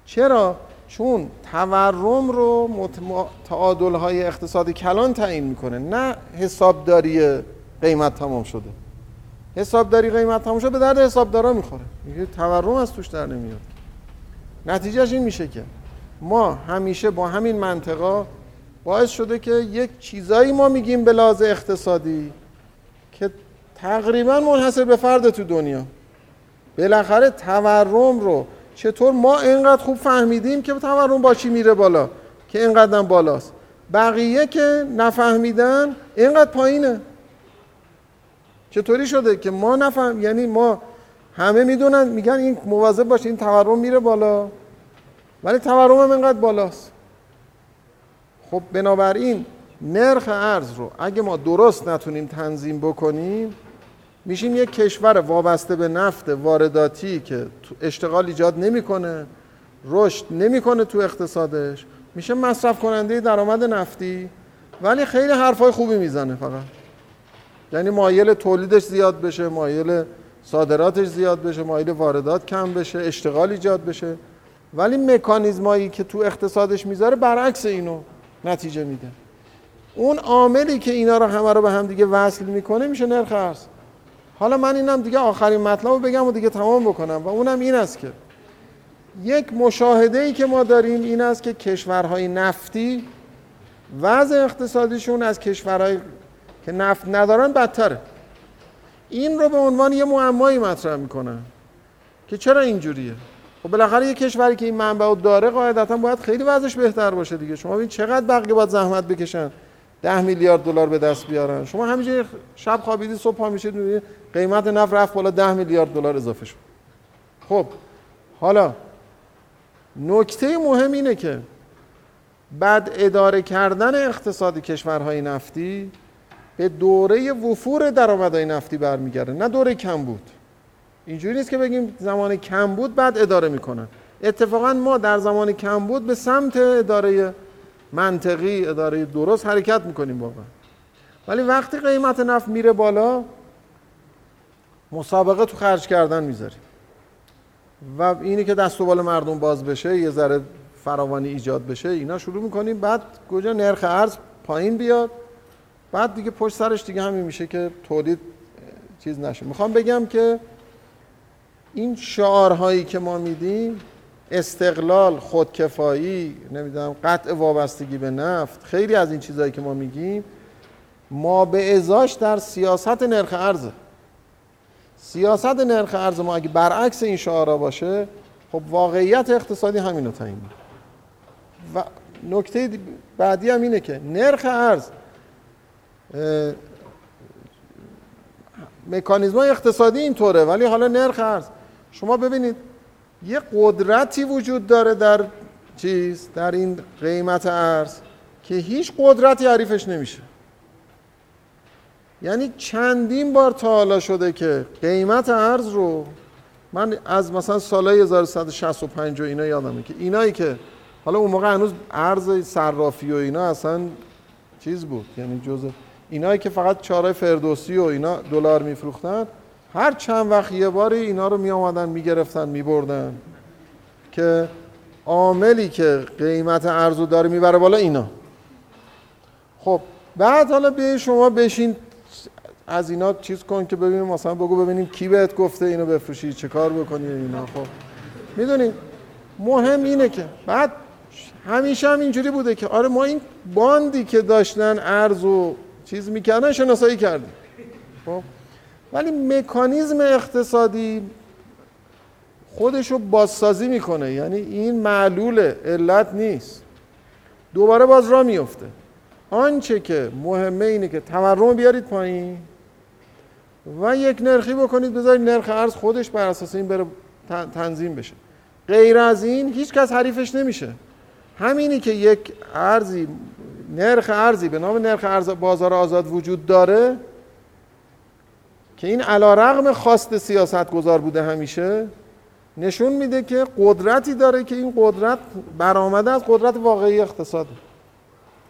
چرا؟ چون تورم رو تعادل های اقتصادی کلان تعیین می‌کنه نه حسابداری قیمت تمام شده. حسابداری قیمت تمام شده به درد حسابدارا می‌خوره. میگه تورم از توش در نمیاد. نتیجهش این میشه که ما همیشه با همین منطقا باعث شده که یک چیزایی ما میگیم به لحاظ اقتصادی تقریبا منحصر به فرد تو دنیا. بالاخره تورم رو چطور ما اینقدر خوب فهمیدیم که تورم با چی میره بالا؟ که اینقدر بالاست. بقیه که نفهمیدن اینقدر پایینه. چطوری شده که ما نفهم یعنی ما همه می‌دونن میگن این مواظب باشه این تورم میره بالا. ولی تورم هم اینقدر بالاست. خب بنابراین نرخ ارز رو اگه ما درست نتونیم تنظیم بکنیم میشیم یک کشور وابسته به نفت وارداتی که اشتغال ایجاد نمی‌کنه رشد نمی‌کنه تو اقتصادش. میشه مصرف کننده درآمد نفتی ولی خیلی حرفای خوبی می‌زنه فقط. یعنی مایل تولیدش زیاد بشه مایل صادراتش زیاد بشه مایل واردات کم بشه اشتغال ایجاد بشه. ولی مکانیزمایی که تو اقتصادش می‌ذاره برعکس اینو نتیجه میده. اون عاملی که اینا رو همه رو به هم دیگه وصل می‌کنه میشه نرخ ارز. حالا من اینم دیگه آخرین مطلب رو بگم و دیگه تمام بکنم و اونم این است که یک مشاهده ای که ما داریم این است که کشورهای نفتی وضع اقتصادیشون از کشورهای که نفت ندارن بدتره. این رو به عنوان یه معمایی مطرح می‌کنن که چرا اینجوریه؟ خب بالاخره یه کشوری که این منبع رو داره قاعدتا باید خیلی وضعش بهتر باشه دیگه. شما ببین چقدر بقیه باید زحمت بکشن؟ ده میلیارد دلار به دست بیارن. شما همینجوری شب خوابیدی صبح پا میشید قیمت نفت رفت بالا ده میلیارد دلار اضافه شد. خب حالا نکته مهم اینه که بعد اداره کردن اقتصاد کشورهای نفتی به دوره وفور درآمدهای نفتی برمیگرده نه دوره کم بود. اینجوری نیست که بگیم زمان کم بود بعد اداره می‌کنن. اتفاقا ما در زمان کم بود به سمت اداره منطقی اداره درست حرکت می‌کنیم واقعا. ولی وقتی قیمت نفت میره بالا مسابقه تو خرج کردن می‌ذاریم و اینی که دست و بال مردم باز بشه یه ذره فراوانی ایجاد بشه اینا شروع می‌کنیم. بعد کجا نرخ ارز پایین بیاد. بعد دیگه پشت سرش دیگه همین میشه که تولید چیز نشه. می‌خوام بگم که این شعارهایی که ما میدیم استقلال خودکفایی نمی‌دونم قطع وابستگی به نفت خیلی از این چیزهایی که ما میگیم ما به ازاش در سیاست نرخ ارزه. سیاست نرخ ارز ما اگه برعکس این شعارا باشه خب واقعیت اقتصادی همینو تعیین و نکته بعدی هم اینه که نرخ ارز مکانیزم اقتصادی اینطوره ولی حالا نرخ ارز. شما ببینید یه قدرتی وجود داره در چیز در این قیمت ارز که هیچ قدرتی عریفش نمیشه. یعنی چندین بار تا حالا شده که قیمت ارز رو من از مثلا سالهای 1165 و اینا یادمه که اینایی که حالا اون موقع هنوز ارز صرافی و اینا اصلا چیز بود. یعنی جزء اینایی که فقط چاره فردوسی و اینا دلار میفروختن هر چند وقت یه باری اینا رو می آمدن می گرفتن می بردن که عاملی که قیمت ارز رو داره می‌بره بالا اینا. خب بعد حالا به شما بشین از اینا چیز کن که ببینیم مثلا بگو ببینیم کی بهت گفته اینو بفروشی چه کار بکنی اینا. خب. می‌دونید مهم اینه که بعد همیشه هم اینجوری بوده که آره ما این باندی که داشتن ارز و چیز می‌کردن شناسایی کردیم. خب. ولی مکانیزم اقتصادی خودش رو بازسازی می‌کنه. یعنی این معلول علت نیست. دوباره باز را میفته آنچه که مهمه اینه که تورم بیارید پایین. و یک نرخی بکنید بذارید نرخ ارز خودش بر اساس این بره تنظیم بشه. غیر از این هیچ کس حریفش نمیشه. همینی که یک ارزی نرخ ارزی به نام نرخ ارز بازار آزاد وجود داره که این علا رغم خواست سیاست گذار بوده همیشه نشون میده که قدرتی داره که این قدرت برآمده از قدرت واقعی اقتصاد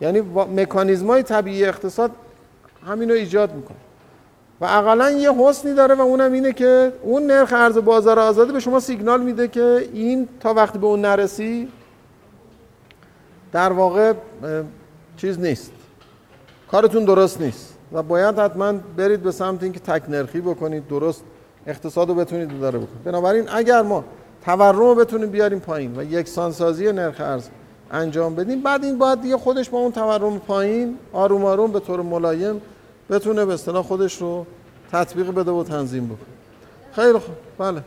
یعنی مکانیزم های طبیعی اقتصاد همین رو ایجاد می‌کنه. و اقلا یه حسنی داره و اونم اینه که اون نرخ ارز بازار آزاده به شما سیگنال میده که این تا وقتی به اون نرسی در واقع چیز نیست. کارتون درست نیست. و باید حتما برید به سمت اینکه تک نرخی بکنید درست اقتصاد رو بتونید داره بکنید. بنابراین اگر ما تورم رو بتونیم بیاریم پایین و یکسانسازی نرخ ارز انجام بدیم بعد این باید دیگه خودش با اون تورم پایین آروم آروم به طور ملایم بتونه به اصطلاح خودش رو تطبیق بده و تنظیم بکنه. خیلی خوب. بله.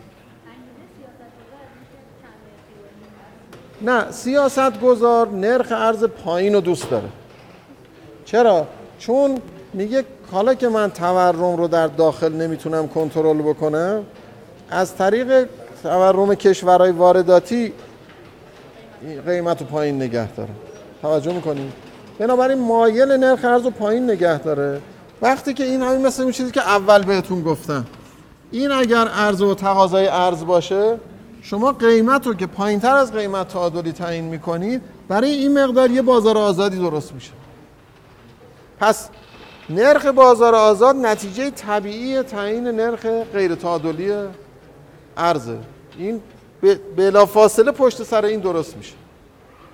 نه سیاست گذار نرخ ارز پایین رو دوست داره. چرا؟ چون میگه حالا که من تورم رو در داخل نمی‌تونم کنترل بکنم از طریق تورم کشورهای وارداتی قیمت رو پایین نگه داره. توجه می‌کنیم بنابراین مایل نرخ ارز رو پایین نگه داره. وقتی که این همین مثل اون چیزی که اول بهتون گفتم این اگر ارز و تقاضای ارز باشه شما قیمت رو که پایین تر از قیمت تعادلی تعیین می‌کنید برای این مقدار یه بازار آزادی درست میشه. پس نرخ بازار آزاد نتیجه طبیعی تعیین نرخ غیر تعادلی ارزه. این بلا فاصله پشت سر این درست میشه.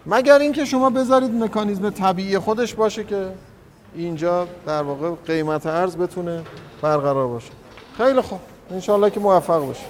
مگر اینکه شما بذارید مکانیزم طبیعی خودش باشه که اینجا در واقع قیمت ارز بتونه برقرار باشه. خیلی خوب. انشالله که موفق باشه